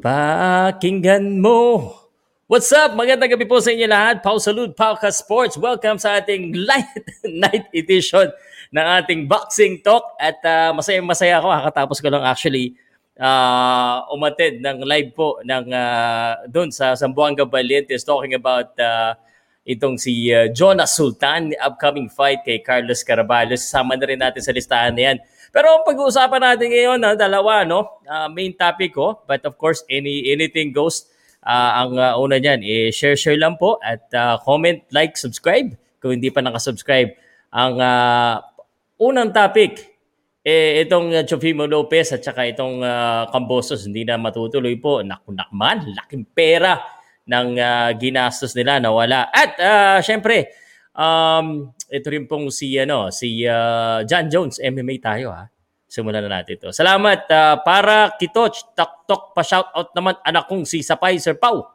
Pakinggan mo. What's up? Magandang gabi po sa inyo lahat. Pau Salud, Pauka Sports. Welcome sa ating light night edition ng ating boxing talk. At uh, masayang-masaya ako. Kakatapos ko lang actually uh, umatid ng live po ng uh, doon sa Zamboanga Valientes talking about uh, itong si uh, Jonas Sultan, upcoming fight kay Carlos Caraballo. Sama na rin natin sa listahan na yan. Pero ang pag-uusapan natin ngayon, na dalawa, no? Uh, main topic ko, but of course, any anything goes. Uh, ang uh, una niyan, eh, share-share lang po at uh, comment, like, subscribe kung hindi pa nakasubscribe. Ang uh, unang topic, eh, itong uh, Chofimo Lopez at saka itong uh, hindi na matutuloy po. Naku, nakman, laking pera ng uh, ginastos nila, nawala. At uh, syempre, Um, ito rin pong si ano, si uh, John Jones, MMA tayo ha. Simulan na natin ito. Salamat uh, para Kitoch, tok pa shout out naman anak kong si Sapay Sir Pau.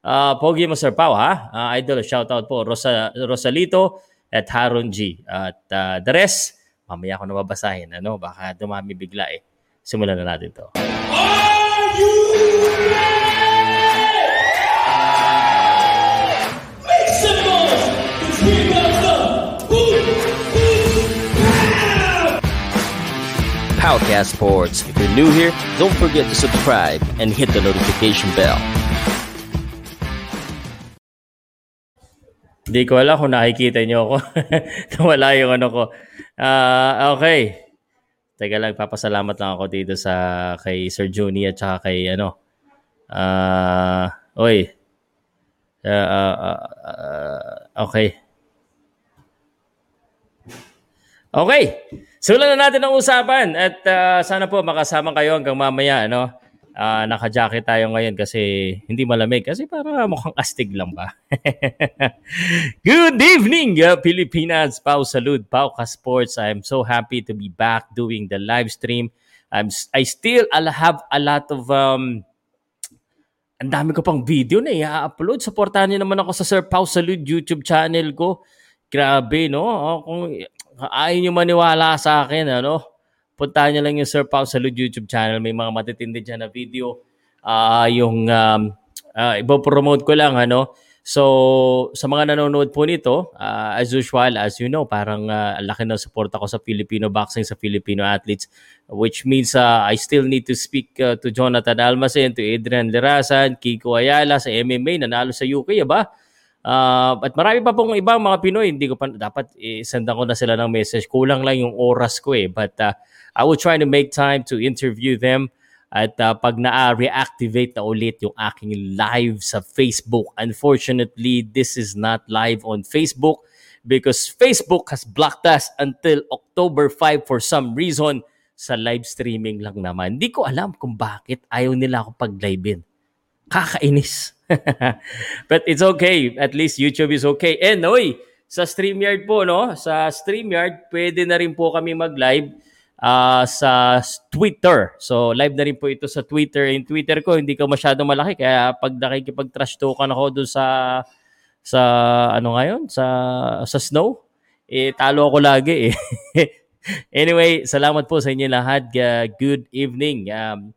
Uh, pogi mo Sir Pau ha. Uh, idol shout out po Rosa, Rosalito at Haron G. At uh, the rest, mamaya ko na babasahin. Ano, baka dumami bigla eh. Simulan na natin to. Are you ready? Powercast Sports. If you're new here, don't forget to subscribe and hit the notification bell. Hindi ko alam kung nakikita niyo ako. Nawala yung ano ko. Uh, okay. Teka lang, papasalamat lang ako dito sa kay Sir Juni at saka kay ano. Uh, oy. Uh, uh, uh, okay. Okay. Simulan na natin ang usapan at uh, sana po makasama kayo hanggang mamaya. Ano? Uh, naka-jacket tayo ngayon kasi hindi malamig. Kasi para mukhang astig lang ba? Good evening, uh, Pilipinas. Pau Salud, Pau Ka Sports. I'm so happy to be back doing the live stream. I'm, I still I'll have a lot of... Um, ang dami ko pang video na i-upload. Supportahan niyo naman ako sa Sir Pau Salud YouTube channel ko. Grabe, no? Kung ayaw nyo maniwala sa akin, ano? Puntahan nyo lang yung Sir Pao Salud YouTube channel. May mga matitindi dyan na video. Uh, yung um, uh, ipopromote ko lang, ano? So, sa mga nanonood po nito, uh, as usual, as you know, parang uh, laki ng support ako sa Filipino boxing, sa Filipino athletes, which means uh, I still need to speak uh, to Jonathan Almacen, to Adrian Lerasan, Kiko Ayala sa MMA, nanalo sa UK, ba? Uh, at marami pa pong ibang mga Pinoy, hindi ko pa dapat isendan ko na sila ng message. Kulang lang yung oras ko eh. But uh, I will try to make time to interview them. At uh, pag na-reactivate na ulit yung aking live sa Facebook. Unfortunately, this is not live on Facebook because Facebook has blocked us until October 5 for some reason sa live streaming lang naman. Hindi ko alam kung bakit ayaw nila ako pag-live-in. Kakainis. But it's okay. At least YouTube is okay. And oy, sa StreamYard po, no? Sa StreamYard, pwede na rin po kami mag-live uh, sa Twitter. So, live na rin po ito sa Twitter. Yung Twitter ko, hindi ko masyado malaki. Kaya pag nakikipag-trash talkan ako doon sa sa ano ngayon sa sa snow eh talo ako lagi eh anyway salamat po sa inyo lahat uh, good evening um,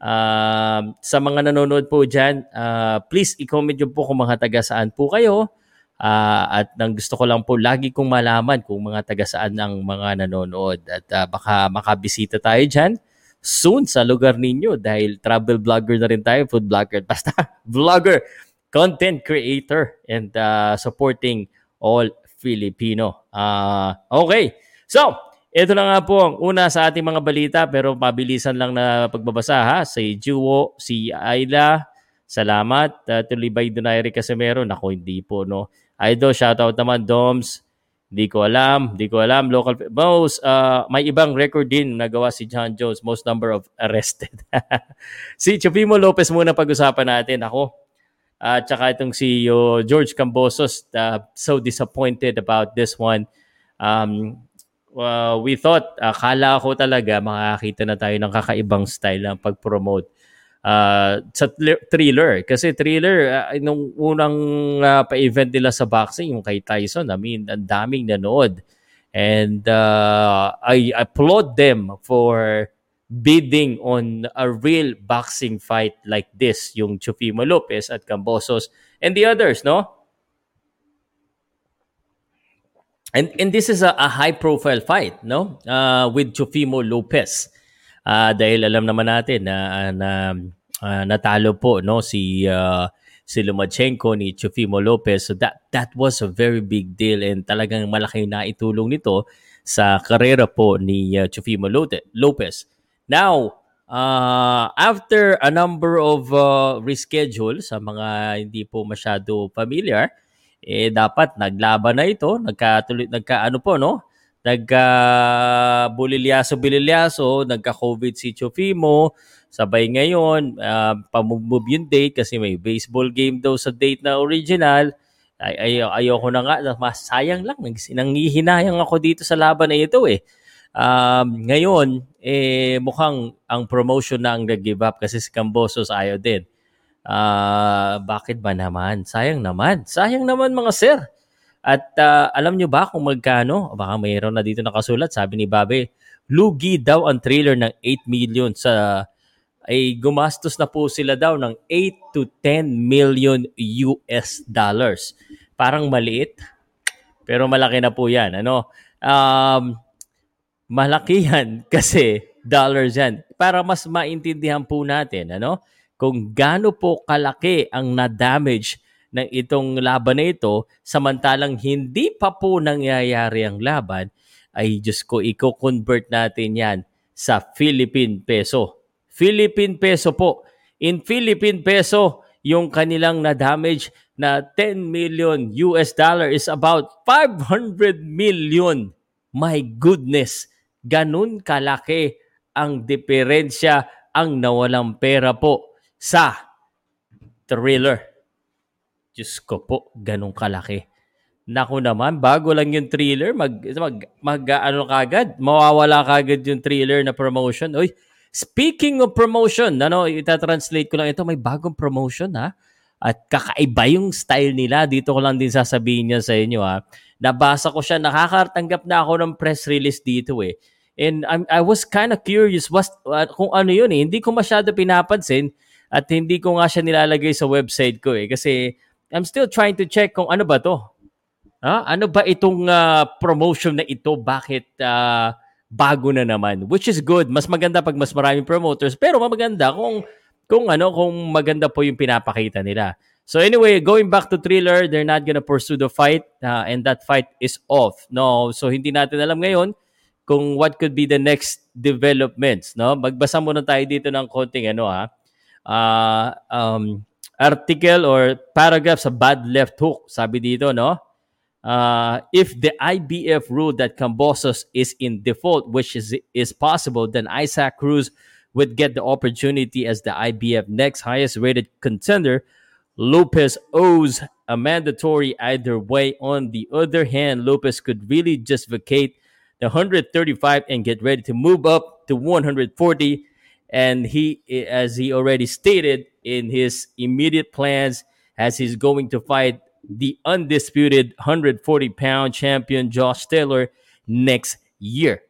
Uh, sa mga nanonood po dyan, uh, please i-comment nyo po kung mga taga saan po kayo. Uh, at nang gusto ko lang po lagi kong malaman kung mga taga saan ang mga nanonood. At uh, baka makabisita tayo dyan soon sa lugar ninyo dahil travel vlogger na rin tayo, food blogger, basta vlogger, content creator, and uh, supporting all Filipino. Uh, okay, so ito na nga po ang una sa ating mga balita pero pabilisan lang na pagbabasa ha. Si Juwo, si Ayla, salamat. Uh, Tulibay Donaire Casimero, nako hindi po no. Idol, shoutout naman Doms. Hindi ko alam, hindi ko alam. Local, most, uh, may ibang record din nagawa si John Jones, most number of arrested. si Chupimo Lopez muna pag-usapan natin. Ako, at uh, tsaka itong si uh, George Cambosos, uh, so disappointed about this one. Um, uh, we thought, akala ko talaga makakita na tayo ng kakaibang style ng pag-promote uh, sa thriller. Kasi thriller, uh, nung unang uh, pa-event nila sa boxing, yung kay Tyson, I mean, ang daming nanood. And uh, I applaud them for bidding on a real boxing fight like this, yung Chufimo Lopez at Cambosos and the others, no? And and this is a, a high profile fight, no? Uh, with Chufimo Lopez. Uh, dahil alam naman natin na, na uh, natalo po no si uh, si Lomachenko ni Chufimo Lopez. So that that was a very big deal and talagang malaki na itulong nito sa karera po ni uh, Chufimo Lopez. Now, uh, after a number of uh, reschedule sa mga hindi po masyado familiar, eh dapat naglaban na ito, nagkatuloy nagka ano po no? Nagka bulilyaso bililyaso, nagka COVID si Chofimo, sabay ngayon uh, pamove yung date kasi may baseball game daw sa date na original. Ay, ay ayoko na nga, mas sayang lang, nanghihinayang ako dito sa laban na ito eh. Um, ngayon, eh, mukhang ang promotion na ang nag-give up kasi si Cambosos ayaw din. Uh, bakit ba naman? Sayang naman. Sayang naman mga sir. At uh, alam nyo ba kung magkano? Baka mayroon na dito nakasulat. Sabi ni Babe, lugi daw ang trailer ng 8 million sa ay gumastos na po sila daw ng 8 to 10 million US dollars. Parang maliit, pero malaki na po yan. Ano? Um, malaki yan kasi dollars yan. Para mas maintindihan po natin ano, kung gaano po kalaki ang na-damage ng itong laban na ito samantalang hindi pa po nangyayari ang laban ay Diyos ko, i-convert natin yan sa Philippine peso. Philippine peso po. In Philippine peso, yung kanilang na-damage na 10 million US dollar is about 500 million. My goodness ganun kalaki ang diferensya ang nawalang pera po sa thriller. Diyos ko po, ganun kalaki. Naku naman, bago lang yung thriller, mag, mag, mag ano kagad, mawawala kagad yung thriller na promotion. Uy, speaking of promotion, ano, ita-translate ko lang ito, may bagong promotion ha. At kakaiba yung style nila. Dito ko lang din sasabihin niya sa inyo ha nabasa ko siya, nakakatanggap na ako ng press release dito eh. And I'm, I was kind of curious was, uh, kung ano yun eh. Hindi ko masyado pinapansin at hindi ko nga siya nilalagay sa website ko eh. Kasi I'm still trying to check kung ano ba to. Ha? Ano ba itong uh, promotion na ito? Bakit uh, bago na naman? Which is good. Mas maganda pag mas maraming promoters. Pero maganda kung kung ano kung maganda po yung pinapakita nila. So anyway, going back to thriller, they're not gonna pursue the fight uh, and that fight is off. No, so hindi natin alam ngayon kung what could be the next developments, no? Magbasa muna tayo dito ng konting ano ha. Uh, um, article or paragraph sa bad left hook. Sabi dito, no? Uh, if the IBF ruled that Cambosos is in default, which is is possible, then Isaac Cruz would get the opportunity as the IBF next highest rated contender Lopez owes a mandatory either way. On the other hand, Lopez could really just vacate the 135 and get ready to move up to 140. And he, as he already stated in his immediate plans, as he's going to fight the undisputed 140 pound champion Josh Taylor next year.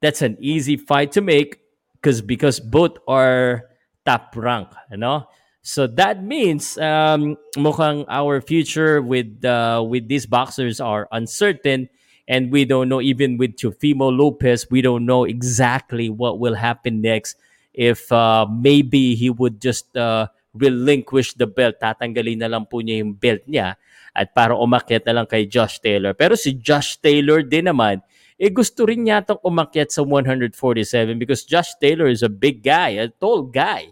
That's an easy fight to make because because both are top rank, you know. So that means um, mukhang our future with uh, with these boxers are uncertain, and we don't know even with Teofimo Lopez, we don't know exactly what will happen next. If uh, maybe he would just uh, relinquish the belt, tatanggalin na lang po niya yung belt niya at para umakyat na lang kay Josh Taylor. Pero si Josh Taylor din naman, eh gusto rin yatang umakyat sa 147 because Josh Taylor is a big guy, a tall guy.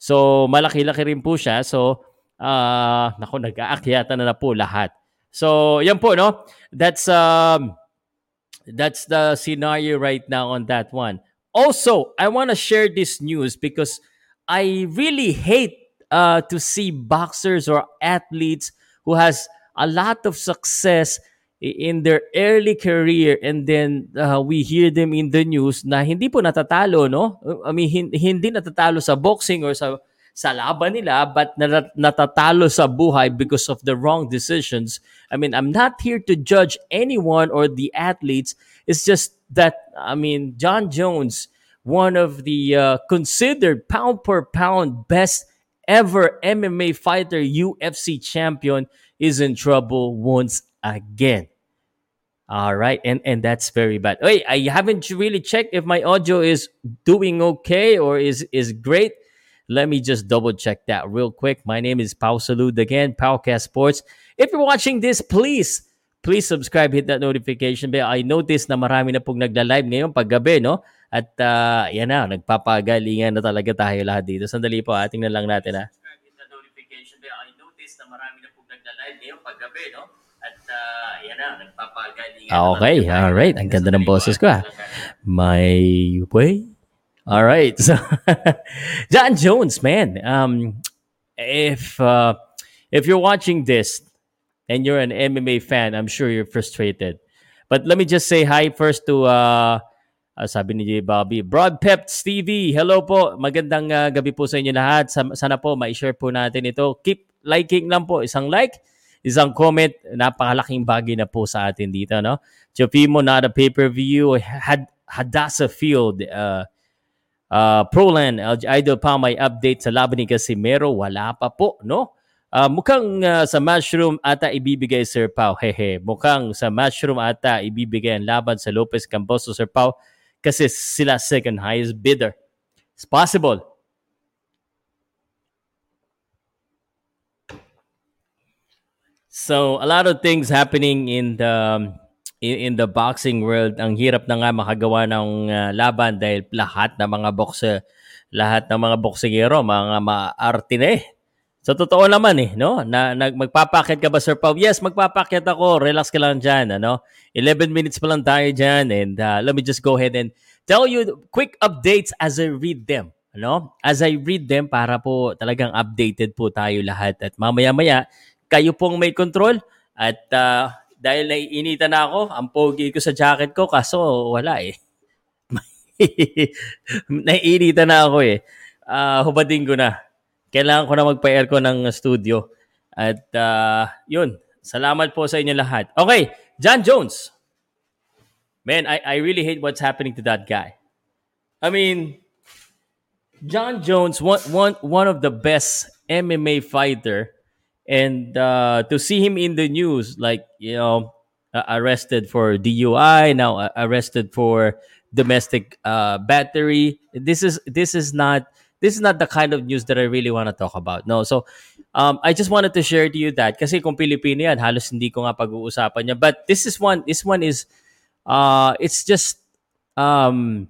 So, malaki-laki rin po siya. So, uh, naku, nag-aakyatan na na po lahat. So, yan po, no? That's, um, that's the scenario right now on that one. Also, I want to share this news because I really hate uh, to see boxers or athletes who has a lot of success in their early career and then uh, we hear them in the news na hindi po natatalo no I mean hindi natatalo sa boxing or sa sa laban nila but natatalo sa buhay because of the wrong decisions I mean I'm not here to judge anyone or the athletes it's just that I mean John Jones one of the uh, considered pound per pound best ever MMA fighter, UFC champion, is in trouble once again. All right, and and that's very bad. Wait, I haven't really checked if my audio is doing okay or is is great. Let me just double check that real quick. My name is Pau Salud again, Paucast Sports. If you're watching this, please please subscribe, hit that notification bell. I noticed na marami na pong nagla-live ngayon paggabi, no? At uh, yan na, nagpapagalingan na talaga tayo lahat dito. Sandali po, ating na lang natin ha. Subscribe, hit that notification bell. I noticed na marami na pong nagla-live ngayon paggabi, no? At uh, yan na, nagpapagalingan na Okay, all right. Ang ganda ng boses ko ah. natin. My way? All right. So, John Jones, man. Um, if uh, if you're watching this and you're an MMA fan, I'm sure you're frustrated. But let me just say hi first to uh, uh, sabi ni J. Bobby, Broad Pep Stevie. Hello po. Magandang uh, gabi po sa inyo lahat. Sa- Sana po ma-share po natin ito. Keep liking lang po. Isang like, isang comment. Napakalaking bagay na po sa atin dito, no? Chofimo, not a pay-per-view. Had Hadassah Field. Uh, Uh, Proland, LG Idol pa may update sa laban ni Casimero. Wala pa po, no? Uh, mukhang uh, sa Mushroom ata ibibigay Sir Pau. Hehe. Mukhang sa Mushroom ata ibibigay ang laban sa Lopez Camposo Sir Pau kasi sila second highest bidder. It's possible. So, a lot of things happening in the in, in the boxing world. Ang hirap na nga makagawa ng uh, laban dahil lahat ng mga boxer, lahat ng mga boksingero, mga maarte na eh. Sa totoo naman eh, no? Na, na magpapakit ka ba Sir Pau? Yes, magpapakit ako. Relax ka lang diyan, ano? 11 minutes pa lang tayo diyan and uh, let me just go ahead and tell you quick updates as I read them. Ano? As I read them para po talagang updated po tayo lahat at mamaya-maya kayo pong may control at uh, dahil naiinitan na ako, ang pogi ko sa jacket ko kaso wala eh. naiinitan na ako eh. Uh, hubadin ko na. Kailangan ko na magpa-aircon ng studio. At uh, yun, salamat po sa inyo lahat. Okay, John Jones. Man, I, I really hate what's happening to that guy. I mean, John Jones, one, one, one of the best MMA fighter, and uh, to see him in the news, like you know, uh, arrested for DUI, now uh, arrested for domestic uh, battery. This is this is not this is not the kind of news that I really want to talk about. No, so um, I just wanted to share to you that kasi kung Pilipino yan, halos hindi ko nga pag-uusapan niya. But this is one. This one is uh, it's just um,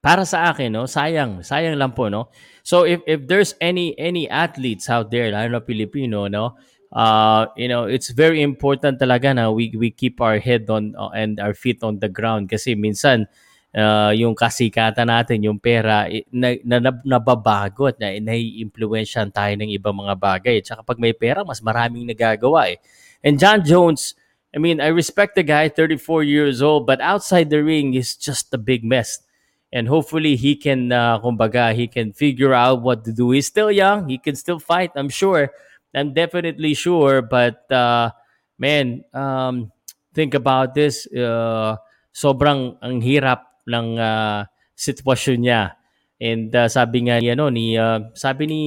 para sa akin, no, sayang, sayang lang po, no. So if if there's any any athletes out there, lalo na Pilipino, no, uh, you know, it's very important talaga na we we keep our head on uh, and our feet on the ground kasi minsan uh, yung kasikatan natin, yung pera, na, na, na, nababago at na, nai-influensyan tayo ng ibang mga bagay. Tsaka pag may pera, mas maraming nagagawa eh. And John Jones, I mean, I respect the guy, 34 years old, but outside the ring, he's just a big mess. And hopefully he can, uh, kumbaga, he can figure out what to do. He's still young. He can still fight, I'm sure. I'm definitely sure. But, uh, man, um, think about this. Uh, sobrang ang hirap ng uh, sitwasyon niya. And uh, sabi nga ni, ano, ni, uh, sabi ni,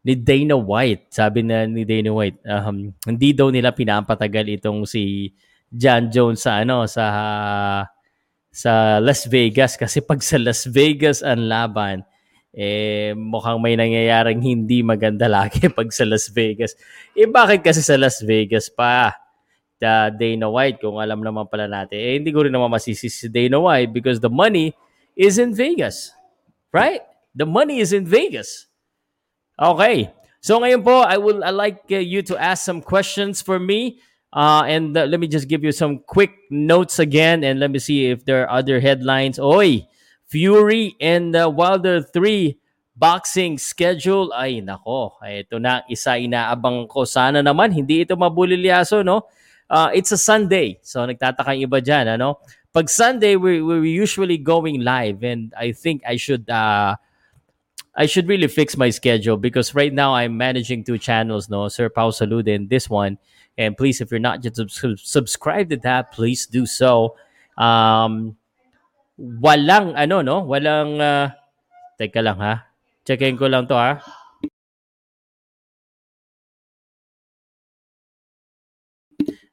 ni Dana White, sabi na ni Dana White, um, hindi daw nila pinapatagal itong si John Jones sa ano sa sa Las Vegas kasi pag sa Las Vegas ang laban eh mukhang may nangyayaring hindi maganda lagi pag sa Las Vegas. Eh bakit kasi sa Las Vegas pa? The Dana White kung alam naman pala natin. Eh hindi ko rin naman masisi si Dana White because the money is in Vegas. Right? The money is in Vegas. Okay. So ngayon po, I will I like uh, you to ask some questions for me. Uh, and uh, let me just give you some quick notes again and let me see if there are other headlines. Oi, Fury and uh, Wilder 3 boxing schedule. Ay, nako. Ito na, isa inaabang ko. Sana naman, hindi ito mabulilyaso, no? Uh, it's a Sunday. So, nagtataka yung iba dyan, ano? Pag Sunday, we're, we're usually going live and I think I should... Uh, I should really fix my schedule because right now I'm managing two channels, no, Sir Pau Salud and this one. And please, if you're not yet sub- subscribed to that, please do so. Um, walang ano no, walang uh, teka lang ha. Checkin ko lang to ha.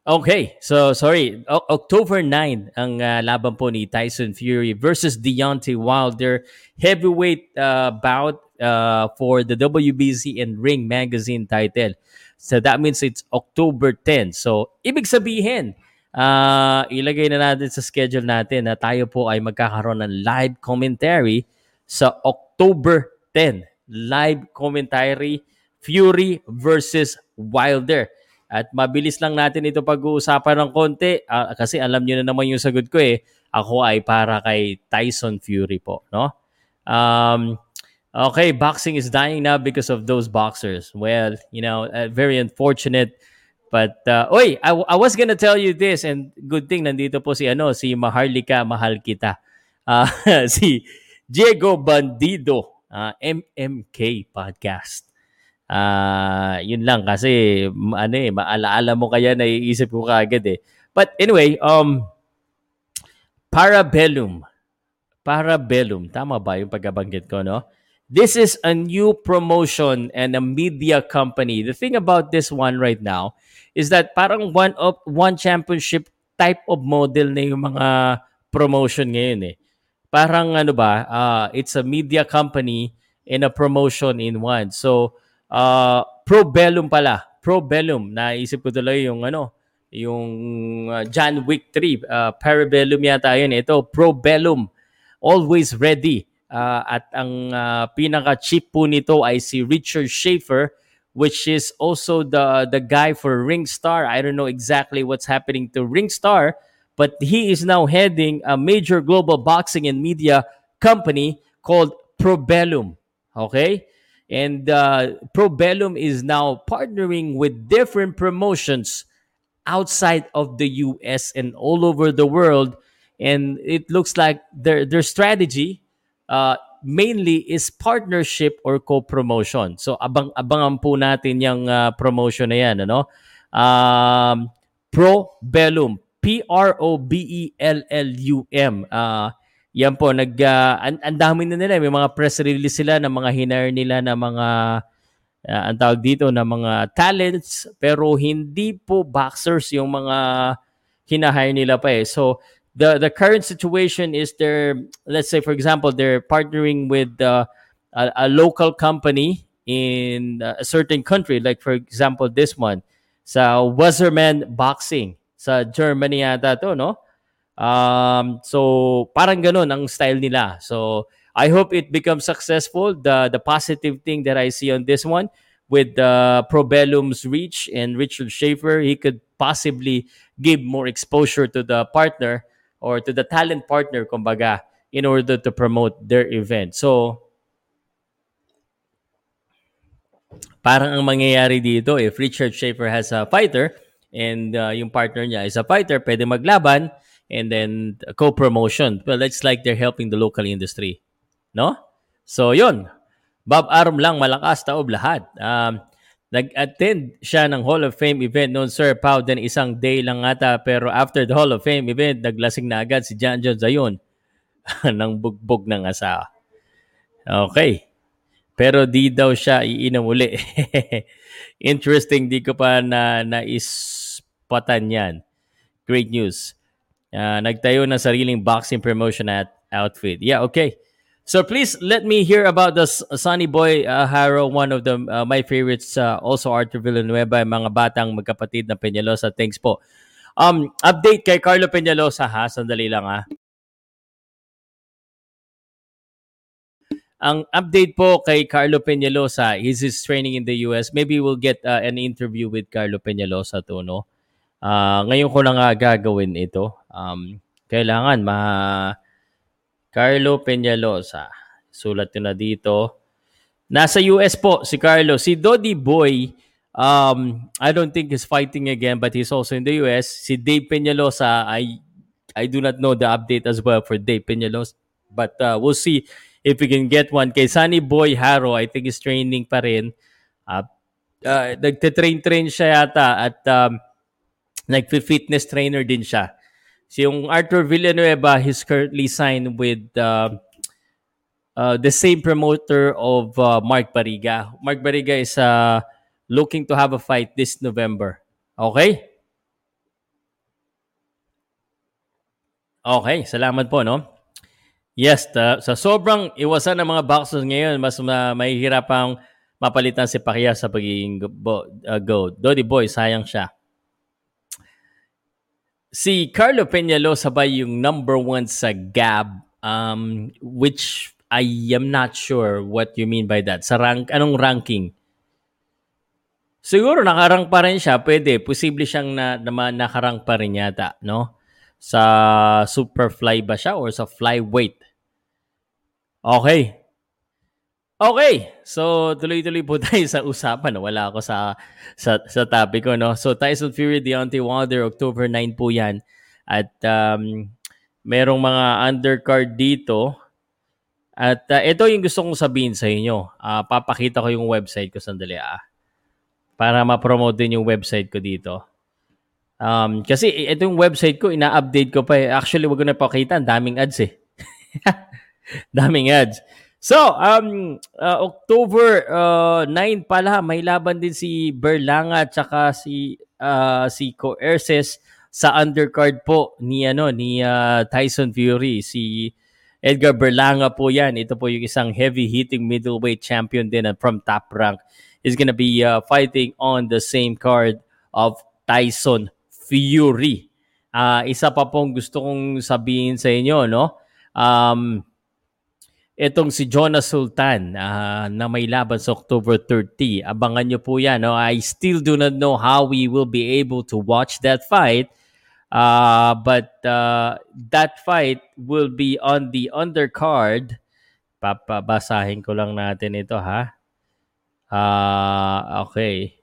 Okay, so sorry. O- October 9 ang uh, laban po ni Tyson Fury versus Deontay Wilder heavyweight uh, bout uh, for the WBC and Ring Magazine title. So that means it's October 10. So ibig sabihin, uh, ilagay na natin sa schedule natin na tayo po ay magkakaroon ng live commentary sa October 10. Live commentary Fury versus Wilder. At mabilis lang natin ito pag-uusapan ng konti uh, kasi alam niyo na naman yung sagot ko eh. Ako ay para kay Tyson Fury po, no? Um, okay, boxing is dying now because of those boxers. Well, you know, uh, very unfortunate. But, uh, oy, I, I was gonna tell you this and good thing nandito po si, ano, si Maharlika Mahal Kita. Uh, si Diego Bandido, uh, MMK Podcast. Uh, yun lang kasi ano eh, maalaala mo kaya naiisip ko kaagad eh. But anyway, um Parabellum. Parabellum. Tama ba yung pagkabanggit ko, no? This is a new promotion and a media company. The thing about this one right now is that parang one of one championship type of model na yung mga promotion ngayon eh. Parang ano ba, uh, it's a media company and a promotion in one. So, uh, Probellum pala. Probellum. Naisip ko tuloy yung ano, yung uh, John Wick 3. Uh, Parabellum yata yun. Ito, Probellum. Always ready. Uh, at ang uh, pinaka-cheap po nito ay si Richard Schaefer which is also the the guy for Ringstar. I don't know exactly what's happening to Ringstar, but he is now heading a major global boxing and media company called Probellum. Okay? And uh, Probellum is now partnering with different promotions outside of the US and all over the world. And it looks like their, their strategy uh, mainly is partnership or co-promotion. So abang-abangan po natin yung uh, promotion na yan. Ano? Um, Probellum. P-R-O-B-E-L-L-U-M. Uh, yan po, nag, uh, ang, ang dami na nila. May mga press release sila ng mga hinire nila na mga, uh, ang tawag dito, na mga talents. Pero hindi po boxers yung mga hinahire nila pa eh. So, the, the current situation is they're, let's say for example, they're partnering with uh, a, a local company in a certain country. Like for example, this one, sa Wasserman Boxing. Sa Germany yata to, no? Um, so parang ganun ang style nila. So I hope it becomes successful. The the positive thing that I see on this one with uh, Probellum's reach and Richard Schaefer, he could possibly give more exposure to the partner or to the talent partner, kumbaga, in order to promote their event. So, parang ang mangyayari dito, if Richard Schaefer has a fighter and uh, yung partner niya is a fighter, pwede maglaban, and then co-promotion. Well, it's like they're helping the local industry. No? So, yun. Bob Arum lang, malakas, taob lahat. Um, nag-attend siya ng Hall of Fame event noon, Sir Pau, then isang day lang ata. Pero after the Hall of Fame event, naglasing na agad si John Jones ayun ng bugbog ng asawa. Okay. Pero di daw siya iinom uli. Interesting, di ko pa na naispatan yan. Great news. Uh, nagtayo ng sariling boxing promotion at outfit. Yeah, okay. So please let me hear about the Sunny Boy uh, Haro, one of the uh, my favorites. Uh, also Arthur Villanueva, mga batang magkapatid na Peñalosa. Thanks po. Um, update kay Carlo Peñalosa ha. Sandali lang ha. Ang update po kay Carlo Peñalosa is his training in the US. Maybe we'll get uh, an interview with Carlo Peñalosa to, no? Uh, ngayon ko lang nga gagawin ito. Um, kailangan ma Carlo Peñalosa. Sulat ko na dito. Nasa US po si Carlo. Si Dodi Boy, um, I don't think he's fighting again but he's also in the US. Si Dave Peñalosa, I I do not know the update as well for Dave Peñalosa. But uh, we'll see if we can get one. Kay Sunny Boy Haro, I think he's training pa rin. Uh, uh, nagte-train-train siya yata at um, nag-fitness trainer din siya. Si yung Arthur Villanueva, he's currently signed with uh, uh, the same promoter of uh, Mark Bariga. Mark Bariga is uh, looking to have a fight this November. Okay? Okay, salamat po, no? Yes, ta, sa sobrang iwasan ng mga boxers ngayon, mas ma, mahihirapang mapalitan si Pacquiao sa pagiging go, uh, GOAT. Dodi Boy, sayang siya. Si Carlo Peñalo sabay yung number one sa Gab, um, which I am not sure what you mean by that. Sa rank, anong ranking? Siguro nakarang pa rin siya. Pwede. Posible siyang na, na, nakarang pa rin yata, no? Sa superfly ba siya or sa flyweight? Okay. Okay. So, tuloy-tuloy po tayo sa usapan. Wala ako sa, sa, sa topic ko, no? So, Tyson Fury, Deontay Wilder, October 9 po yan. At um, merong mga undercard dito at uh, ito yung gusto kong sabihin sa inyo. Uh, papakita ko yung website ko sandali ah. Para ma-promote din yung website ko dito. Um, kasi ito yung website ko, ina-update ko pa eh. Actually, wag ko na pakita. Daming ads eh. daming ads. So, um, uh, October uh, 9 pala, may laban din si Berlanga at saka si, uh, si Coerces sa undercard po ni, ano, ni uh, Tyson Fury. Si Edgar Berlanga po yan. Ito po yung isang heavy-hitting middleweight champion din from top rank. Is gonna be uh, fighting on the same card of Tyson Fury. Uh, isa pa pong gusto kong sabihin sa inyo, no? Um, itong si Jonas Sultan uh, na may laban sa October 30. Abangan nyo po yan. No? I still do not know how we will be able to watch that fight Uh, but uh, that fight will be on the undercard. Papabasahin ko lang natin ito ha. Uh, okay.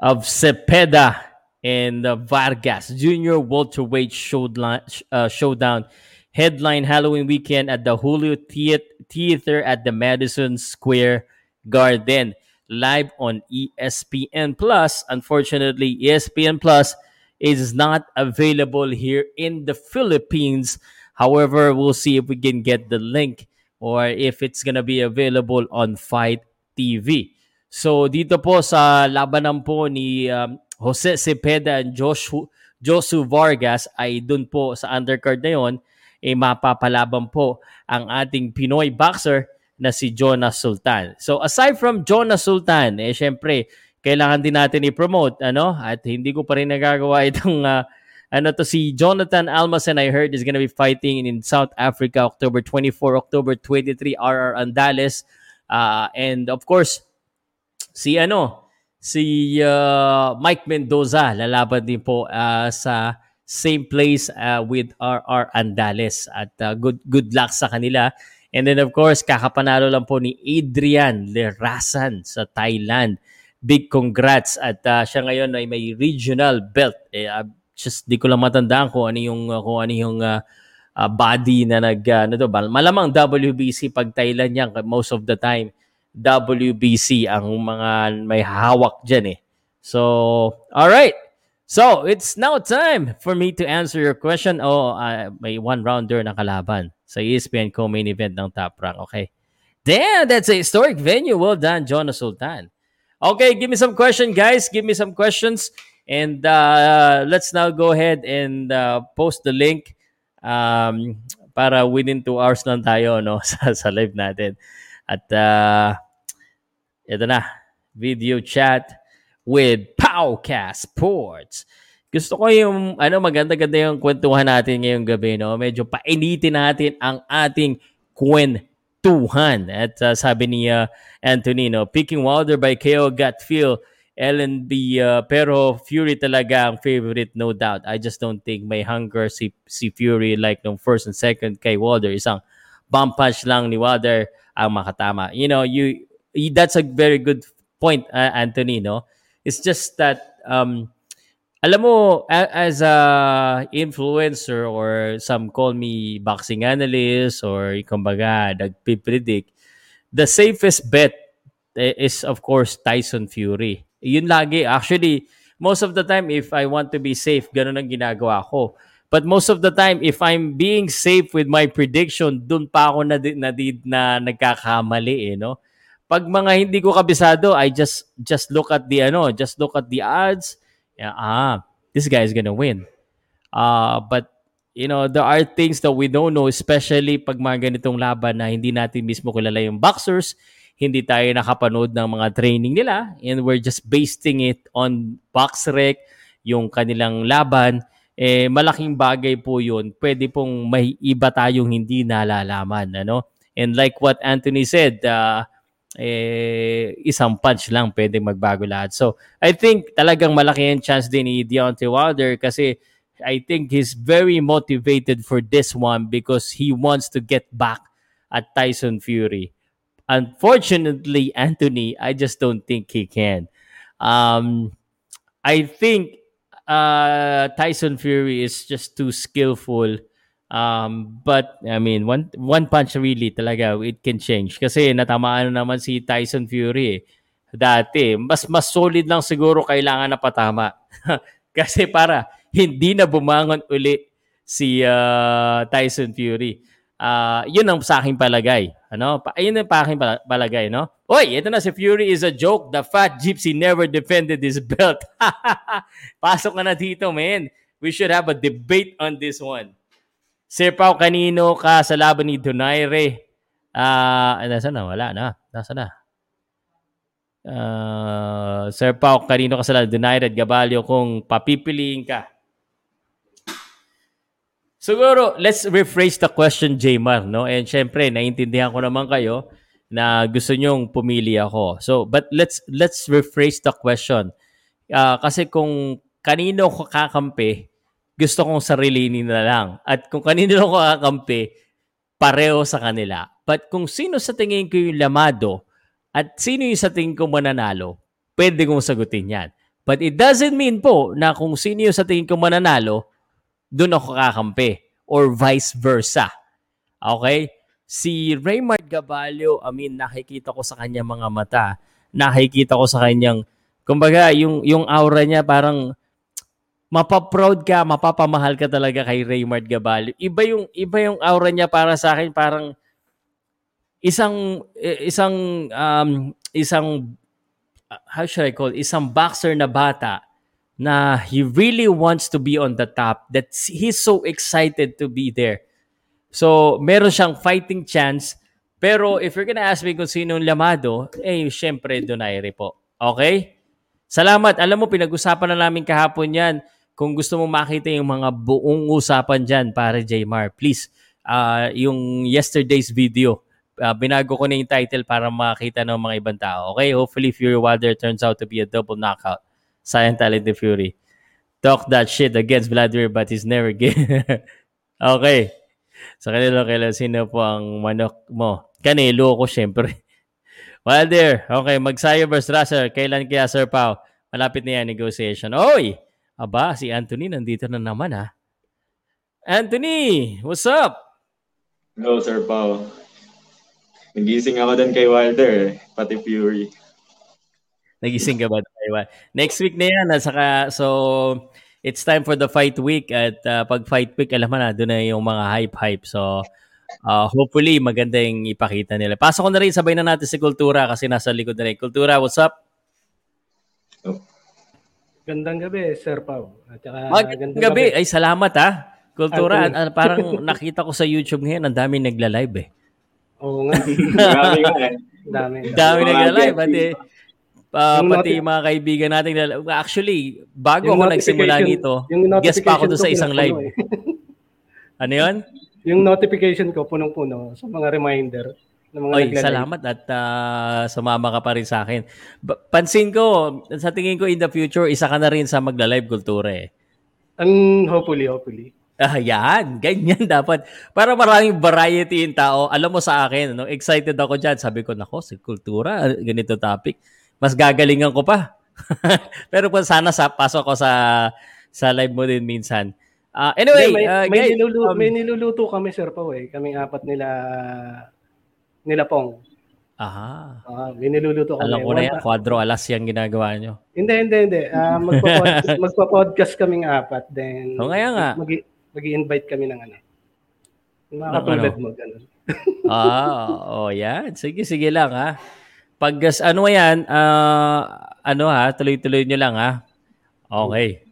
Of Cepeda and uh, Vargas Junior welterweight showdown, uh, showdown headline Halloween weekend at the Julio Theater at the Madison Square Garden live on ESPN Plus. Unfortunately, ESPN Plus is not available here in the Philippines. However, we'll see if we can get the link or if it's gonna be available on Fight TV. So dito po sa labanan po ni um, Jose Cepeda and Joshua, Josu Vargas ay dun po sa undercard na yon eh mapapalaban po ang ating Pinoy boxer na si Jonas Sultan. So aside from Jonas Sultan, eh syempre kailangan din natin i-promote ano at hindi ko pa rin nagagawa itong uh, ano to si Jonathan Almasen I heard is gonna be fighting in South Africa October 24 October 23 RR Andales uh, and of course si ano si uh, Mike Mendoza lalaban din po uh, sa same place uh, with RR Andales at uh, good good luck sa kanila and then of course kakapanalo lang po ni Adrian Lerasan sa Thailand big congrats at uh, siya ngayon ay may regional belt. Eh, uh, just di ko lang matandaan kung ano yung uh, kung ano yung uh, uh, body na nag uh, ano to, malamang WBC pag Thailand yan most of the time WBC ang mga may hawak diyan eh. So, all right. So, it's now time for me to answer your question. Oh, uh, may one rounder na kalaban sa ESPN co-main event ng Top Rank. Okay. Damn, that's a historic venue. Well done, Jonas Sultan. Okay, give me some questions, guys. Give me some questions. And uh, let's now go ahead and uh, post the link um, para within two hours lang tayo no, sa, sa live natin. At uh, ito na, video chat with Powcast Sports. Gusto ko yung ano maganda-ganda yung kwentuhan natin ngayong gabi no. Medyo painitin natin ang ating kwen 200. At uh, sabi ni uh, Antonino, picking Wilder by KO gut feel LNB uh, pero Fury talaga ang favorite no doubt. I just don't think may hunger si, si Fury like nung first and second kay Wilder. Isang bump punch lang ni Wilder ang makatama. You know, you that's a very good point, uh, Anthony, no? It's just that um, alam mo, as a influencer or some call me boxing analyst or kumbaga nagpipredict, the safest bet is of course Tyson Fury. Yun lagi. Actually, most of the time, if I want to be safe, ganun ang ginagawa ko. But most of the time, if I'm being safe with my prediction, dun pa ako na, na, na, na nagkakamali eh, no? Pag mga hindi ko kabisado, I just just look at the ano, just look at the odds. Yeah, ah, this guy is gonna win. Uh, but you know, there are things that we don't know, especially pag mga ganitong laban na hindi natin mismo kilala yung boxers, hindi tayo nakapanood ng mga training nila and we're just basing it on box rec, yung kanilang laban, eh, malaking bagay po yun. Pwede pong may iba tayong hindi nalalaman. Ano? And like what Anthony said, uh, eh, isang punch lang pwede magbago lahat. So, I think talagang malaki ang chance din ni Deontay Wilder kasi I think he's very motivated for this one because he wants to get back at Tyson Fury. Unfortunately, Anthony, I just don't think he can. Um, I think uh, Tyson Fury is just too skillful. Um, but I mean, one one punch really talaga it can change kasi natamaan na naman si Tyson Fury eh. Dati, mas mas solid lang siguro kailangan na patama. kasi para hindi na bumangon uli si uh, Tyson Fury. Uh, yun ang sa aking palagay. Ano? Pa, ayun ang sa aking palagay, no? Oy, ito na si Fury is a joke. The fat gypsy never defended his belt. Pasok ka na dito, man. We should have a debate on this one. Sir Pao, kanino ka sa laban ni Donaire? Ah, uh, nasa na? Wala na. Nasa na? Uh, Sir Pao, kanino ka sa laban? Donaire at Gabalio kung papipiliin ka Siguro, let's rephrase the question, Jaymar, no? And syempre, naiintindihan ko naman kayo na gusto nyong pumili ako. So, but let's let's rephrase the question. Uh, kasi kung kanino kakampi, gusto kong sarilinin na lang. At kung kanino ko kakampi, pareho sa kanila. But kung sino sa tingin ko yung lamado at sino yung sa tingin ko mananalo, pwede kong sagutin yan. But it doesn't mean po na kung sino yung sa tingin ko mananalo, doon ako kakampi or vice versa. Okay? Si Raymond Gabalio, I mean, nakikita ko sa kanya mga mata, nakikita ko sa kanyang, kumbaga, yung, yung aura niya parang mapaproud ka, mapapamahal ka talaga kay Raymond Gabalio. Iba yung, iba yung aura niya para sa akin, parang isang, isang, um, isang, how should I call it? Isang boxer na bata na he really wants to be on the top, that he's so excited to be there. So, meron siyang fighting chance. Pero if you're gonna ask me kung sino yung lamado, eh, syempre, Donaire po. Okay? Salamat. Alam mo, pinag-usapan na namin kahapon yan. Kung gusto mo makita yung mga buong usapan dyan, pare Jmar, please, uh, yung yesterday's video, uh, binago ko na yung title para makita ng mga ibang tao. Okay? Hopefully, Fury Wilder turns out to be a double knockout. Silent Talent the Fury. Talk that shit against Vladimir but he's never gay. okay. Sa kanila kailan sino po ang manok mo? Kanilo ko syempre. Wilder, okay, magsayo versus Russell. Kailan kaya Sir Pao? Malapit na yan negotiation. Oy! Aba, si Anthony nandito na naman ha. Anthony, what's up? Hello, Sir Pao. Nagising ako din kay Wilder, eh, pati Fury. Nagising ka ba? Taiwan? Next week na yan. At saka, so, it's time for the fight week. At uh, pag fight week, alam mo na, doon na yung mga hype-hype. So, uh, hopefully, maganda yung ipakita nila. Pasok ko na rin, sabay na natin si Kultura kasi nasa likod na rin. Kultura, what's up? Gandang gabi, Sir Pau. At saka, Magandang gabi. gabi. Ay, salamat ha. Kultura, uh, parang nakita ko sa YouTube ngayon, ang dami nagla-live eh. Oo nga. dami nga eh. Dami. Dami nagla-live. Pati, Uh, pati noti- mga kaibigan natin. Actually, bago ako nagsimula nito, guest pa ako doon sa isang live. Eh. ano yun? Yung notification ko, punong-puno sa mga reminder. Ng mga Oy, salamat at uh, sumama ka pa rin sa akin. Pansin ko, sa tingin ko in the future, isa ka na rin sa magla-live kultura eh. And hopefully, hopefully. Ah, yan. Ganyan dapat. Para maraming variety yung tao. Alam mo sa akin, no? excited ako dyan. Sabi ko, nako, si kultura, ganito topic mas gagalingan ko pa. Pero kung sana sa pasok ko sa sa live mo din minsan. Uh, anyway, may, uh, may, guys, niluluto, um, may niluluto kami Sir Pao eh. Kaming apat nila nila Pong. Aha. Ah, may niluluto kami. Alam ko na yan, quadro alas yung ginagawa nyo. Hindi, hindi, hindi. Ah, magpa-podcast, magpa-podcast kaming apat. Then, O, kaya nga. Mag, mag-invite kami ng ano. Mga Ng katulad ano? mo, ganun. ah, oh, yan. Sige, sige lang ha. Pag ano yan, ah, ano ha, tuloy-tuloy nyo lang ha. Okay.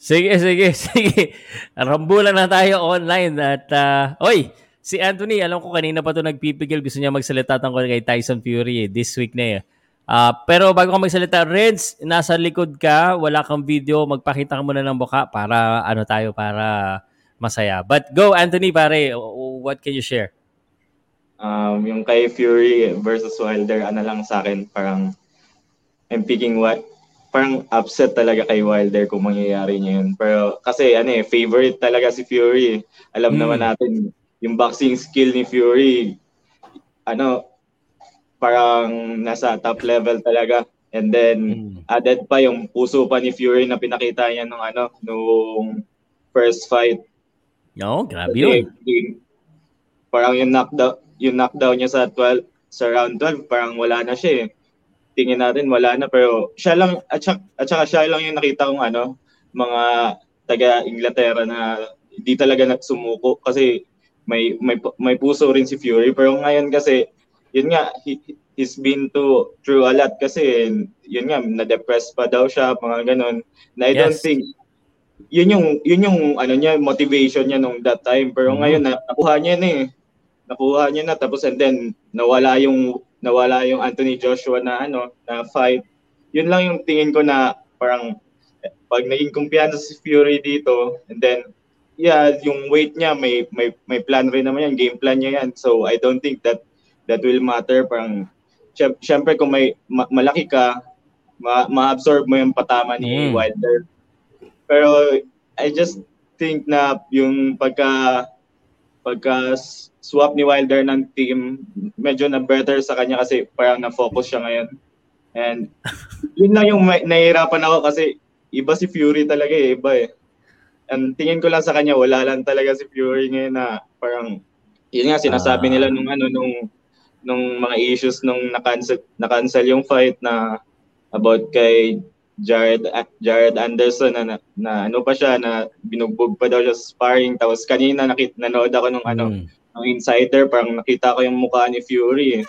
Sige, sige, sige. Rambulan na tayo online at ah, oy, si Anthony, alam ko kanina pa to nagpipigil, gusto niya magsalita tungkol kay Tyson Fury eh, this week na eh. Ah, pero bago ka magsalita, Reds, nasa likod ka, wala kang video, magpakita ka muna ng buka para ano tayo para masaya. But go Anthony pare, what can you share? Um, yung kay Fury versus Wilder, ano lang sa akin, parang I'm picking what parang upset talaga kay Wilder kung mangyayari niya yun. Pero kasi ano eh, favorite talaga si Fury. eh. Alam Hmm. naman natin, yung boxing skill ni Fury, ano, parang nasa top level talaga. And then, Hmm. added pa yung puso pa ni Fury na pinakita niya nung ano, nung first fight. No, grabe yun. parang yung knockdown, yung knockdown niya sa 12, sa round 12, parang wala na siya eh. Tingin natin wala na pero siya lang at saka, at saka siya lang yung nakita kong ano, mga taga Inglaterra na hindi talaga nagsumuko kasi may may may puso rin si Fury. Pero ngayon kasi yun nga he, he's been to through a lot kasi yun nga na-depress pa daw siya mga ganun. Na I don't Yes. think yun yung yun yung ano niya motivation niya nung that time. Pero Mhm. ngayon na, nakuha niya na eh. Nakuha niya na tapos and then nawala yung nawala yung Anthony Joshua na ano na fight. Yun lang yung tingin ko na parang pag naging kumpiyansa si Fury dito and then yeah yung weight niya may may may plan rin naman yan game plan niya yan so I don't think that that will matter parang syem- syempre kung may ma- malaki ka ma- ma-absorb mo yung patama ni Mm. Wilder pero I just think na yung pagka pagka swap ni Wilder ng team, medyo na better sa kanya kasi parang na-focus siya ngayon. And yun lang yung may, nahihirapan ako kasi iba si Fury talaga eh, iba eh. And tingin ko lang sa kanya, wala lang talaga si Fury ngayon na parang, yun nga sinasabi Ah. nila nung ano, nung, nung mga issues nung na-cancel, na-cancel yung fight na about kay Jared Jared Anderson na, na, na ano pa siya na binugbog pa daw siya sa sparring tapos kanina nakit nanood ako nung ano Mm. ng insider parang nakita ko yung mukha ni Fury eh.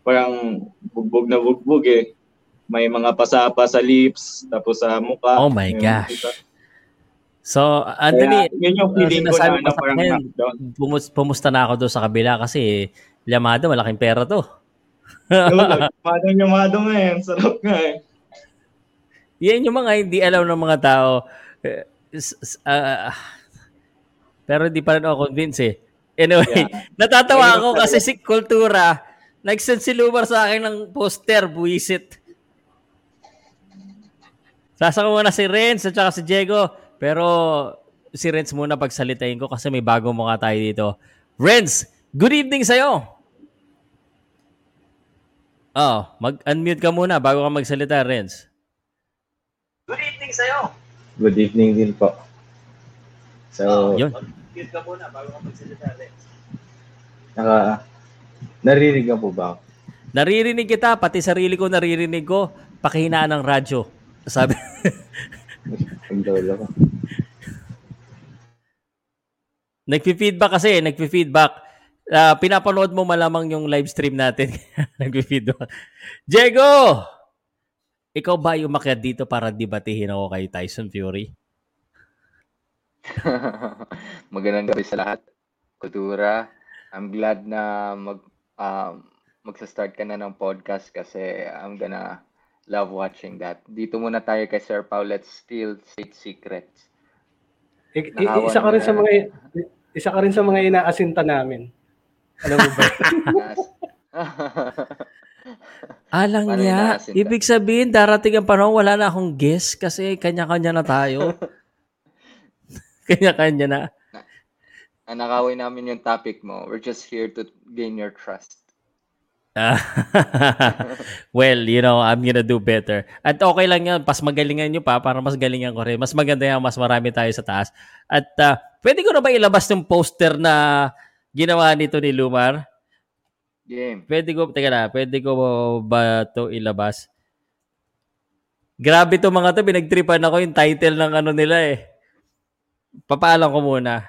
parang bugbog na bugbog eh may mga pasapa sa lips tapos sa mukha Oh my gosh. nakita. So, Kaya, Anthony, yun yung feeling ko na ano, parang akin, knockdown pumus- pumusta na ako doon sa kabila kasi Yamada, malaking pera to. Madong yung madong eh. Sarap nga eh. Yan yung mga hindi alam ng mga tao. Ah, pero hindi pa rin ako convinced eh. Anyway, natatawa Ayun ako kasi si Kultura, nag-send si Lumar sa akin ng poster, buwisit. Sasama muna si Renz at saka si Diego. Pero si Renz muna pagsalitain ko kasi may bagong mukha tayo dito. Renz, good evening sa'yo. Oh, mag-unmute ka muna bago ka magsalita, Renz. Good evening din po. So, Yun. naka, naririnig ka po ba? Naririnig kita, pati sarili ko naririnig ko. Pakihinaan ng radyo. Sabi, Ang dolo ko. nagpi-feedback kasi, nagpi-feedback. Ah, pinapanood mo malamang yung live stream natin. nagpi-feedback. Diego! Ikaw ba yung umakyat dito para debatihin ako kay Tyson Fury? Magandang gabi sa lahat. Kultura. I'm glad na mag um, magsa-start ka na ng podcast kasi I'm gonna love watching that. Dito muna tayo kay Sir Paul. Let's steal state secrets. I- i- isa ka rin na. sa mga isa ka rin sa mga inaasinta namin. Alam mo ba? Alang Paano niya. Ibig sabihin, darating ang panahon, wala na akong guess kasi kanya-kanya na tayo. kanya-kanya na. Nakaway namin yung topic mo. We're just here to gain your trust. well, you know, I'm gonna do better. At okay lang yan, pas magalingan nyo pa para mas galingan ko rin. Mas maganda yan, mas marami tayo sa taas. At ah, pwede ko na ba ilabas yung poster na ginawa nito ni Lumar? Game. Pwede ko, teka na, pwede ko ba to ilabas? Grabe to mga to, pinagtripan ako yung title ng ano nila eh. Papaalam ko muna.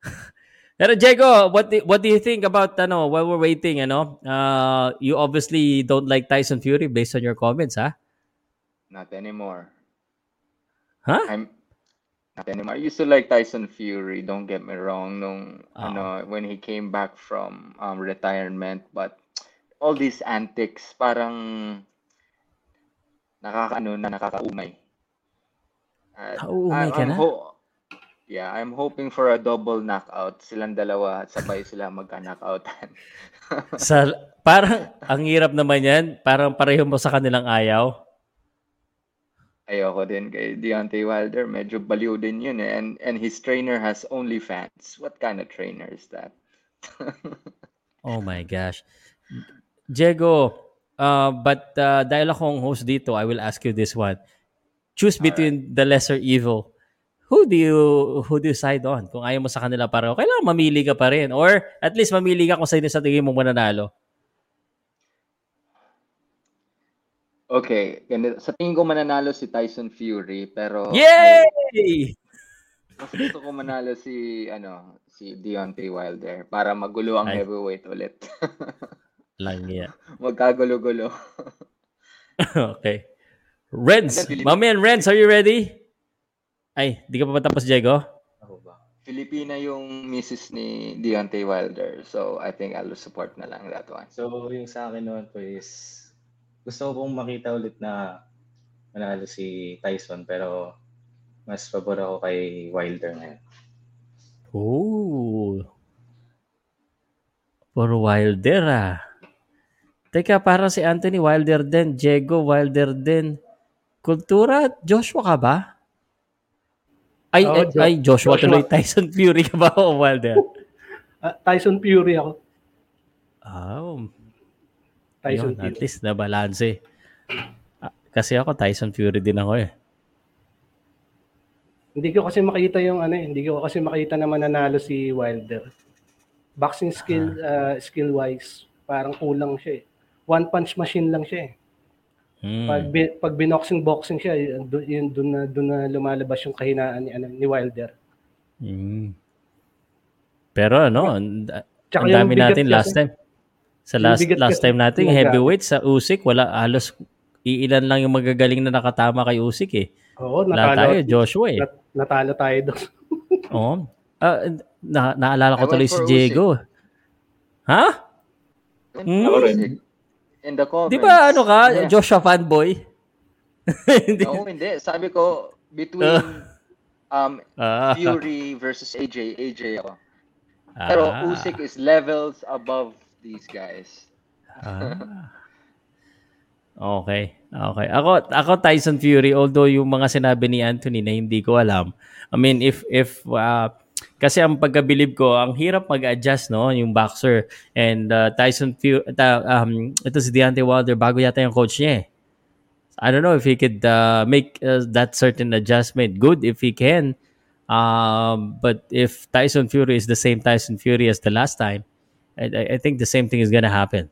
Pero Diego, what do, what do you think about ano while we're waiting, ano? Uh, you obviously don't like Tyson Fury based on your comments, ha? Not anymore. Huh? I'm not anymore. I used to like Tyson Fury, don't get me wrong, nung Oo. ano, when he came back from um, retirement, but all these antics parang nakakaano na nakakaumay. Nauumay I'm- ka I'm na? ho- yeah, I'm hoping for a double knockout. Silang dalawa, sabay sila magka-knockoutan. Sa, parang, ang hirap naman yan. Parang pareho mo sa kanilang ayaw. Ayoko din kay Deontay Wilder. Medyo baliw din yun eh. And, and his trainer has OnlyFans. What kind of trainer is that? Oh my gosh. Diego, uh, but uh, dahil akong host dito, I will ask you this one. Choose between the lesser evil. Who do you who do you side on? Kung ayaw mo sa kanila pareho, kailangan mamili ka pa rin. Or at least mamili ka kung sino sa tingin mo mananalo. Okay. Sa tingin ko mananalo si Tyson Fury, pero Yay! mas gusto ko manalo si ano, si Deontay Wilder para magulo ang Ay. heavyweight ulit. Lang yan. Magkagulo-gulo. okay. Renz, Pilip- my man Renz, are you ready? Ay, di ka pa ba tapos, Diego? Ako ba? Filipina yung missus ni Deontay Wilder. So, I think I'll support na lang that one. So, yung sa akin naman po is, gusto ko pong makita ulit na manalo si Tyson, pero mas pabor ako kay Wilder ngayon. Ooh. For Wilder ah. Teka, parang si Anthony Wilder din, Diego Wilder din. Kultura, Joshua ka ba? Ay, Oo, ay, ay, Joshua, Joshua. tuloy. Tyson Fury ka ba o Wilder? Ah, Tyson Fury ako. Oh, Tyson yun, at Fury. least na balance. Ah, Kasi ako, Tyson Fury din ako eh. Hindi ko kasi makita yung ano eh, hindi ko kasi makita na mananalo si Wilder. Boxing skill uh, skill wise, parang kulang siya eh. One punch machine lang siya eh. Hmm. Pag bi- pag binoxing boxing siya, yun doon na doon na lumalabas yung kahinaan ni ano ni Wilder. Hmm. Pero ano, ang dami natin kasi- last time. Sa last last kasi time natin, heavyweight sa Usyk, wala halos iilan lang yung magagaling na nakatama kay Usyk eh. Oo, natalo. tayo, Joshua eh. nat- natalo tayo doon. Oo. Ah, na, naalala ko I tuloy si Diego. Ha? Hmm? Ako rin. In the comments. Di ba ano ka, Yeah. Joshua fanboy? Hindi. Oo, hindi. Sabi ko, between um, Ah. Fury versus AJ, AJ ako. Pero Ah. Usyk is levels above these guys. Ah. Okay. Okay. Ako ako Tyson Fury although yung mga sinabi ni Anthony na hindi ko alam. I mean if if uh, kasi ang pagkabilib ko, ang hirap mag-adjust no, yung boxer and uh, Tyson Fury um ito si Deontay Wilder bago yata yung coach niya eh. I don't know if he could uh, make uh, that certain adjustment. Good if he can. Um, but if Tyson Fury is the same Tyson Fury as the last time, I, I- think the same thing is gonna happen.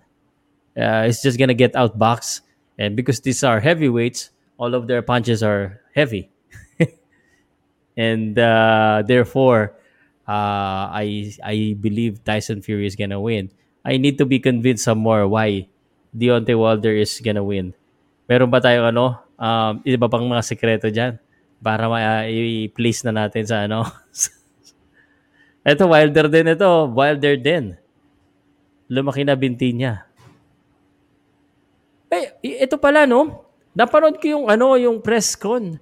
Uh, it's just gonna get outboxed, and because these are heavyweights, all of their punches are heavy, and uh, therefore, uh, I I believe Tyson Fury is gonna win. I need to be convinced some more why Deontay Wilder is gonna win. Meron ba tayong ano, um, iba pang mga sekreto dyan para ma- i-place na natin sa ano? ito, Wilder din ito. Wilder din. Lumaki na binti niya. Eh, ito pala, no? Napanood ko yung, ano, yung press con.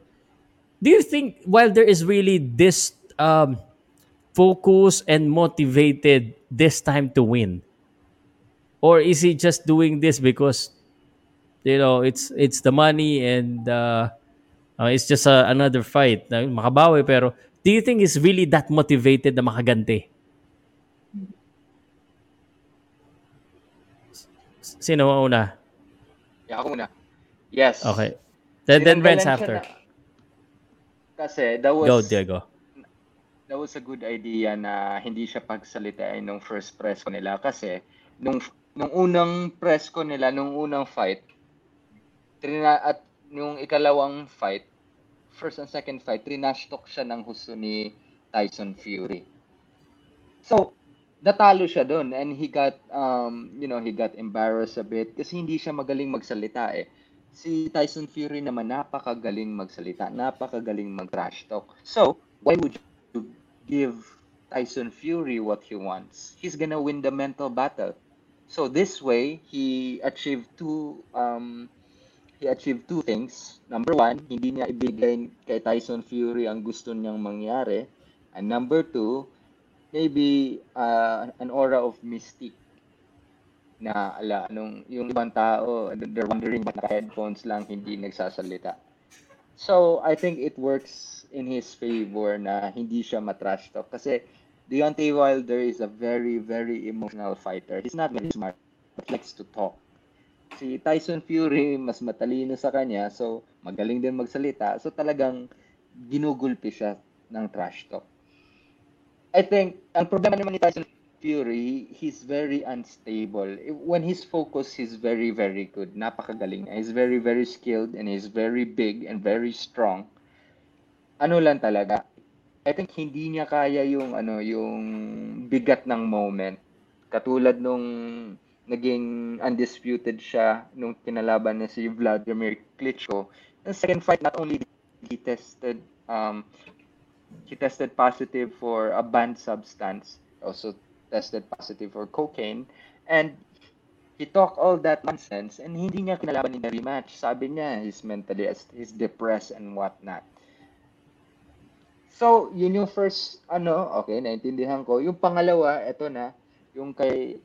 Do you think Wilder is really this um, focused and motivated this time to win? Or is he just doing this because, you know, it's it's the money and uh, uh, it's just uh, another fight. Makabawi, pero do you think he's really that motivated na makaganti? Sino ang una? Yeah, ako muna. Yes. Okay. Then, then siya after. na- kasi that was Go, Diego. That was a good idea na hindi siya pagsalitain nung first press ko nila. Kasi nung nung unang press ko nila, nung unang fight, trina, at yung ikalawang fight, first and second fight, trinash talk siya ng husto ni Tyson Fury. So, natalo siya doon and he got um you know he got embarrassed a bit kasi hindi siya magaling magsalita eh. Si Tyson Fury naman napakagaling magsalita napakagaling mag trash talk. So why would you give Tyson Fury what he wants. He's gonna win the mental battle. So this way he achieved two um he achieved two things. Number one hindi niya ibigay kay Tyson Fury ang gusto niyang mangyari. And number two maybe uh, an aura of mystique na ala nung yung ibang tao they're wondering ba't naka-headphones lang hindi nagsasalita? So I think it works in his favor na hindi siya matrash talk kasi Deontay Wilder is a very very emotional fighter he's not very smart but likes to talk si Tyson Fury mas matalino sa kanya so magaling din magsalita so talagang ginugulpi siya ng trash talk I think ang problema naman ni Tyson Fury, he's very unstable. When he's focused, he's very, very good. Napakagaling. He's very, very skilled and he's very big and very strong. Ano lang talaga, I think hindi niya kaya yung ano, yung bigat ng moment. Katulad nung naging undisputed siya nung kinalaban niya si Vladimir Klitschko. The second fight, not only he tested um, he tested positive for a banned substance, also tested positive for cocaine, and he talked all that nonsense and hindi niya kinalaban in the rematch. Sabi niya, he's mentally, he's depressed and whatnot. So, yun yung first, ano, okay, naintindihan ko. Yung pangalawa, eto na, yung kay,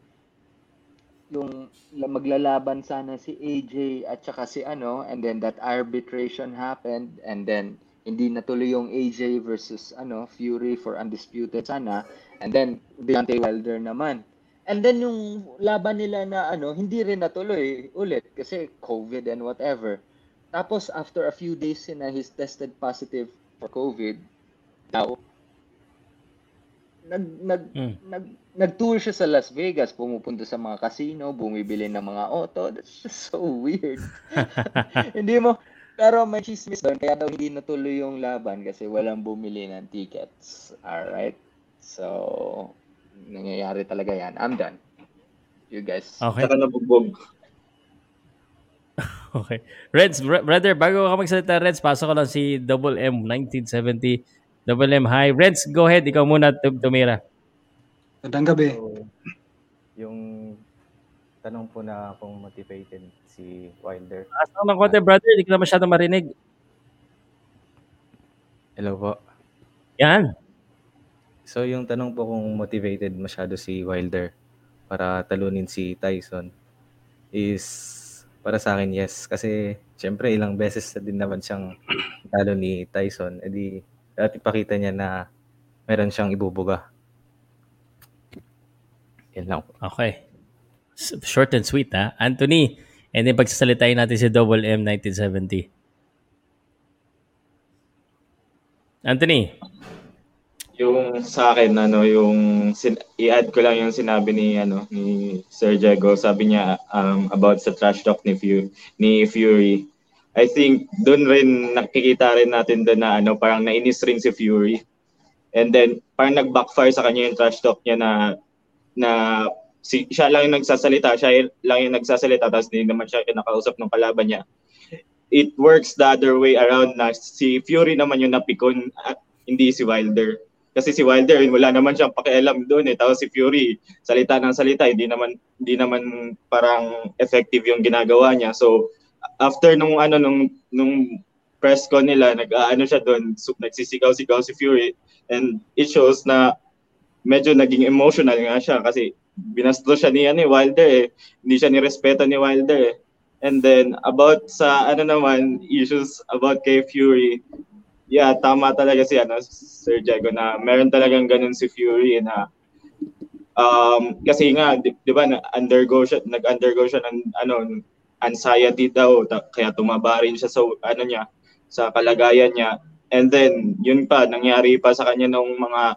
yung maglalaban sana si AJ at saka si ano, and then that arbitration happened, and then hindi natuloy yung AJ versus ano Fury for undisputed sana and then Deontay Wilder naman. And then yung laban nila na ano hindi rin natuloy ulit kasi COVID and whatever. Tapos after a few days na he's tested positive for COVID daw nag nag Mm. nag nag-tour siya sa Las Vegas pumupunta sa mga casino bumibili ng mga auto that's just so weird hindi mo pero may chismis doon, kaya daw hindi natuloy yung laban kasi walang bumili ng tickets. Alright? So, nangyayari talaga yan. I'm done. You guys. Okay. Saka nabugbog. Okay. Reds, br- brother, bago ka magsalita, Reds, pasok ko lang si Double M 1970. Double M, hi. Reds, go ahead. Ikaw muna tum- tumira. Magandang gabi. So, yung tanong po na kung motivated si Wilder. Pasok ng konti, brother. Hindi ko na masyado marinig. Hello po. Yan. So, yung tanong po kung motivated masyado si Wilder para talunin si Tyson is para sa akin yes. Kasi syempre ilang beses na din naman siyang talo ni Tyson. E di dati pakita niya na meron siyang ibubuga. Yan lang. Okay. Short and sweet, ha? Anthony, and then pagsasalitain natin si Double M 1970. Anthony, Yung sa akin ano, yung sin- i-add ko lang yung sinabi ni ano ni Sir Diego, sabi niya um, about sa trash talk ni Fury, ni Fury. I think doon rin nakikita rin natin doon na ano parang nainis rin si Fury. And then parang nag-backfire sa kanya yung trash talk niya na na si, siya lang yung nagsasalita, siya lang yung nagsasalita tapos hindi naman siya kinakausap ng kalaban niya. It works the other way around na si Fury naman yung napikon at hindi si Wilder. Kasi si Wilder wala naman siyang pakialam doon eh. Tapos si Fury salita ng salita, hindi naman hindi naman parang effective yung ginagawa niya. So after nung ano nung nung press con nila, nag-aano siya doon, so, nagsisigaw-sigaw si Fury and it shows na medyo naging emotional nga siya kasi binastro siya ni ano, eh, Wilder eh. Hindi siya nirespeto ni Wilder eh. And then about sa ano naman issues about kay Fury, yeah, tama talaga si ano Sir Diego na meron talagang ganun si Fury na um kasi nga 'di, 'di ba na undergo siya nag-undergo siya ng ano anxiety daw ta- kaya tumaba rin siya sa ano niya sa kalagayan niya and then yun pa nangyari pa sa kanya nung mga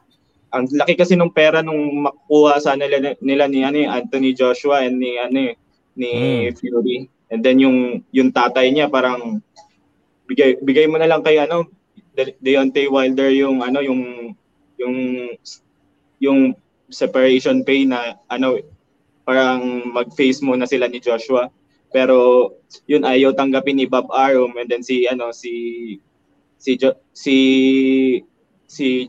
ang laki kasi nung pera nung makuha sa nila, nila ni ano, eh, Anthony Joshua and ni ano eh, ni Mm. Fury. And then yung yung tatay niya parang bigay bigay mo na lang kay ano De- Deontay Wilder yung ano yung yung yung separation pay na ano parang mag-face muna sila ni Joshua. Pero yun ayaw tanggapin ni Bob Arum and then si ano si si jo, si si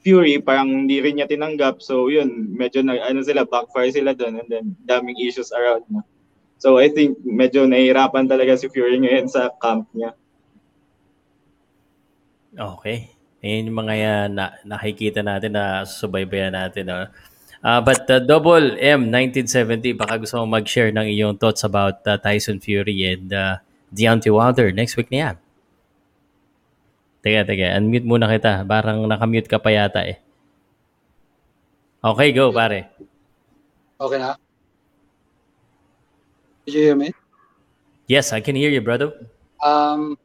Fury parang hindi rin niya tinanggap. So yun, medyo na ano sila backfire sila doon and then daming issues around na. So I think medyo nahihirapan talaga si Fury ngayon sa camp niya. Okay. Ayun yung mga yan na, nakikita natin na subaybayan natin. No? Ah, but uh, Double M 1970, baka gusto mo mag-share ng iyong thoughts about uh, Tyson Fury and uh, Deontay Wilder next week na yan. Teka, teka. Unmute muna kita. Parang nakamute ka pa yata eh. Okay, go pare. Okay na? Did you hear me? Yes, I can hear you, brother. Um,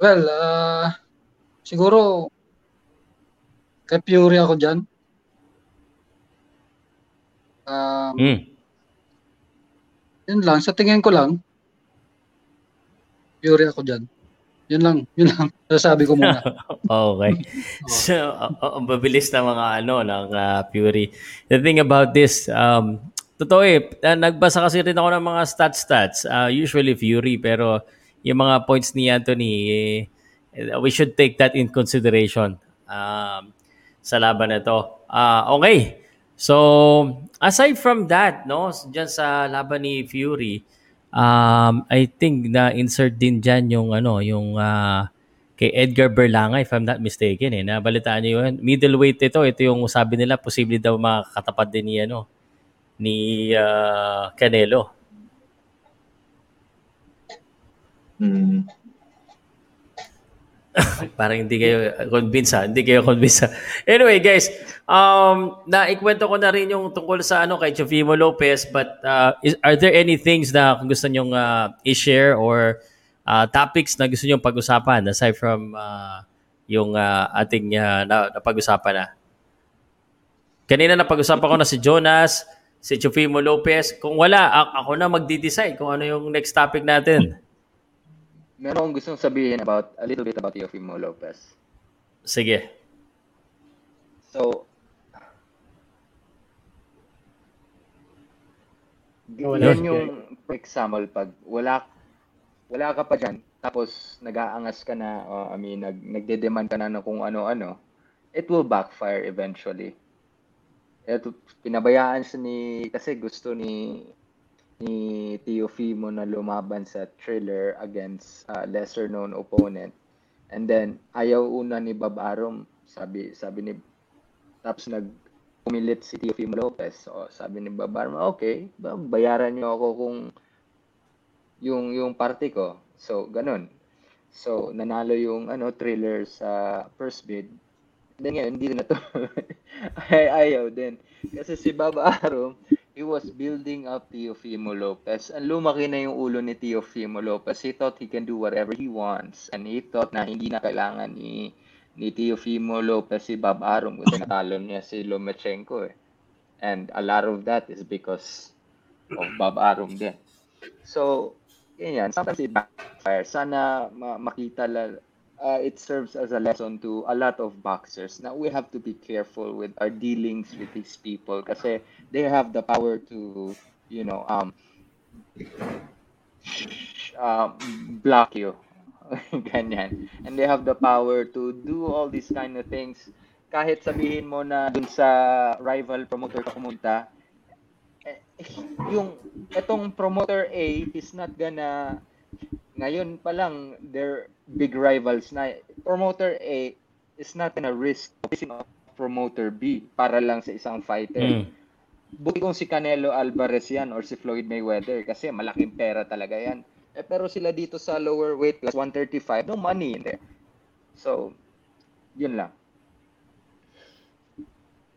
well, uh, siguro kay Fury ako dyan. Um, Mm. Yun lang, sa tingin ko lang, Fury ako dyan. Yun lang, yun lang. Sasabi ko muna. okay. So, uh, uh, ang mabilis na mga ano ng uh, Fury. The thing about this, um, totoo eh, uh, nagbasa kasi rin ako ng mga stats-stats. Uh, usually Fury, pero yung mga points ni Anthony, eh, we should take that in consideration um, sa laban na to. Uh, okay. So, aside from that, no, dyan sa laban ni Fury, um, I think na insert din dyan yung ano, yung ah, kay Edgar Berlanga if I'm not mistaken eh. Nabalitaan niyo yun. Middleweight ito, ito yung sabi nila posible daw makakatapat din ni ano ni ah, Canelo. Mm. Parang hindi kayo convinced ha. Hindi kayo convinced ha. Anyway guys, um, naikwento ko na rin yung tungkol sa ano kay Jovimo Lopez but uh, is, are there any things na gusto nyong uh, i-share or uh, topics na gusto nyong pag-usapan aside from uh, yung uh, ating uh, na, napag-usapan na? Kanina napag-usapan ko na si Jonas, si Jovimo Lopez. Kung wala, ako na magdi-decide kung ano yung next topic natin. Meron akong gustong sabihin about a little bit about Teofimo Lopez. Sige. So, Wala yan si yung, for example, pag wala wala ka pa dyan, tapos nag-aangas ka na, uh, I mean, nag, nagde-demand ka na ng kung ano-ano, it will backfire eventually. Ito, pinabayaan siya ni, kasi gusto ni, ni Teofimo na lumaban sa thriller against a lesser known opponent. And then, ayaw una ni Bob Arum, sabi, sabi ni, tapos nag, pumilit si Teofimo Lopez. So, sabi ni Bob Arum, okay, ba- bayaran niyo ako kung yung yung party ko. So, ganun. So, nanalo yung ano thriller sa first bid. Then ngayon, hindi na to. Ay, ayaw din. Kasi si Bob Arum, he was building up Teofimo Lopez. Ang lumaki na yung ulo ni Teofimo Lopez. He thought he can do whatever he wants. And he thought na hindi na kailangan ni ni Teofimo Lopez si Bob Arum kasi natalo niya si Lomachenko eh. And a lot of that is because of Bob Arum din. So, yun yan. Sometimes it backfire. Sana ma- makita la, uh, it serves as a lesson to a lot of boxers. Now, we have to be careful with our dealings with these people kasi they have the power to, you know, um, uh, block you. Ganyan. And they have the power to do all these kind of things. Kahit sabihin mo na dun sa rival promoter ka pumunta, eh, yung etong promoter A is not gonna ngayon pa lang they're big rivals na promoter A is not gonna risk promoter B para lang sa isang fighter. Mm. Buti kung si Canelo Alvarez yan or si Floyd Mayweather kasi malaking pera talaga yan. Eh, pero sila dito sa lower weight class 135, no money in there. So, yun lang.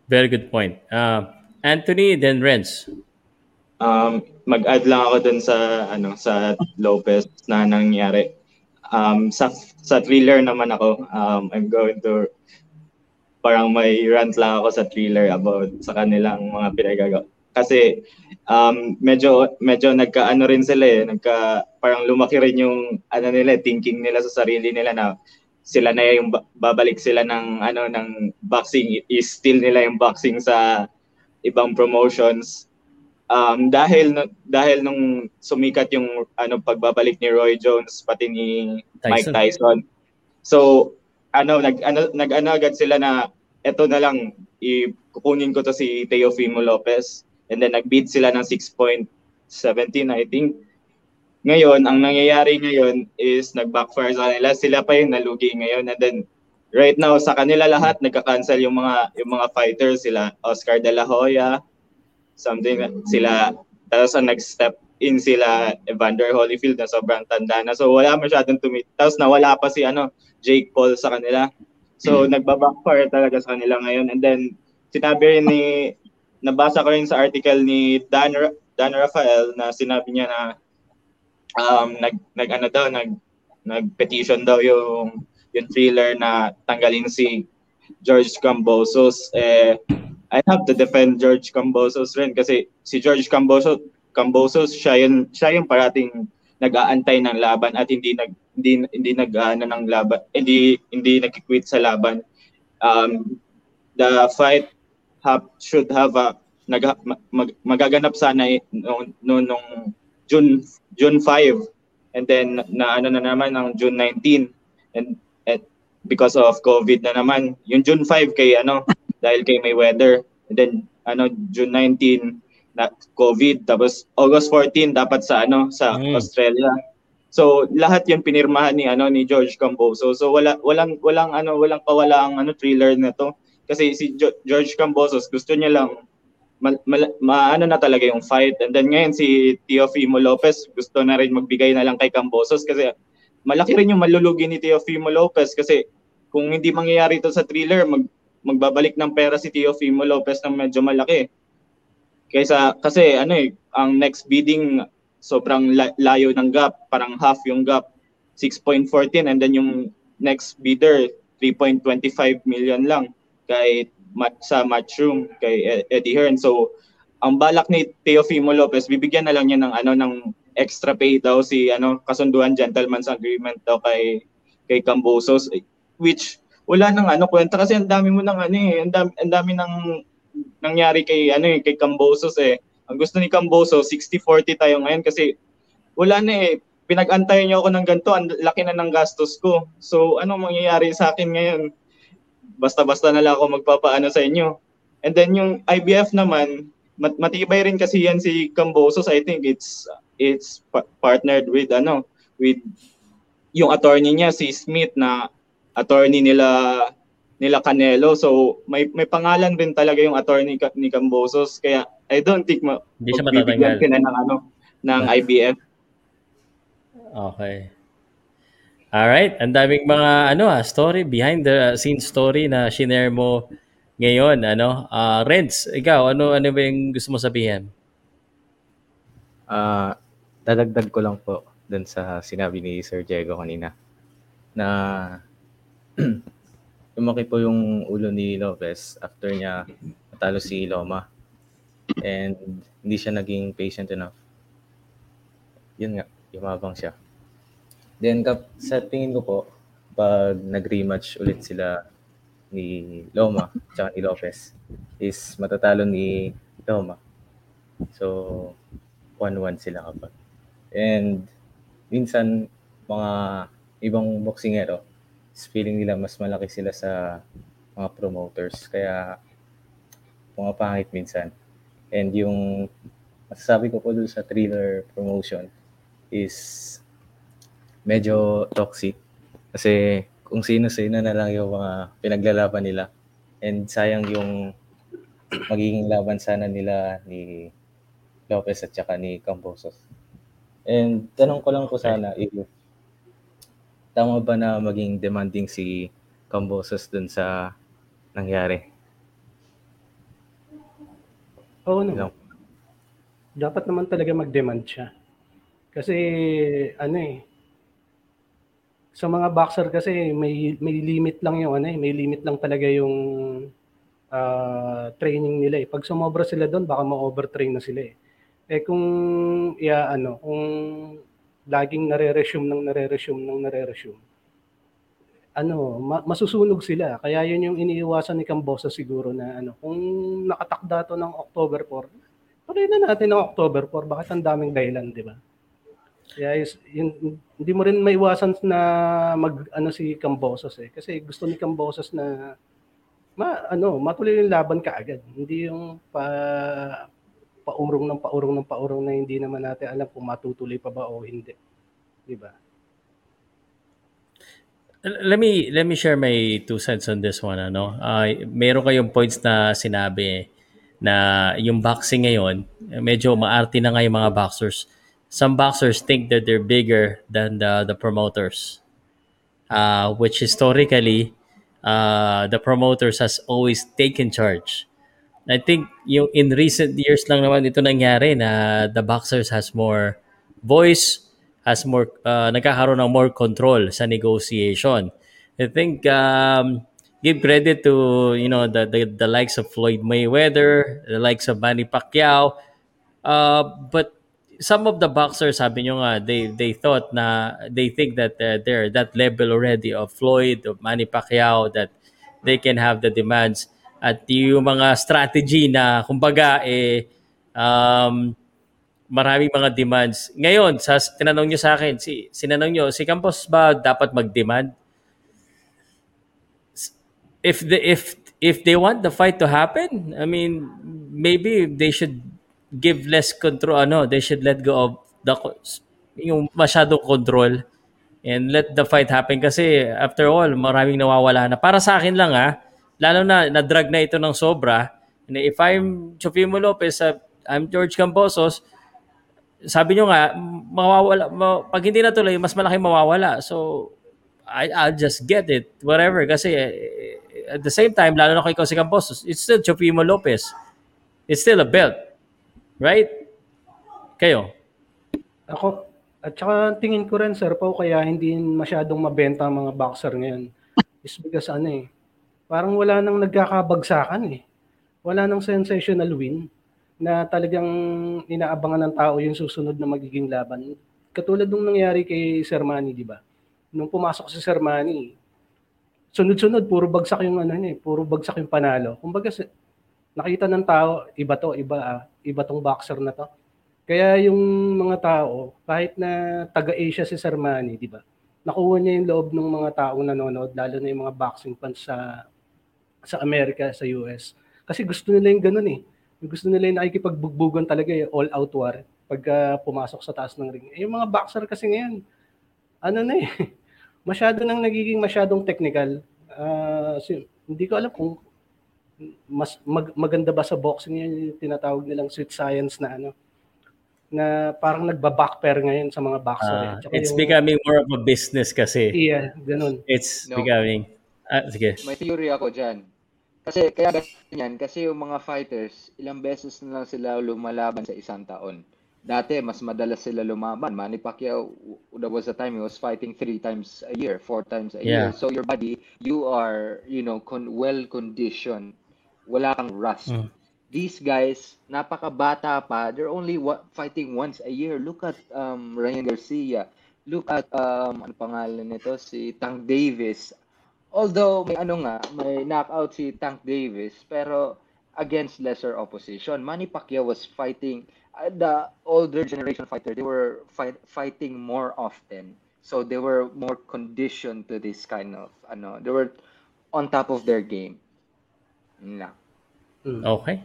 Very good point. Uh, Anthony, then Renz. Um, mag-add lang ako dun sa ano sa Lopez na nangyari. Um, sa sa thriller naman ako, um, I'm going to parang may rant lang ako sa thriller about sa kanilang mga pinagagawa. Kasi um, medyo medyo nagkaano rin sila eh, nagka parang lumaki rin yung ano nila, thinking nila sa sarili nila na sila na yung ba- babalik sila ng ano ng boxing is still nila yung boxing sa ibang promotions um, dahil dahil nung sumikat yung ano pagbabalik ni Roy Jones pati ni Mike Tyson. So ano nag ano nag ano agad sila na eto na lang ikukunin ko to si Teofimo Lopez and then nag-bid sila ng 6.17 I think. Ngayon, ang nangyayari ngayon is nag-backfire sa kanila. Sila pa yung nalugi ngayon and then right now sa kanila lahat nagka-cancel yung mga yung mga fighters sila Oscar De La Hoya something. Sila tapos ang nag-step in sila Evander Holyfield na sobrang tanda na. So wala masyadong tumit tapos nawala pa si ano Jake Paul sa kanila. So nagba-backfire talaga sa kanila ngayon. And then sinabi rin ni nabasa ko rin sa article ni Dan Dan Rafael na sinabi niya na um nag nag ano daw nag nag-petition daw yung yung thriller na tanggalin si George Cambosos. Eh I have to defend George Cambosos rin kasi si George Cambosos Cambosos siya yung siya yung parating nag-aantay ng laban at hindi nag hindi hindi nag ano ng laban hindi hindi nag-quit sa laban. Um the fight have, should have a nag, mag, magaganap sana eh, nung, nung, nung June June 5 and then na ano na naman ng June 19 and, and because of COVID na naman yung June 5 kay ano dahil kay Mayweather. And then ano June 19 na COVID. Tapos August 14 dapat sa ano sa Mm. Australia. So lahat yun pinirmahan ni ano ni George Camboso. So wala walang walang ano walang pawala ang ano thriller na to. Kasi si Jo- George Cambosos gusto niya lang ma, ma- maano na talaga yung fight. And then ngayon si Teofimo Lopez gusto na rin magbigay na lang kay Cambosos. Kasi malaki rin yung malulugi ni Teofimo Lopez. Kasi kung hindi mangyayari ito sa thriller mag magbabalik ng pera si Teofimo Lopez ng medyo malaki kaysa kasi ano eh ang next bidding sobrang la- layo ng gap parang half yung gap 6.14 and then yung next bidder 3.25 million lang kay sa matchroom kay E- Eddie Hearn. So ang balak ni Teofimo Lopez bibigyan na lang niya ng ano ng extra pay daw si ano kasunduan gentleman's agreement daw kay kay Cambosos which wala nang ano kwenta kasi ang dami mo nang ano eh ang dami, ang dami nang nangyari kay ano eh kay Cambosos eh. Ang gusto ni Camboso 60-40 tayo ngayon kasi wala na eh pinag-antayan niyo ako ng ganito, ang laki na ng gastos ko. So ano mangyayari sa akin ngayon? basta-basta na lang ako magpapaano sa inyo. And then yung IBF naman, mat- matibay rin kasi yan si Cambosos. I think it's it's pa- partnered with ano, with yung attorney niya si Smith na attorney nila nila Canelo. So may may pangalan rin talaga yung attorney ka- ni Cambosos kaya I don't think ma- Hindi siya matatanggal. sila ng ano ng IBF. Okay. Alright, ang daming mga ano ah, story behind the scene story na shinare mo ngayon, ano? Ah, Renz, ikaw ano ano ba yung gusto mo sabihin? Ah, dadagdag ko lang po dun sa sinabi ni Sir Diego kanina na lumaki po yung ulo ni Lopez after niya matalo si Loma and hindi siya naging patient enough. Yun nga, yumabang siya. Then kap sa tingin ko po, pag nag-rematch ulit sila ni Loma tsaka ni Lopez is matatalo ni Loma. So, 1-1 sila kapag. And minsan mga ibang boksingero feeling nila mas malaki sila sa mga promoters kaya pumapangit minsan. And yung masasabi ko po dun sa thriller promotion is medyo toxic kasi kung sino-sino na lang yung mga pinaglalaban nila and sayang yung magiging laban sana nila ni Lopez at saka ni Cambosos. And tanong ko lang po sana if tama ba na maging demanding si Cambosos dun sa nangyari? Oo naman. lang. Dapat naman talaga mag-demand siya. Kasi ano eh, sa mga boxer kasi may may limit lang yung ano eh, may limit lang talaga yung ah, training nila eh. Pag sumobra sila doon, baka ma-overtrain na sila eh. Eh kung ya ano, kung laging nare-resume ng nare-resume ng nare-resume, ano, ma- masusunog sila. Kaya yun yung iniiwasan ni Cambosa siguro na ano, kung nakatakda to ng October 4, tuloy na natin ng October 4. Bakit ang daming dahilan, di ba? Kaya is, yun, hindi mo rin maiwasan na mag ano si Cambosas eh kasi gusto ni Cambosas na ma ano, matuloy yung laban kaagad. Hindi yung pa paurong ng paurong ng paurong na hindi naman natin alam kung matutuloy pa ba o hindi. Di ba? Let me let me share my two cents on this one ano. Uh, meron kayong points na sinabi na yung boxing ngayon, medyo maarte na nga yung mga boxers. Some boxers think that they're bigger than the the promoters. Uh, which historically uh, the promoters has always taken charge. I think yung in recent years lang naman ito nangyari na the boxers has more voice, has more uh, nagkakaroon ng more control sa negotiation. I think um, give credit to you know the, the the likes of Floyd Mayweather, the likes of Manny Pacquiao, uh, but some of the boxers sabi nyo nga they they thought na they think that uh, they're that level already of Floyd of Manny Pacquiao that they can have the demands at yung mga strategy na kumbaga eh um, maraming mga demands. Ngayon, sa tinanong nyo sa akin, si sinanong nyo, si Campos ba dapat mag-demand? If the if if they want the fight to happen, I mean, maybe they should give less control ano, they should let go of the yung masyadong control and let the fight happen kasi after all, maraming nawawala na. Para sa akin lang ha, lalo na na-drag na ito ng sobra. If I'm Chofimo Lopez, uh, I'm George Camposos, sabi nyo nga, mawawala, ma, pag hindi natuloy, mas malaki mawawala. So, I, I'll just get it, whatever. Kasi eh, at the same time, lalo na kay Jose Camposos, it's still Chofimo Lopez. It's still a belt. Right? Kayo? Ako, at saka tingin ko rin, Sir Pao, kaya hindi masyadong mabenta ang mga boxer ngayon. Is because ano eh, parang wala nang nagkakabagsakan eh. Wala nang sensational win na talagang inaabangan ng tao yung susunod na magiging laban. Katulad nung nangyari kay Sir Manny, di ba? Nung pumasok si Sir Manny, sunod-sunod, puro bagsak yung ano niya, eh, puro bagsak yung panalo. Kumbaga, nakita ng tao, iba to, iba, ah, iba tong boxer na to. Kaya yung mga tao, kahit na taga-Asia si Sir Manny, di ba? Nakuha niya yung loob ng mga taong nanonood, lalo na yung mga boxing fans sa sa Amerika, sa US. Kasi gusto nila yung ganun eh. Gusto nila yung nakikipagbugbugan talaga eh, all out war pagka pumasok sa taas ng ring. Eh, yung mga boxer kasi ngayon, ano na eh, masyado nang nagiging masyadong technical. Uh, so, hindi ko alam kung mas mag, maganda ba sa boxing yun yung tinatawag nilang sweet science na ano na parang nagba-backpair ngayon sa mga boxer. Uh, eh. it's yung, becoming more of a business kasi. Yeah, ganun. It's no. becoming ah, sige. May theory ako diyan. Kasi kaya ganyan kasi yung mga fighters ilang beses na lang sila lumalaban sa isang taon. Dati mas madalas sila lumaban. Manny Pacquiao there was a time he was fighting three times a year, four times a yeah. year. So your body, you are, you know, con- well conditioned. Wala kang rust. Mm these guys, napakabata pa. They're only wa- fighting once a year. Look at um, Ryan Garcia. Look at, um, ano pangalan nito? Si Tank Davis. Although, may ano nga, may knockout si Tank Davis, pero against lesser opposition. Manny Pacquiao was fighting, uh, the older generation fighter, they were fight, fighting more often. So they were more conditioned to this kind of, ano, they were on top of their game. Na. Okay.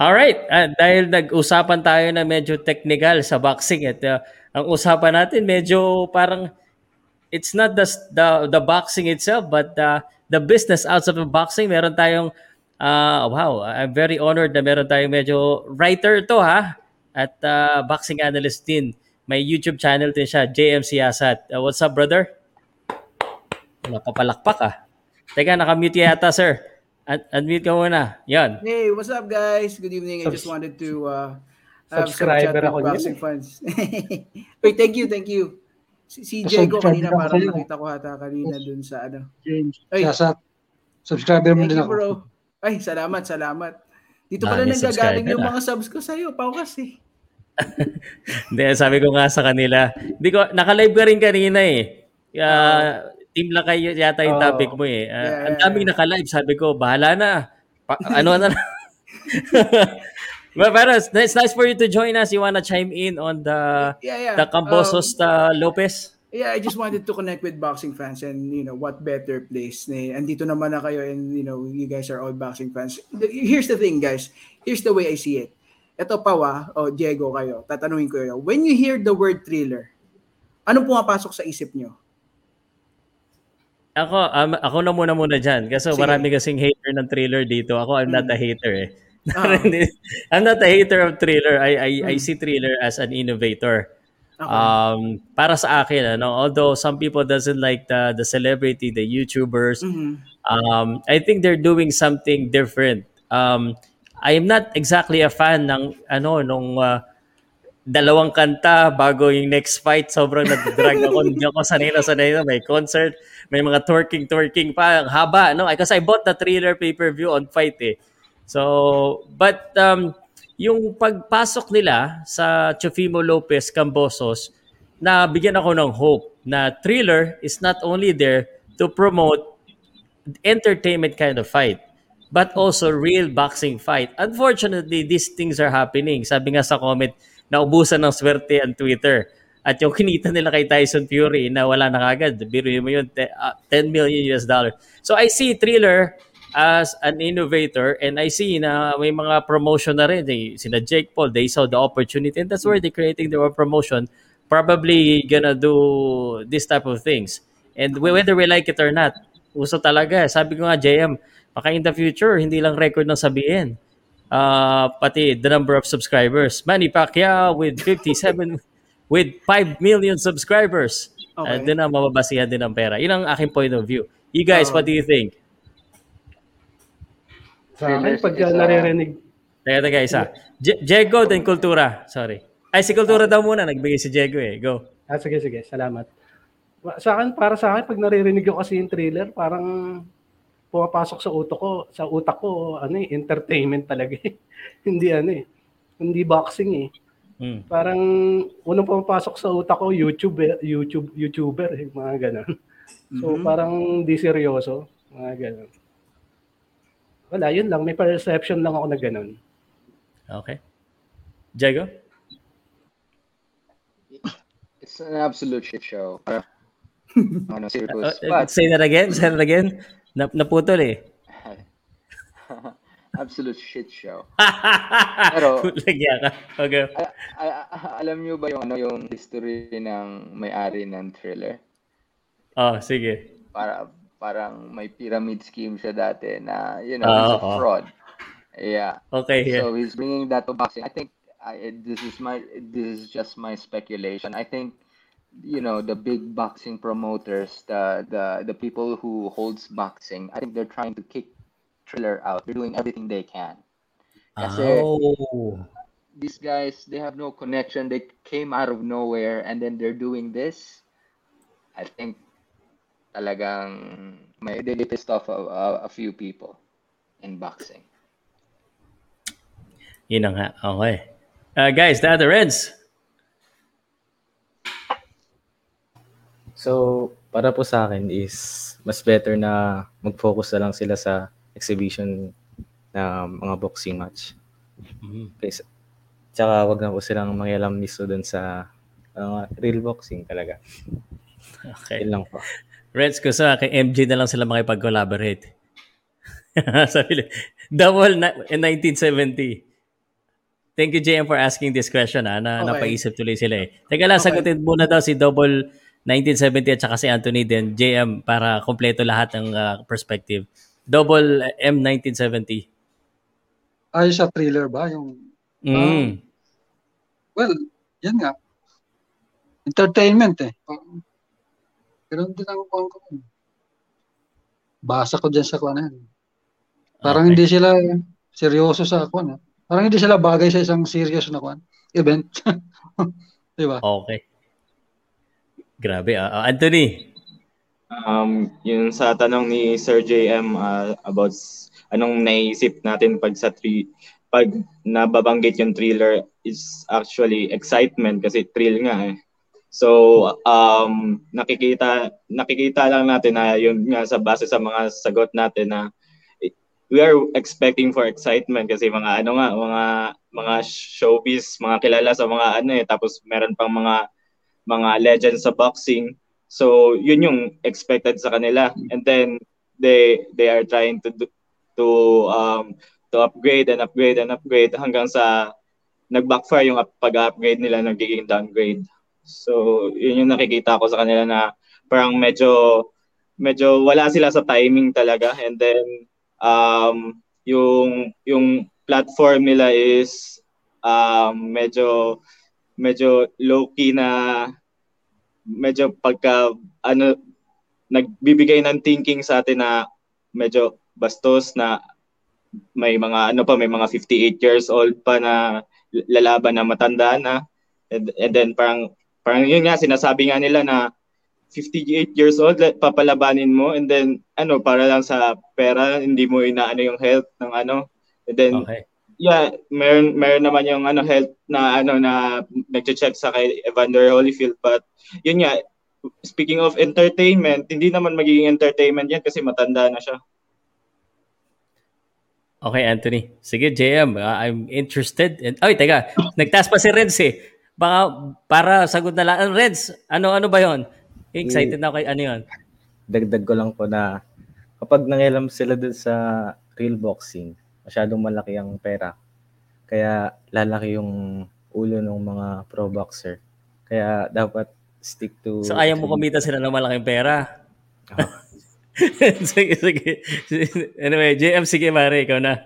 All right, uh, dahil nag-usapan tayo na medyo technical sa boxing at uh, ang usapan natin medyo parang it's not the the, the boxing itself but uh, the business outside of boxing. Meron tayong uh, wow, I'm very honored na meron tayong medyo writer to ha at uh, boxing analyst din. May YouTube channel din siya, JM Siyasat. Uh, what's up, brother? Napapalakpak ah. Teka, nakamute yata, sir. Un- unmute ka muna. Yan. Hey, what's up guys? Good evening. I just wanted to uh, Subscriber ako niyan boxing fans. Wait, thank you, thank you. Si, si Diego kanina parang sa'yo. nakita ko hata kanina dun sa ano. James. Ay. Sa subscriber mo din ako. bro. Ay, salamat, salamat. Dito Ah, pala may nanggagaling yung ah. mga subs ko sa'yo, Paukas eh. Hindi, sabi ko nga sa kanila. Hindi ko, naka-live ka rin kanina eh. Uh, team lang kayo yata yung Oo. topic mo eh. Uh, Yeah, ang yeah, daming naka-live. Sabi ko, bahala na. Pa- ano na But, pero it's, it's nice for you to join us. You wanna chime in on the Yeah, yeah. the Cambosos uh, Lopez? Yeah, I just wanted to connect with boxing fans and you know what better place na andito naman na kayo and you know you guys are all boxing fans. Here's the thing guys. Here's the way I see it. Ito pa wa, o Diego kayo, tatanungin ko kayo. When you hear the word thriller, anong pumapasok sa isip nyo? Ako, um, ako na muna muna dyan. Kasi Sige. marami kasing hater ng thriller dito. Ako, I'm not a hater eh. Ah. I'm not a hater of thriller. I, I, I see thriller as an innovator. Okay. Um, para sa akin, ano, although some people doesn't like the, the celebrity, the YouTubers, Mhm. um, I think they're doing something different. Um, I am not exactly a fan ng ano nung uh, dalawang kanta bago yung next fight. Sobrang nag-drag ako. Hindi ako sanay na sanay na. May concert, may mga twerking, twerking pa. Ang haba, no? Because I bought the thriller pay-per-view on fight eh. So, but um, yung pagpasok nila sa Chofimo Lopez Cambosos, na bigyan ako ng hope na thriller is not only there to promote entertainment kind of fight but also real boxing fight. Unfortunately, these things are happening. Sabi nga sa comment, naubusan ng swerte ang Twitter. At yung kinita nila kay Tyson Fury na wala na kagad. Biro mo yun, te- ah, 10 million US dollar. So I see Thriller as an innovator and I see na may mga promotion na rin. Eh, sina Jake Paul, they saw the opportunity and that's where they're creating their own promotion. Probably gonna do this type of things. And whether we like it or not, uso talaga. Sabi ko nga, JM, baka in the future, hindi lang record ng sabihin. Uh, pati the number of subscribers. Manny Pacquiao with 57, with 5 million subscribers. Okay. Uh, din ang mababasihan din ng pera. Yun ang aking point of view. You guys, Oh. what do you think? Sa akin, is, uh, naririnig, Teka, teka, isa. Je- Jego, then Kultura. Sorry. Ay, si Kultura daw muna. Nagbigay si Jego eh. Go. ah, sige, sige, salamat. Sa akin, para sa akin, pag naririnig ko kasi yung thriller, parang pumapasok sa utak ko, sa utak ko, ano eh, entertainment talaga eh. hindi ano eh, hindi boxing eh. Hmm. Parang unang pumapasok sa utak ko, YouTube, YouTube, YouTuber, eh, mga ganun. So Mhm. parang di seryoso, mga ganun. Wala, yun lang. May perception lang ako na ganun. Okay. Jego? It's an absolute shit show. Uh, on a Uh, uh, But say that again. Say that again. Na naputol eh. absolute shit show. Pero- Lagyan ka. Okay. A- a- a- alam niyo ba yung ano yung history ng may-ari ng thriller? Oh, sige. Para parang may pyramid scheme siya dati na you know, Ah, he's a fraud. Yeah. Okay, here. So he's bringing that to boxing. I think I, this is my this is just my speculation. I think you know the big boxing promoters, the the the people who holds boxing. I think they're trying to kick Thriller out. They're doing everything they can. Kasi oh. these guys they have no connection. They came out of nowhere and then they're doing this. I think talagang may pissed off a, a, a few people in boxing. Yun na nga. Okay. Uh, guys, the other ends. So, para po sa akin is mas better na mag-focus na lang sila sa exhibition na mga boxing match. Mhm. Kasi, tsaka wag na po silang mangialam miso dun sa uh, real boxing talaga. Okay. Yun lang po. Reds ko sa kay MJ na lang sila makipag-collaborate. Sabi double na, in 1970. Thank you, JM, for asking this question. Ha, na, Okay. Napaisip tuloy sila eh. Teka lang, Okay. sagutin muna daw si Double 1970 at saka si Anthony din, JM, para kompleto lahat ng ah, perspective. Double M 1970. Ay, sa thriller ba? Yung, Mm. well, yan nga. Entertainment eh. Pero hindi lang ako ko. Basa ko dyan sa kwan na yan. Parang Okay. hindi sila seryoso sa kwan. ah. Parang hindi sila bagay sa isang serious na kwan. Event. Di ba? Okay. Grabe. ah. Ah, Anthony, Um, yun sa tanong ni Sir JM uh, about s- anong naisip natin pag sa three pag nababanggit yung thriller is actually excitement kasi thrill nga eh. So um nakikita nakikita lang natin na yun nga sa base sa mga sagot natin na we are expecting for excitement kasi mga ano nga mga mga showbiz mga kilala sa mga ano eh tapos meron pang mga mga legends sa boxing So, yun yung expected sa kanila. And then they they are trying to do, to um to upgrade and upgrade and upgrade hanggang sa nag-backfire yung up- pag-upgrade nila nagiging downgrade. So, yun yung nakikita ko sa kanila na parang medyo medyo wala sila sa timing talaga. And then um yung yung platform nila is um medyo medyo low key na medyo pagka ano nagbibigay ng thinking sa atin na medyo bastos na may mga ano pa may mga 58 years old pa na lalaban na matanda na. And, and then parang parang yun nga sinasabi nga nila na 58 years old papalabanin mo and then ano para lang sa pera hindi mo inaano yung health ng ano and then okay. Yeah, meron meron naman yung ano health na ano na nagche-check sa kay Evander Holyfield but yun nga speaking of entertainment, hindi naman magiging entertainment yan kasi matanda na siya. Okay, Anthony. Sige, JM, ah, I'm interested. In... Ay, teka. Nagtaas pa si Reds eh. Baka para sagot na lang. Ah, Reds, ano-ano ba yon? Excited na ako kay ano yun. Dagdag ko lang po na kapag nangialam sila dun sa real boxing, masyadong malaki ang pera. Kaya lalaki yung ulo ng mga pro boxer. Kaya dapat stick to... So ayaw mo kumita sila ng malaking pera. sige, sige. Anyway, JM, sige pare, ikaw na.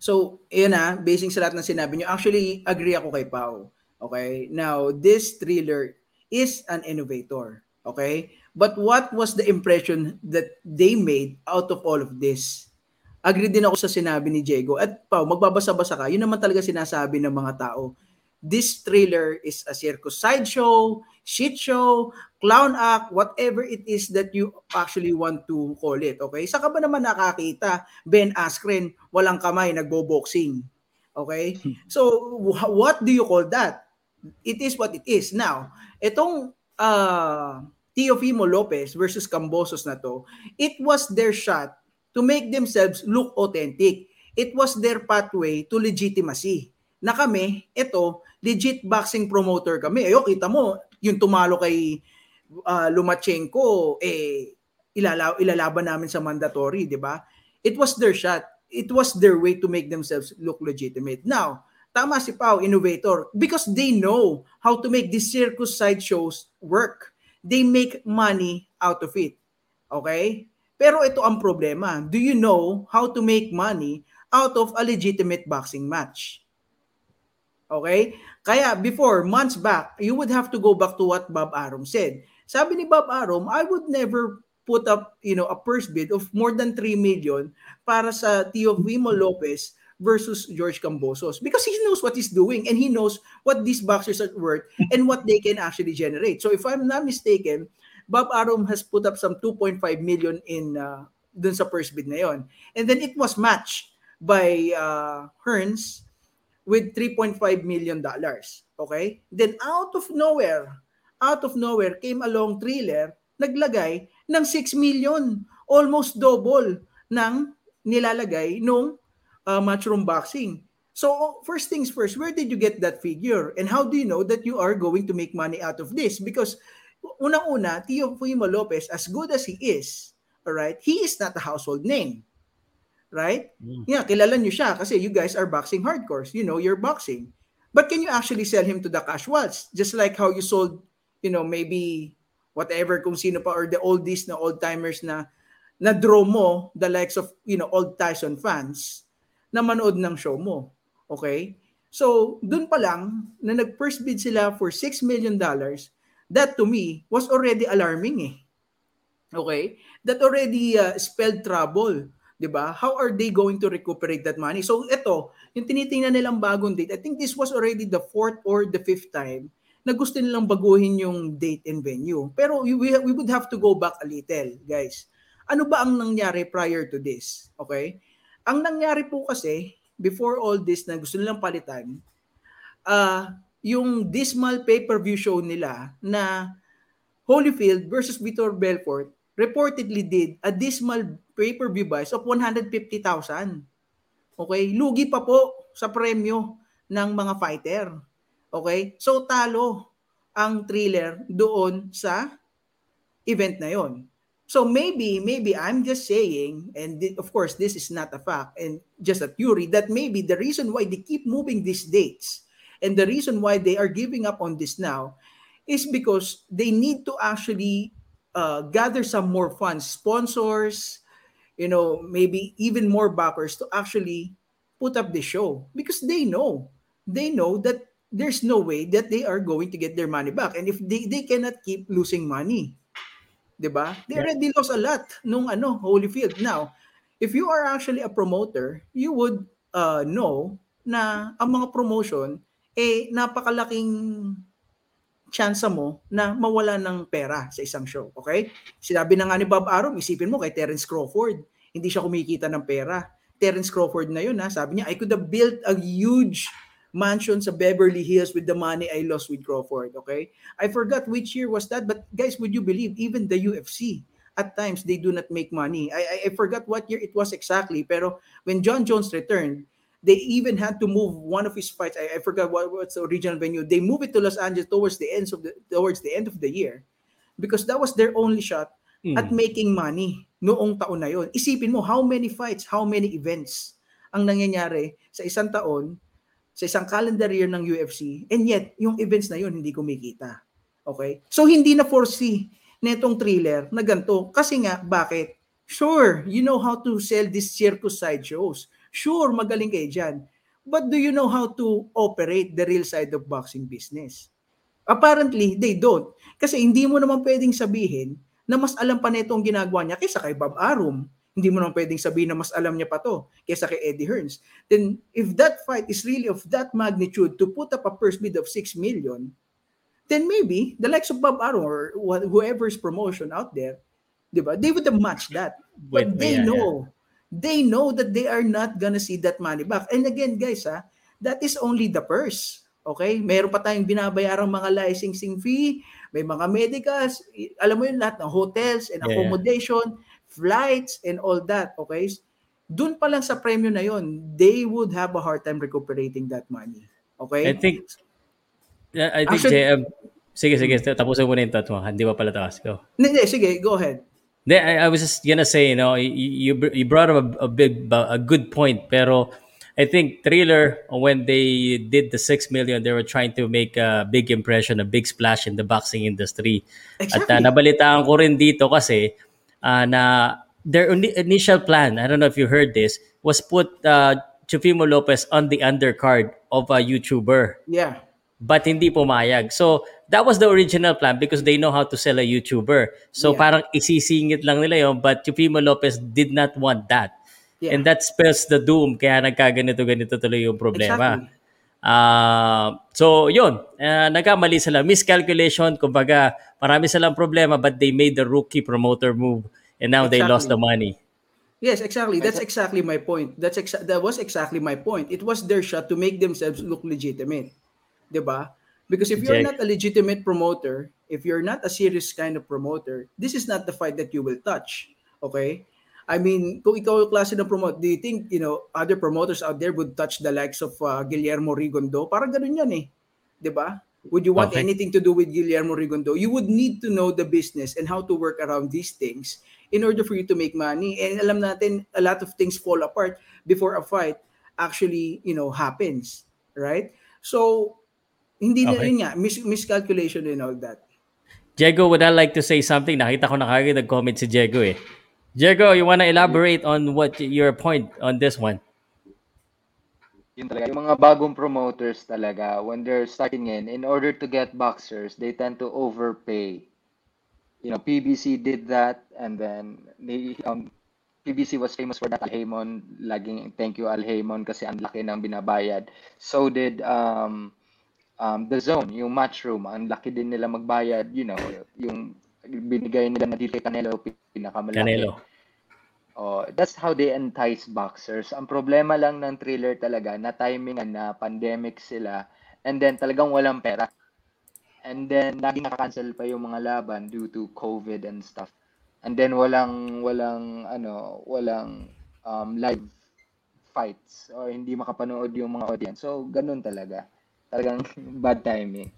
So, yun na, basing sa lahat ng sinabi nyo, actually, agree ako kay Pau. Okay? Now, this thriller is an innovator. Okay? But what was the impression that they made out of all of this? Agree din ako sa sinabi ni Diego. At Pau, magbabasa-basa ka, yun naman talaga sinasabi ng mga tao. This thriller is a circus sideshow, shit show, clown act, whatever it is that you actually want to call it. Okay? Saka ba naman nakakita, Ben Askren, walang kamay, nagbo-boxing. Okay? So, wh- what do you call that? It is what it is. Now, itong uh, Teofimo Lopez versus Cambosos na to, it was their shot to make themselves look authentic. It was their pathway to legitimacy. Na kami, ito, legit boxing promoter kami. Ayo, kita mo, yung tumalo kay uh, Lumachenko, eh, ilala- ilalaban namin sa mandatory, di ba? It was their shot. It was their way to make themselves look legitimate. Now, tama si Pau, innovator, because they know how to make these circus side shows work. They make money out of it. Okay? Pero ito ang problema. Do you know how to make money out of a legitimate boxing match? Okay? Kaya before, months back, you would have to go back to what Bob Arum said. Sabi ni Bob Arum, I would never put up, you know, a purse bid of more than 3 million para sa Teofimo Lopez versus George Cambosos because he knows what he's doing and he knows what these boxers are worth and what they can actually generate. So if I'm not mistaken, Bob Arum has put up some 2.5 million in uh, dun sa first bid na yon. And then it was matched by uh, Hearns with 3.5 million dollars. Okay? Then out of nowhere, out of nowhere came along Thriller, naglagay ng 6 million, almost double ng nilalagay nung uh, matchroom boxing. So first things first, where did you get that figure? And how do you know that you are going to make money out of this? Because unang-una, Tio Fuimo Lopez, as good as he is, all right, he is not a household name. Right? Mm. Yeah, kilala nyo siya kasi you guys are boxing hardcores. You know, you're boxing. But can you actually sell him to the casuals? Just like how you sold, you know, maybe whatever kung sino pa or the oldies na old-timers na na draw mo the likes of, you know, old Tyson fans na manood ng show mo. Okay? So, dun pa lang na nag-first bid sila for 6 million dollars, that to me was already alarming eh. Okay? That already uh, spelled trouble. 'di ba? How are they going to recuperate that money? So ito, yung tinitingnan nilang bagong date, I think this was already the fourth or the fifth time na gusto nilang baguhin yung date and venue. Pero we, we would have to go back a little, guys. Ano ba ang nangyari prior to this? Okay? Ang nangyari po kasi, before all this na gusto nilang palitan, uh, yung dismal pay-per-view show nila na Holyfield versus Vitor Belfort reportedly did a dismal pay-per-view buys of 150,000. Okay? Lugi pa po sa premyo ng mga fighter. Okay? So talo ang thriller doon sa event na yon. So maybe, maybe I'm just saying, and th- of course this is not a fact and just a theory, that maybe the reason why they keep moving these dates and the reason why they are giving up on this now is because they need to actually uh, gather some more funds, sponsors, you know, maybe even more backers to actually put up the show because they know, they know that there's no way that they are going to get their money back. And if they, they cannot keep losing money, 'di ba? They already lost a lot nung ano, Holyfield. Now, if you are actually a promoter, you would uh, know na ang mga promotion eh napakalaking chance mo na mawala ng pera sa isang show, okay? Sinabi na nga ni Bob Arum, isipin mo kay Terence Crawford, hindi siya kumikita ng pera. Terence Crawford na yun, ha? sabi niya, I could have built a huge mansion sa Beverly Hills with the money I lost with Crawford, okay? I forgot which year was that, but guys, would you believe, even the UFC, at times, they do not make money. I, I, I forgot what year it was exactly, pero when John Jones returned, they even had to move one of his fights. I, I forgot what, what's the original venue. They moved it to Los Angeles towards the end of the towards the end of the year because that was their only shot Hmm. at making money noong taon na yon. Isipin mo how many fights, how many events ang nangyayari sa isang taon, sa isang calendar year ng UFC, and yet yung events na yon hindi kumikita. Okay? So hindi na foresee netong thriller na ganito. Kasi nga, bakit? Sure, you know how to sell these circus side shows. Sure, magaling kayo dyan. But do you know how to operate the real side of boxing business? Apparently, they don't. Kasi hindi mo naman pwedeng sabihin na mas alam pa nito ginagawa niya kaysa kay Bob Arum. Hindi mo naman pwedeng sabihin na mas alam niya pa to kaysa kay Eddie Hearns. Then, if that fight is really of that magnitude to put up a purse bid of 6 million, then maybe the likes of Bob Arum or wh- whoever's promotion out there, di ba, they would have matched that. But Wait, they yeah, know, they know that they are not gonna see that money back. And again, guys, ha, that is only the purse. Okay? Meron pa tayong binabayarang mga licensing fee, may mga medicals, alam mo yun lahat ng hotels and Yeah. Flights and all that, okay? Doon pa lang sa premyo na yon, they would have a hard time recuperating that money. Okay? I think, yeah, I think, Actually- JM, sige, sige, tapusin mo na yung mo. Hindi pa pala takas ko. Hindi, sige, go ahead. Hindi, I, I was just gonna say, you know, you, you, brought up a, a big, a good point, pero I think Thriller, when they did the 6 million, they were trying to make a big impression, a big splash in the boxing industry. At Exactly. uh, nabalitaan ko rin dito kasi uh, na their ini- initial plan, I don't know if you heard this, was put uh, Chufimo Lopez on the undercard of a YouTuber Yeah. but hindi pumayag. So, that was the original plan because they know how to sell a YouTuber. So, Yeah. parang isisingit lang nila yun, but Chupimo Lopez did not want that. Yeah. And that spells the doom, kaya nagkaganito-ganito tuloy yung problema. Exactly. Ah, so, yun. Uh, nagkamali sila. Miscalculation, kumbaga, marami silang problema, but they made the rookie promoter move and now they lost the money. Yes, exactly. That's exactly my point. That's exa- that was exactly my point. It was their shot to make themselves look legitimate. 'Di ba? Because if you're Jack. not a legitimate promoter, if you're not a serious kind of promoter, this is not the fight that you will touch. Okay? I mean, kung ikaw yung klase ng promote, do you think, you know, other promoters out there would touch the likes of uh, Guillermo Rigondo? Parang ganun yan eh. ba? Would you want Okay. anything to do with Guillermo Rigondo? You would need to know the business and how to work around these things in order for you to make money. And alam natin, a lot of things fall apart before a fight actually, you know, happens. Right? So, hindi na Okay. yun nga, mis- miscalculation and all that. Diego, would I like to say something? Nakita ko na kagad nag-comment si Diego eh. Diego, you wanna elaborate on what your point on this one? Yun talaga. Yung mga bagong promoters talaga, when they're starting in, in order to get boxers, they tend to overpay. You know, PBC did that, and then they, um, PBC was famous for that. Al Haymon, laging thank you Al Haymon kasi ang laki ng binabayad. So did um, um, the zone, yung matchroom, ang laki din nila magbayad, you know, yung binigay nila na dito kay Canelo, pinakamalaki. Canelo. Oh, that's how they entice boxers. Ang problema lang ng thriller talaga, na timingan na pandemic sila, and then talagang walang pera. And then, laging nakakancel pa yung mga laban due to COVID and stuff. And then, walang, walang, ano, walang um, live fights or hindi makapanood yung mga audience. So, ganun talaga. Talagang bad timing.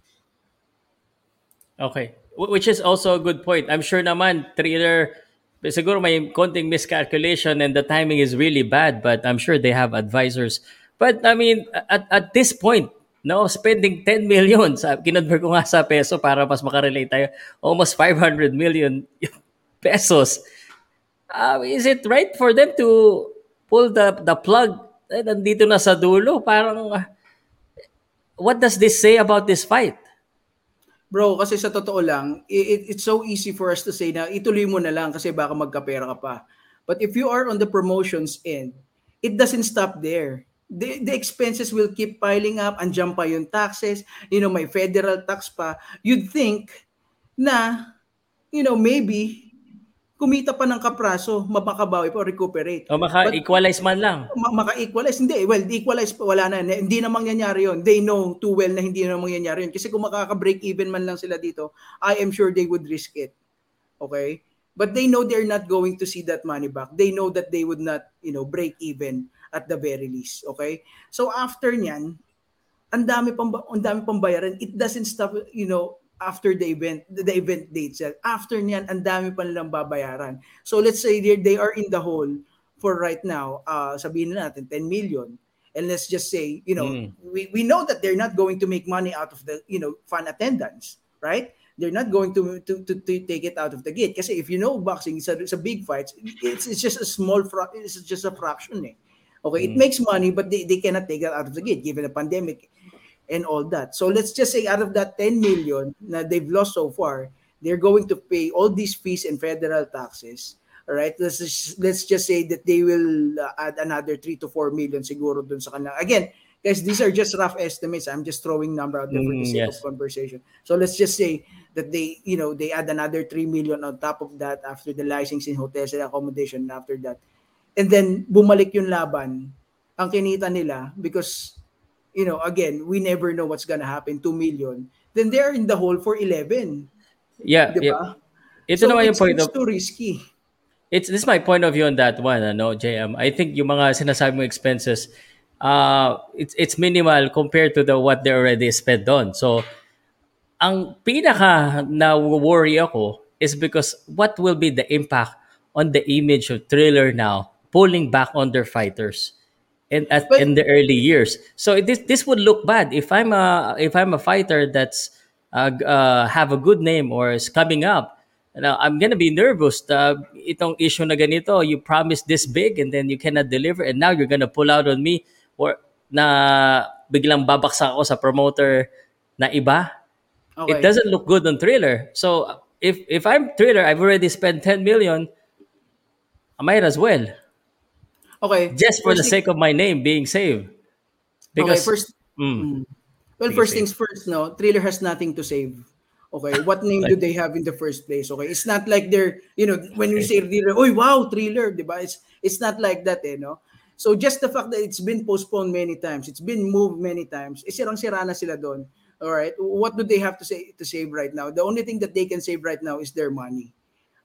Okay. Wh- Which is also a good point. I'm sure naman, thriller, siguro may konting miscalculation and the timing is really bad, but I'm sure they have advisors. But I mean, at, at this point, no, spending 10 million, sa, kinonvert ko nga sa peso para mas makarelate tayo, almost 500 million pesos. Uh, is it right for them to pull the the plug eh, nandito na sa dulo? Parang, what does this say about this fight? Bro, kasi sa totoo lang, it, it's so easy for us to say na ituloy mo na lang kasi baka magkapera ka pa. But if you are on the promotions end, it doesn't stop there. The, the expenses will keep piling up. Andiyan pa yung taxes. You know, may federal tax pa. You'd think na, you know, maybe kumita pa ng kapraso, mapakabawi pa recuperate. O maka-equalize man lang. Ma- maka-equalize. Hindi, well, equalize pa, wala na. Hindi na mangyayari yun. They know too well na hindi na mangyayari yun. Kasi kung makaka-break even man lang sila dito, I am sure they would risk it. Okay? But they know they're not going to see that money back. They know that they would not, you know, break even at the very least. Okay? So after niyan, ang dami pang ang dami pang bayaran. It doesn't stop, you know, after the event, the, event date itself. After niyan, ang dami pa nilang babayaran. So let's say they are in the hole for right now, uh, sabihin na natin 10 million. And let's just say, you know, Mm. we, we know that they're not going to make money out of the, you know, fan attendance, right? They're not going to to, to, to take it out of the gate. Kasi if you know boxing, it's a, it's a big fights, it's, it's just a small, fra- it's just a fraction eh. Okay, it Mm. makes money, but they, they cannot take it out of the gate given the pandemic and all that. So let's just say out of that 10 million na they've lost so far, they're going to pay all these fees and federal taxes. All right, let's just, let's just say that they will uh, add another 3 to 4 million siguro dun sa kanila. Again, guys, these are just rough estimates. I'm just throwing number out there for the Mm, sake yes. of conversation. So let's just say that they, you know, they add another 3 million on top of that after the licensing, hotels and accommodation after that. And then bumalik yung laban, ang kinita nila because you know, again, we never know what's gonna happen, 2 million, then they're in the hole for 11. Yeah, Di yeah. Ito So naman yung point it's of too risky. it's this is my point of view on that one ano JM I think yung mga sinasabi mo expenses uh it's it's minimal compared to the what they already spent on so ang pinaka na worry ako is because what will be the impact on the image of thriller now pulling back on their fighters in at But- in the early years. So this this would look bad. If i'm a if i'm a fighter that's uh, uh, have a good name or is coming up now i'm gonna be nervous. Uh, itong issue na ganito you promised this big and then you cannot deliver and now you're gonna pull out on me or na biglang babaksak ako sa promoter na iba. Okay. it doesn't look good on thriller. So if if i'm thriller i've already spent 10 million i might as well okay. just for the sake of my name being saved. Because okay, first, Mm. well, first things first, no, Thriller has nothing to save. Okay, what name do they have in the first place? Okay, it's not like they're, you know, when we say Thriller, oh wow, Thriller, di ba? It's, it's not like that, eh, no? So just the fact that it's been postponed many times, it's been moved many times, eh, sirang-sira na sila doon. All right, what do they have to say to save right now? The only thing that they can save right now is their money.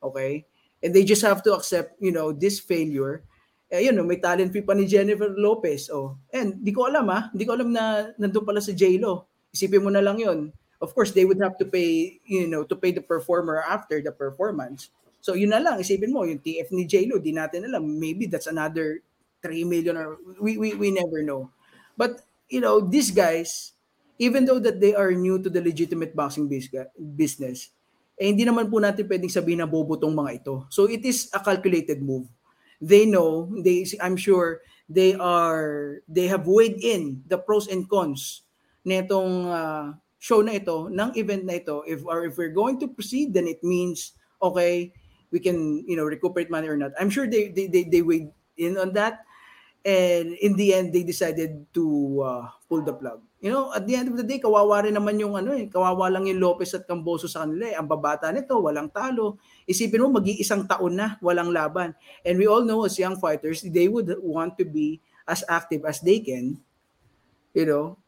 Okay? And they just have to accept, you know, this failure. Eh, yun, may talent fee pa ni Jennifer Lopez. Oh. And di ko alam ah, di ko alam na nandun pala sa J-Lo. Isipin mo na lang yun. Of course, they would have to pay, you know, to pay the performer after the performance. So yun na lang, isipin mo, yung TF ni J-Lo, di natin alam. Maybe that's another 3 million or we, we, we never know. But, you know, these guys, even though that they are new to the legitimate boxing business, eh hindi naman po natin pwedeng sabihin na bobo tong mga ito. So it is a calculated move. They know, they I'm sure they are they have weighed in the pros and cons nitong uh, show na ito, ng event na ito. If or if we're going to proceed, then it means okay, we can, you know, recuperate money or not. I'm sure they they they, they weighed in on that. And in the end, they decided to uh, pull the plug. You know, at the end of the day, kawawa rin naman yung ano eh, kawawa lang yung Lopez at Camboso sa kanila eh. Ang babata nito, walang talo. Isipin mo, mag-iisang taon na, walang laban. And we all know as young fighters, they would want to be as active as they can, you know,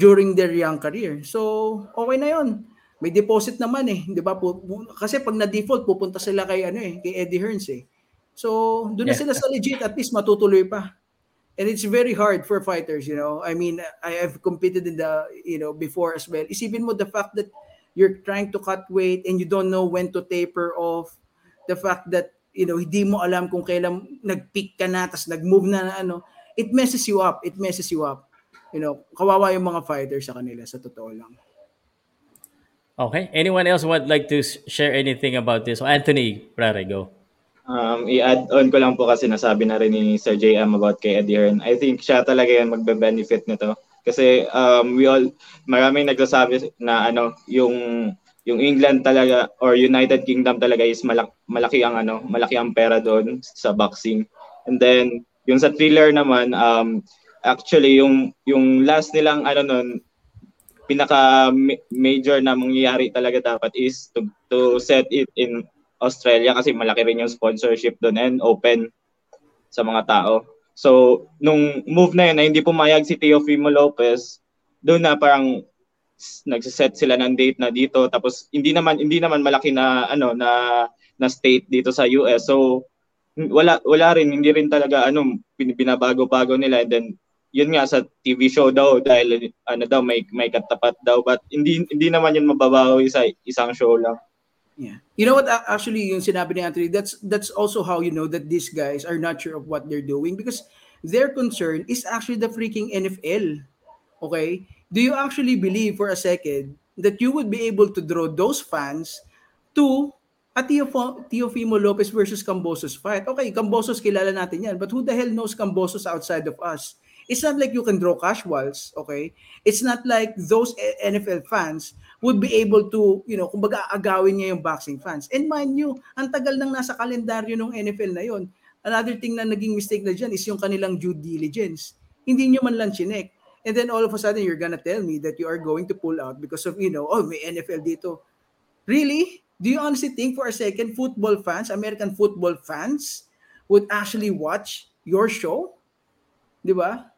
during their young career. So, okay na yon. May deposit naman eh, 'di ba? Kasi pag na-default, pupunta sila kay ano eh, kay Eddie Hearns eh. So, doon na Yeah. sila sa legit, at least matutuloy pa. And it's very hard for fighters, you know. I mean, I have competed in the, you know, before as well. Isipin mo the fact that you're trying to cut weight and you don't know when to taper off. The fact that, you know, hindi mo alam kung kailan nag-peak ka na, tapos nag-move na, na ano. It messes you up. It messes you up. You know, kawawa yung mga fighters sa kanila, sa totoo lang. Okay. Anyone else would like to share anything about this? Anthony, Prare, go. Um, i-add on ko lang po kasi nasabi na rin ni Sir JM about kay Eddie Hearn. I think siya talaga yan magbe-benefit nito. Kasi um, we all, maraming nagsasabi na ano, yung yung England talaga or United Kingdom talaga is malak- malaki ang ano, malaki ang pera doon sa boxing. And then yung sa thriller naman um actually yung yung last nilang ano nun pinaka ma- major na mangyayari talaga dapat is to, to set it in Australia kasi malaki rin yung sponsorship doon and open sa mga tao. So, nung move na yun na hindi pumayag si Teofimo Lopez, doon na parang nagsiset sila ng date na dito tapos hindi naman hindi naman malaki na ano na na state dito sa US. So wala wala rin hindi rin talaga ano bin- binabago-bago nila and then yun nga sa TV show daw dahil ano daw may may katapat daw but hindi hindi naman yun mababawi sa isang show lang. Yeah. You know what? Actually, yung sinabi ni Anthony, that's that's also how you know that these guys are not sure of what they're doing because their concern is actually the freaking NFL. Okay? Do you actually believe for a second that you would be able to draw those fans to a Teofimo Lopez versus Cambosos fight? Okay, Cambosos kilala natin yan, but who the hell knows Cambosos outside of us? It's not like you can draw casuals, okay? It's not like those eh, NFL fans would be able to, you know, kumbaga agawin niya yung boxing fans. And mind you, ang tagal nang nasa kalendaryo ng NFL na yon. Another thing na naging mistake na dyan is yung kanilang due diligence. Hindi nyo man lang chinek. And then all of a sudden, you're gonna tell me that you are going to pull out because of, you know, oh, may NFL dito. Really? Do you honestly think for a second football fans, American football fans, would actually watch your show? Di ba?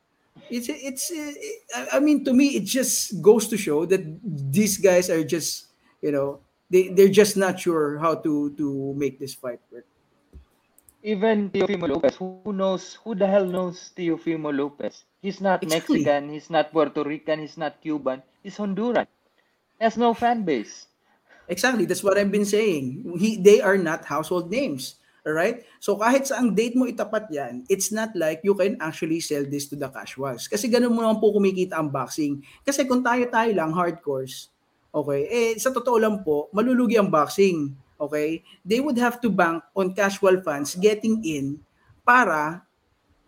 It's it's uh, I- I mean to me it just goes to show that these guys are just, you know, they they're just not sure how to to make this fight work. Even Teofimo Lopez, who knows, who the hell knows Teofimo Lopez? He's not Exactly. Mexican, he's not Puerto Rican, he's not Cuban, he's Honduran. He has no fan base. Exactly, that's what I've been saying. He, they are not household names. All right? So kahit sa ang date mo itapat yan, it's not like you can actually sell this to the casuals. Kasi ganun mo naman po kumikita ang boxing. Kasi kung tayo-tayo lang, hardcores, okay, eh sa totoo lang po, malulugi ang boxing. Okay? They would have to bank on casual fans getting in para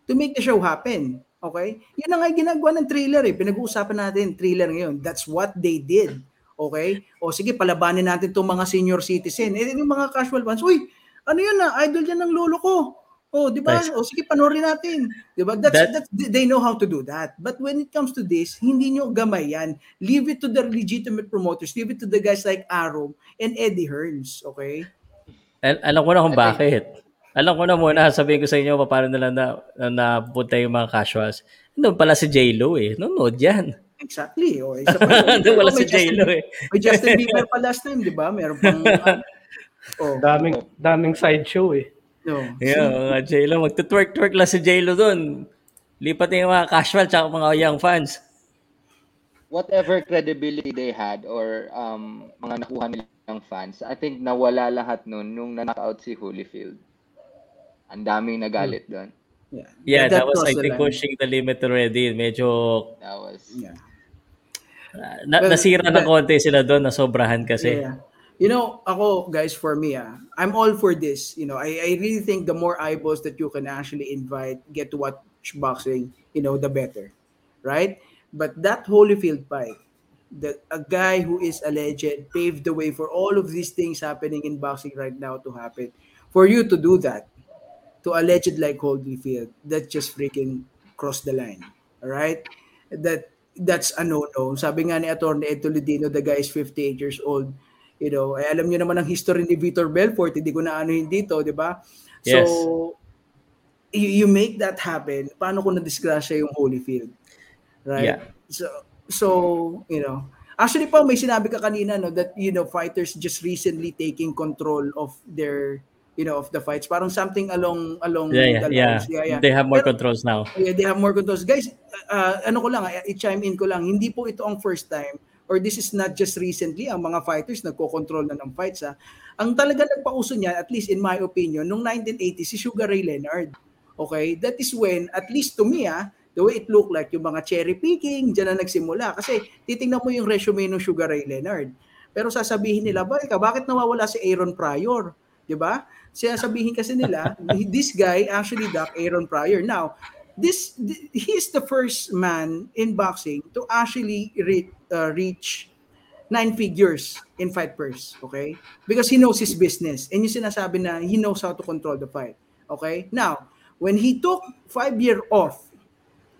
to make the show happen. Okay? Yun na nga yung ginagawa ng thriller eh. Pinag-uusapan natin, thriller ngayon. That's what they did. Okay? O sige, palabanin natin itong mga senior citizen. Eh, yung mga casual fans, uy, ano yun na, idol yan ng lolo ko. Oh, di ba? Nice. O sige, panoorin natin. Di ba? That's, That- that's, they know how to do that. But when it comes to this, hindi nyo gamay yan. Leave it to the legitimate promoters. Leave it to the guys like Arum and Eddie Hearns. Okay? Al- alam ko na kung bakit. Alam ko na muna, sabihin ko sa inyo pa paano nila na, na napunta yung mga casuals. Doon pala si J-Lo eh. Nunod yan. Exactly. O, isa pa. Doon wala Oh, si J-Lo eh. May Justin Bieber pa last time, di ba? Meron pang... oh, Daming, daming sideshow eh. no. Yeah, mga J-Lo. Magtutwerk-twerk lang si J-Lo doon. Lipat na yung mga casual tsaka mga young fans. Whatever credibility they had or um, mga nakuha nilang fans, I think nawala lahat nun nung na-knockout si Holyfield. Ang daming nagalit doon. Yeah. Yeah, that, was crossed I think line. pushing the limit already. Medyo That was Yeah. uh, na, Well, nasira ng but- konti sila doon, nasobrahan kasi. Yeah. You know, ako, guys, for me, ah, I'm all for this. You know, I, I really think the more eyeballs that you can actually invite, get to watch boxing, you know, the better. Right? But that Holyfield fight, the, a guy who is a legend, paved the way for all of these things happening in boxing right now to happen. For you to do that, to alleged like Holyfield, that just freaking crossed the line. All right? That that's a no-no. Sabi nga ni Attorney Ed Tolentino, the guy is 58 years old. You know, eh, alam niyo naman ang history ni Vitor Belfort, hindi ko na ano dito, di ba? So, Yes. you, you make that happen. Paano kung na-disgrasya yung Holyfield? Right? Yeah. So, so, you know, actually pa may sinabi ka kanina no that you know fighters just recently taking control of their you know of the fights parang something along along Yeah, yeah, the yeah. lines yeah, yeah. They have more Pero- controls now. Yeah, they have more controls. Guys, uh, ano ko lang, i-chime in ko lang, hindi po ito ang first time or this is not just recently ang mga fighters nagko-control na ng fights ha. Ang talaga nagpauso niya, at least in my opinion, nung 1980 si Sugar Ray Leonard. Okay? That is when, at least to me ah, the way it looked like, yung mga cherry picking, dyan na nagsimula. Kasi titingnan mo yung resume ng Sugar Ray Leonard. Pero sasabihin nila, ba, ikaw, bakit nawawala si Aaron Pryor? 'Di ba? Siya sabihin kasi nila, this guy actually duck Aaron Pryor. Now, this th- he is the first man in boxing to actually re- uh, reach nine figures in fight purse, okay? Because he knows his business. And yung sinasabi na he knows how to control the fight, okay? Now, when he took five year off,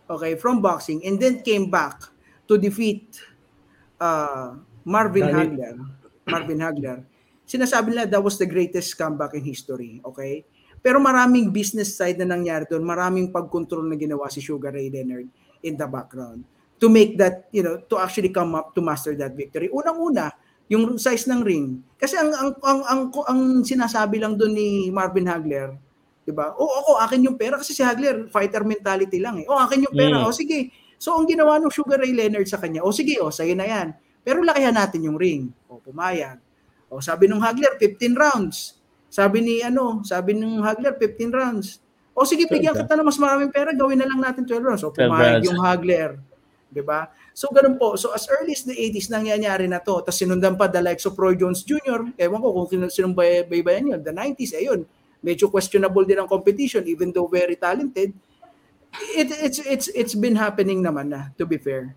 okay, from boxing and then came back to defeat uh, Marvin Dali- Hagler, Marvin Hagler, sinasabi nila that was the greatest comeback in history, okay? Pero maraming business side na nangyari doon, maraming pag-control na ginawa si Sugar Ray Leonard in the background to make that, you know, to actually come up to master that victory. Unang-una, yung size ng ring. Kasi ang ang ang ang, ang sinasabi lang doon ni Marvin Hagler, 'di ba? O ako akin yung pera kasi si Hagler fighter mentality lang eh. O akin yung pera. Mm. O sige. So ang ginawa ng Sugar Ray Leonard sa kanya, o sige, o sa'yo na 'yan. Pero lakihan natin yung ring. O pumayag. O sabi ng Hagler 15 rounds. Sabi ni ano, sabi ng Hagler 15 rounds. O sige, bigyan kita ng mas maraming pera, gawin na lang natin 12 rounds. O 12 pumayag yung Hagler. 'Di ba? So ganun po. So as early as the 80s nangyayari na to. Tapos sinundan pa the likes of Roy Jones Jr. Ewan ko kung sino sinong bay- baybayan yun. The 90s, ayun. Medyo questionable din ang competition even though very talented. It, it's it's it's been happening naman na to be fair.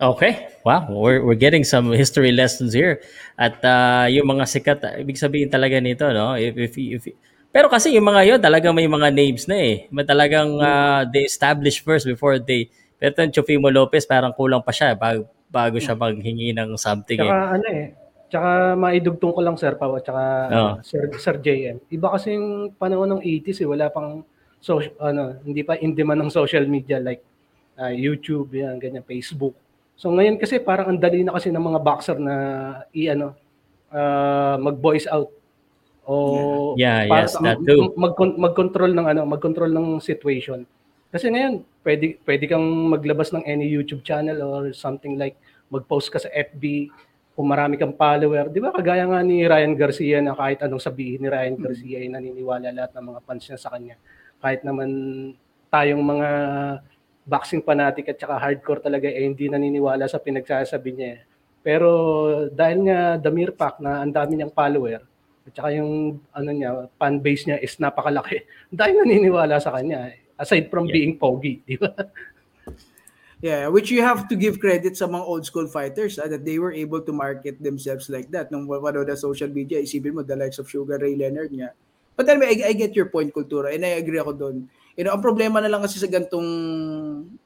Okay. Wow. We're, we're getting some history lessons here. At uh, yung mga sikat, ibig sabihin talaga nito, no? If, if, if, pero kasi yung mga yun, talagang may mga names na eh. May talagang uh, they establish first before they... Pero yung Chofimo Lopez, parang kulang pa siya bago, bago siya maghingi ng something eh. Tsaka ano eh, tsaka maidugtong ko lang Sir Pao at tsaka Oo. Sir, Sir JM. Iba kasi yung panahon ng 80s eh, wala pang so, ano, hindi pa in demand ng social media like ah, YouTube, yan, ganyan, Facebook. So ngayon kasi parang ang dali na kasi ng mga boxer na i ano ah, mag-voice out o Yeah, para- yes, that too. mag mag-control ng ano, mag-control ng situation. Kasi ngayon, pwede pwede kang maglabas ng any YouTube channel or something like mag-post ka sa FB kung marami kang follower. Di ba kagaya nga ni Ryan Garcia na kahit anong sabihin ni Ryan Garcia ay naniniwala lahat ng mga fans niya sa kanya. Kahit naman tayong mga boxing fanatic at saka hardcore talaga eh hindi naniniwala sa pinagsasabi niya. eh. Pero dahil nga the mere fact na ang dami niyang follower at saka yung ano niya, fan base niya is napakalaki. Dahil naniniwala sa kanya. Aside from Yeah. being pogi, di ba? Yeah, which you have to give credit sa mga old school fighters ah, that they were able to market themselves like that. Nung wala na social media, isipin mo the likes of Sugar Ray Leonard niya. But anyway, I, I get your point, Kultura, and I agree ako doon. You know, ang problema na lang kasi sa gantong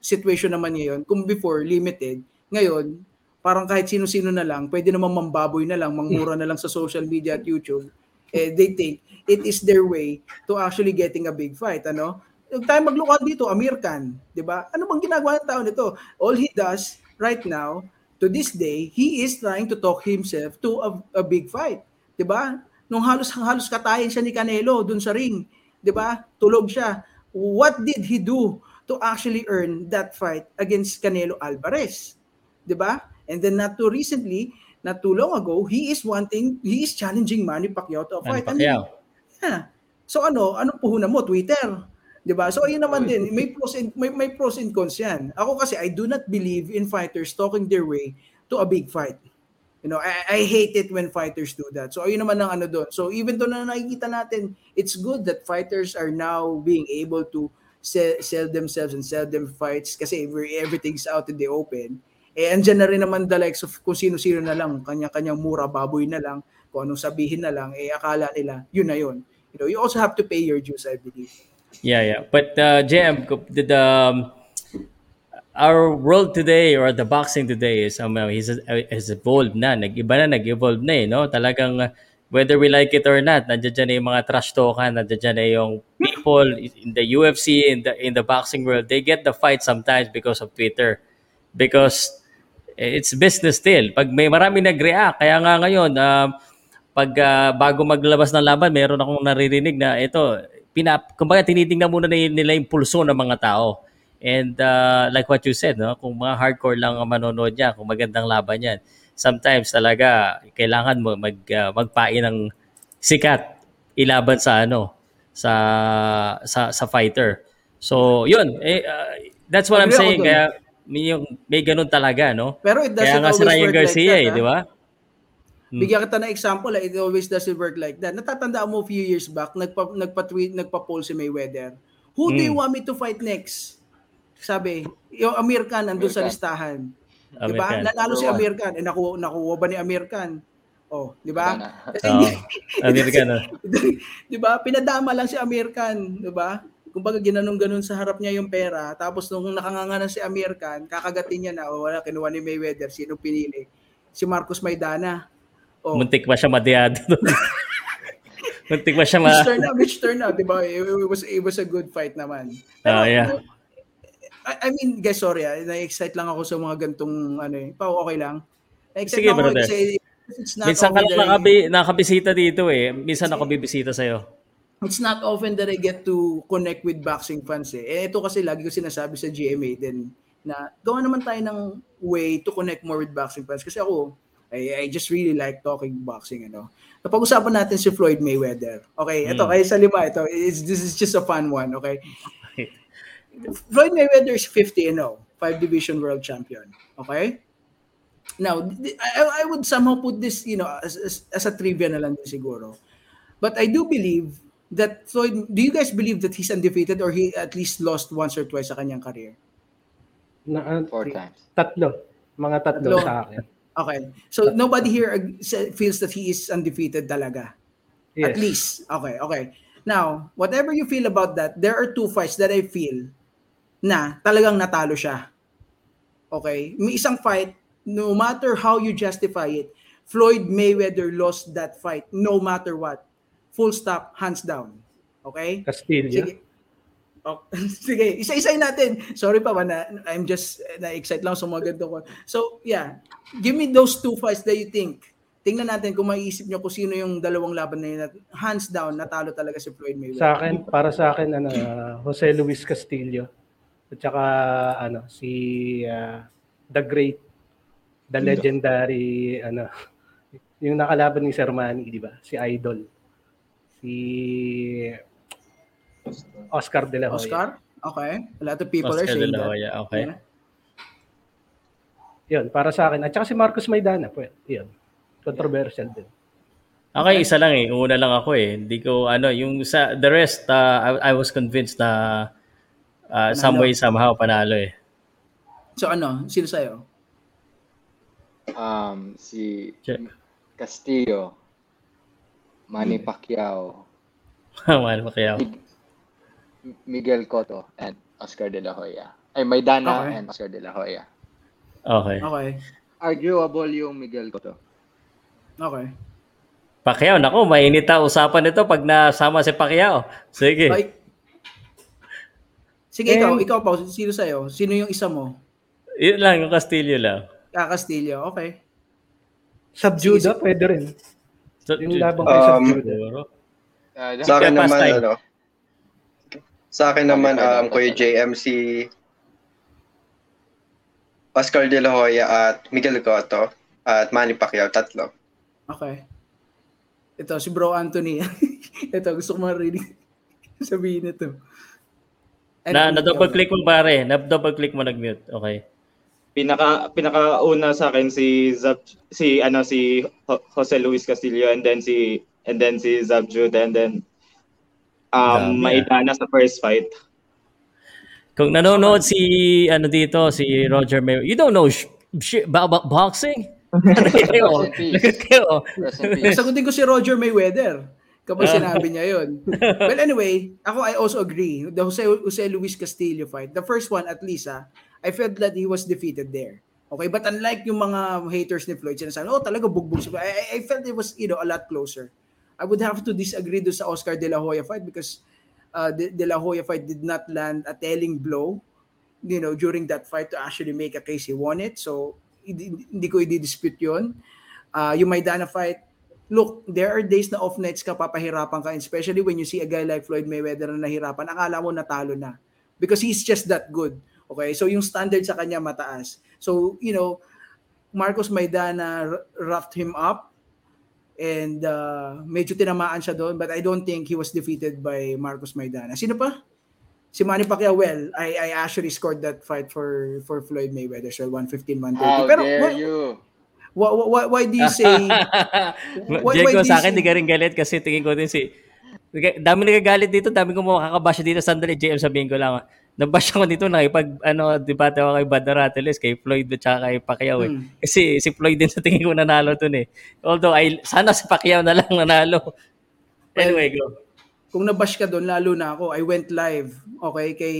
situation naman ngayon, kung before, limited, ngayon, parang kahit sino-sino na lang, pwede naman mambaboy na lang, mangmura na lang sa social media at YouTube, eh, they think it is their way to actually getting a big fight, ano? Yung tayo maglukad dito, Amir Khan, di ba? Ano bang ginagawa ng tao nito? All he does right now, to this day, he is trying to talk himself to a, a big fight. Di ba? Nung halos halos katayin siya ni Canelo dun sa ring, 'di ba? Tulog siya. What did he do to actually earn that fight against Canelo Alvarez? 'Di ba? And then not too recently, not too long ago, he is wanting, he is challenging Manny Pacquiao to a Manny fight. Ano Pacquiao. Yeah. So ano, anong puhunan mo? Twitter. 'Di ba? So ayun naman din, may pros and may, may pros and cons 'yan. Ako kasi I do not believe in fighters talking their way to a big fight. You know, I, I hate it when fighters do that. So ayun naman ang ano doon. So even though na nakikita natin, it's good that fighters are now being able to sell, sell themselves and sell them fights kasi every, everything's out in the open. Eh, andyan na rin naman the likes of kung sino-sino na lang, kanya-kanyang mura baboy na lang, kung anong sabihin na lang, eh akala nila, yun na yun. You know, you also have to pay your dues, I believe. Yeah, yeah. But uh, JM, did um, our world today or the boxing today is um, is, has evolved na. Nag-iba na, nag-evolve na eh, no? Talagang uh, whether we like it or not, nandiyan na yung mga trash talkan, nandiyan na yung people in the UFC, in the in the boxing world, they get the fight sometimes because of Twitter. Because it's business still. Pag may marami nag-react, kaya nga ngayon, uh, pag uh, bago maglabas ng laban, meron akong naririnig na ito, pinap, kumbaga tinitingnan muna nila yung pulso ng mga tao. And uh, like what you said, no? kung mga hardcore lang ang manonood niya, kung magandang laban yan, sometimes talaga kailangan mo mag, uh, magpain ng sikat ilaban sa ano sa sa sa fighter. So, yun, eh, uh, that's what I'm saying kaya may, yung, may ganun talaga, no? Pero it doesn't Kaya nga si always Ryan work Garcia, like that, eh, ah. di ba? Hmm. Bigyan kita ng example, eh, it always doesn't work like that. Natatandaan mo a few years back, nagpa, nagpa-tweet, nagpa-poll si Mayweather. Who do you Hmm. want me to fight next? Sabi, yung Amir Khan nandun sa listahan. Amir Diba? Khan. Nanalo si. Amir Khan. Eh, nakuha, nakuha ba ni Amir Khan? Oh, di ba? Kasi hindi, American, no? di ba? Pinadama lang si Amir Khan, di ba? Kumbaga ginanong-ganon sa harap niya yung pera, tapos nung nakanganga na si Amir Khan, kakagatin niya na, oh, wala, kinuha ni Mayweather, sino pinili? Si Marcos Maidana. Oh, Muntik pa siya madyado. Muntik pa siya ma... which turn out, which turn out, di ba? It, it was, it was a good fight naman. Pero, Ah, yeah. I, I mean, guys, sorry, ah, na-excite lang ako sa mga gantong, ano eh, Pao, okay lang? Na-excite Sige, ako brother. kasi it's not Minsan ka lang nakabi, nakabisita dito eh. Minsan ako bibisita sa'yo. It's not often that I get to connect with boxing fans eh. Eh, ito kasi lagi ko sinasabi sa GMA din na gawa naman tayo ng way to connect more with boxing fans. Kasi ako, I, I just really like talking boxing, ano. Napag-usapan natin si Floyd Mayweather. Okay, ito, Mm. kayo sa lima, ito, it's, this is just a fun one, okay? Floyd Mayweather is 50 and 0, five division world champion. Okay? Now, I, I would somehow put this, you know, as, as, as a trivia na lang din siguro. But I do believe that Floyd, do you guys believe that he's undefeated or he at least lost once or twice sa kanyang career? Na, ah, Four times. tatlo. Mga tatlo, Tatlo. sa akin. Okay. So nobody here feels that he is undefeated talaga. Yes. At least. Okay, okay. Now, whatever you feel about that, there are two fights that I feel na talagang natalo siya. Okay? May isang fight, no matter how you justify it, Floyd Mayweather lost that fight no matter what. Full stop, hands down. Okay? Castillo. Sige. Oh, sige, isa-isayin natin. Sorry pa na, I'm just na-excite lang sa mga ganito ko. So, yeah. Give me those two fights that you think. Tingnan natin kung maiisip nyo kung sino yung dalawang laban na yun. Hands down, natalo talaga si Floyd Mayweather. Sa akin, para sa akin, ano, uh, Jose Luis Castillo. At saka, ano, si uh, The Great, the legendary, ano, yung nakalaban ni Sir Manny, di ba? Si Idol. Si Oscar De La Hoya. Oscar? Okay. A lot of people are Oscar de saying la that. Hoya, okay. Yeah. Yun, para sa akin. At saka si Marcos Maidana. Pwede. Yun. Controversial din. Okay, isa lang eh. Una lang ako eh. Hindi ko, ano, yung sa, the rest, uh, I, I was convinced na uh, some way, somehow, panalo eh. So ano, sino sa'yo? Um, si Castillo, Manny Pacquiao, kaya. Mig- Miguel Cotto, and Oscar De La Hoya. Ay, Maidana Okay. and Oscar De La Hoya. Okay. Okay. Arguable yung Miguel Cotto. Okay. Pacquiao, nako, mainit ang usapan nito pag nasama si Pacquiao. Sige. Bye. Sige, Eh, ikaw, ikaw pa, sino sa'yo? Sino yung isa mo? Yun lang, yung Castillo lang. Ah, Castillo, okay. Subjuda, pwede rin. So, Yung labang kay Um, Subjuda. siguro. Uh, Sa akin naman, pastime. ano, sa akin naman, um. Kuya JMC, Oscar De La Hoya at Miguel Cotto at Manny Pacquiao, tatlo. Okay. Ito, si Bro Anthony. ito, gusto ko marinig sabihin ito. Na, na-double click mo pare. Na-double click mo nag-mute. Okay. Pinaka pinakauna sa akin si Zab si ano si Ho- Jose Luis Castillo and then si and then si Zab Jude and then um Dami, ah. Maidana sa first fight. Kung nanonood si ano dito si Roger May, you don't know sh- sh- ba- boxing? kayo. In peace. Lagot kayo. Sagutin ko si Roger Mayweather kapag sinabi niya yun. well, anyway, ako I also agree. The Jose, Jose Luis Castillo fight, the first one at least, ah, I felt that he was defeated there. Okay, but unlike yung mga haters ni Floyd, sinasabi, oh, talaga bugbog si Floyd. I, I felt it was, you know, a lot closer. I would have to disagree do sa Oscar De La Hoya fight because uh, De, De La Hoya fight did not land a telling blow, you know, during that fight to actually make a case he won it. So, hindi, hindi ko i-dispute yun. Uh, yung Maidana fight, look, there are days na off nights ka, papahirapan ka, especially when you see a guy like Floyd Mayweather na nahirapan, akala mo natalo na. Because he's just that good. Okay, so yung standard sa kanya mataas. So, you know, Marcos Maidana roughed him up and uh, medyo tinamaan siya doon but I don't think he was defeated by Marcos Maidana. Sino pa? Si Manny Pacquiao, well, I, I actually scored that fight for for Floyd Mayweather, so 115, 130. How Pero dare why, you? why, why, why do you say... why- why Diego, do sa akin, di ka rin galit kasi tingin ko din si... Dami nagagalit dito, dami ko makakabash dito. Sandali, JM, sabihin ko lang. ah. Nabash ako dito, nakipag, ano, debate ako kay Bad Rateles, kay Floyd at saka kay Pacquiao eh. Hmm. Kasi si Floyd din sa tingin ko nanalo dun eh. Although, I, sana si Pacquiao na lang nanalo. Anyway, go. kung nabash ka doon, lalo na ako, I went live, okay, kay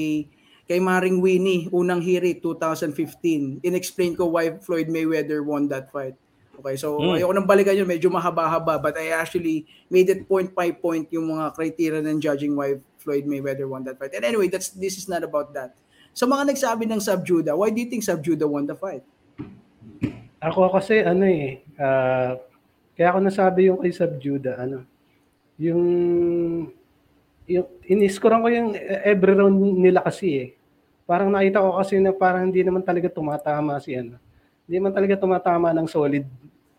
kay Maring Winnie, unang hiri, 2015. In-explain ko why Floyd Mayweather won that fight. Okay, so Hmm. ayoko nang balikan yun, medyo mahaba-haba, but I actually made it point by point yung mga criteria ng judging why Floyd Mayweather won that fight. And anyway, that's this is not about that. So mga nagsabi ng Subjuda, why do you think Subjuda won the fight? Ako kasi ano eh, ah, kaya ako nasabi yung kay Subjuda, ano, yung, yung iniskuran ko yung every round nila kasi eh. Parang nakita ko kasi na parang hindi naman talaga tumatama si ano. Hindi naman talaga tumatama ng solid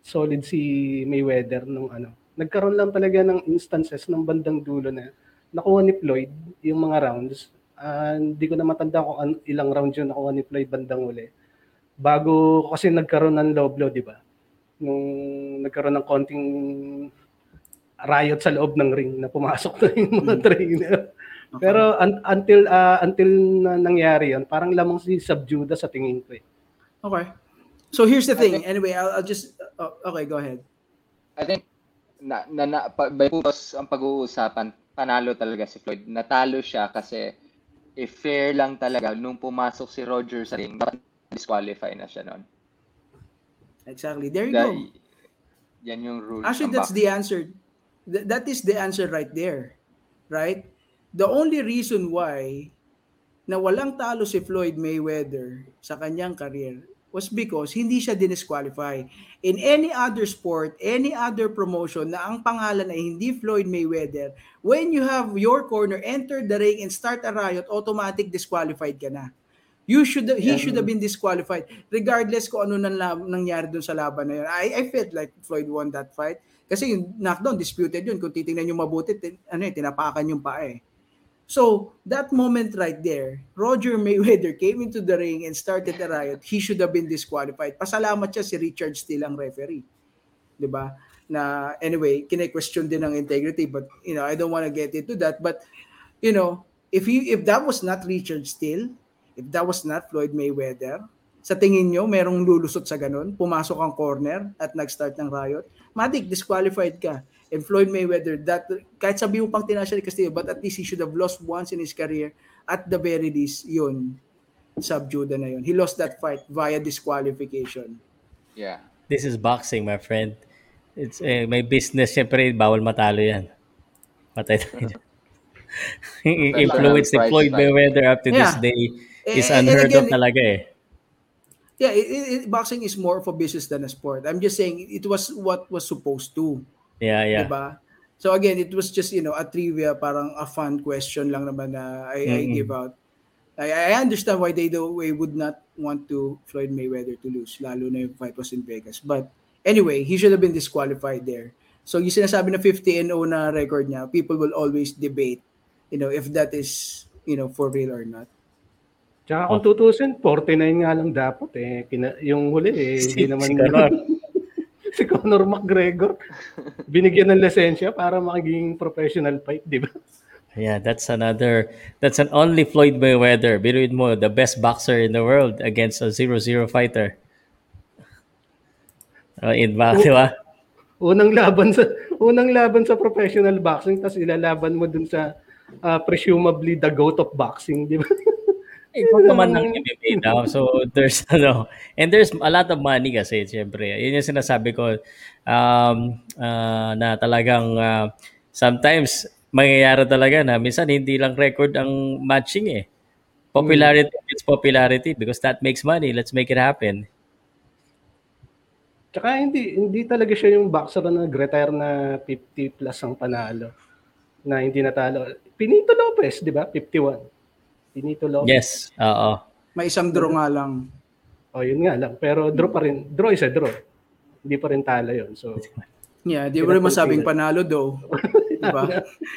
solid si Mayweather nung ano. Nagkaroon lang talaga ng instances ng bandang dulo na nakuha ni Floyd yung mga rounds. Ah, hindi ko na matanda kung an- ilang rounds yun nakuha ni Floyd bandang uli bago kasi nagkaroon ng low blow, di ba? Nung nagkaroon ng konting riot sa loob ng ring na pumasok na yung mga trainer. Pero un- until ah, until na nangyari yon, parang lamang si Subjuda sa tingin ko eh. Okay. So here's the thing. Anyway, I'll, I'll just oh, okay, go ahead. I think na, na, na pa, by purpose ang pag-uusapan, panalo talaga si Floyd. Natalo siya kasi if fair lang talaga nung pumasok si Roger sa ring, dapat disqualify na siya noon. Exactly. There you Da- go. Yan yung rule. Actually, that's boxing. the answer. Th- that is the answer right there. Right? The only reason why na walang talo si Floyd Mayweather sa kanyang career was because hindi siya dinisqualify. In any other sport, any other promotion na ang pangalan ay hindi Floyd Mayweather, when you have your corner, enter the ring and start a riot, automatic disqualified ka na. You should he should have been disqualified regardless kung ano nang nangyari doon sa laban na yun. I, I felt like Floyd won that fight kasi yung knockdown disputed yun. Kung titingnan niyo mabuti, tin, ano eh, tinapakan yung paa eh. So, that moment right there, Roger Mayweather came into the ring and started a riot. He should have been disqualified. Pasalamat siya si Richard Steele ang referee. 'Di ba? Na anyway, kine-question din ang integrity but you know, I don't want to get into that but you know, if you if that was not Richard Steele, if that was not Floyd Mayweather, sa tingin nyo, merong lulusot sa ganun, pumasok ang corner at nag-start ng riot, matik, disqualified ka. And Floyd Mayweather, that, kahit sabi mo pang tinasya ni Castillo, but at least he should have lost once in his career. At the very least, yun, subjuda na yun. He lost that fight via disqualification. Yeah. This is boxing, my friend. It's eh, may business, syempre, bawal matalo yan. Patay tayo. Influence ni Floyd. Mayweather up to this Yeah. day is Eh, unheard of again, talaga eh. Yeah, it, it- boxing is more of a business than a sport. I'm just saying it was what was supposed to. Yeah, yeah. Diba? So again, it was just, you know, a trivia, parang a fun question lang naman na I, I Mm-mm. give out. I, I understand why they do, they would not want to Floyd Mayweather to lose, lalo na yung fight was in Vegas. But anyway, he should have been disqualified there. So yung sinasabi na 50 and 0 na record niya, people will always debate, you know, if that is, you know, for real or not. Tsaka kung tutusin, 49 nga lang dapat eh. Kina, yung huli eh, hindi naman... si Conor. McGregor. Binigyan ng lisensya para maging professional fight, di ba? Yeah, that's another, that's an only Floyd Mayweather. Biruin mo, the best boxer in the world against a 0-0 fighter. Oh, in back, di ba? Unang laban sa unang laban sa professional boxing tapos ilalaban mo dun sa ah, presumably the goat of boxing, di ba? Ikaw naman ng MMA now. So, there's, ano, and there's a lot of money kasi, syempre. Yun yung sinasabi ko, um, ah, na talagang, ah, sometimes, mangyayari talaga na minsan hindi lang record ang matching eh. Popularity, it's popularity because that makes money. Let's make it happen. Tsaka hindi hindi talaga siya yung boxer na nag-retire na 50 plus ang panalo na hindi natalo. Pinito Lopez, di ba? 51. Pinito Lopez. Yes, oo. May isang draw nga lang. Oh, yun nga lang. Pero draw pa rin. Draw is a draw. Hindi pa rin talo yun. So, Yeah, di mo rin masabing panalo do. diba?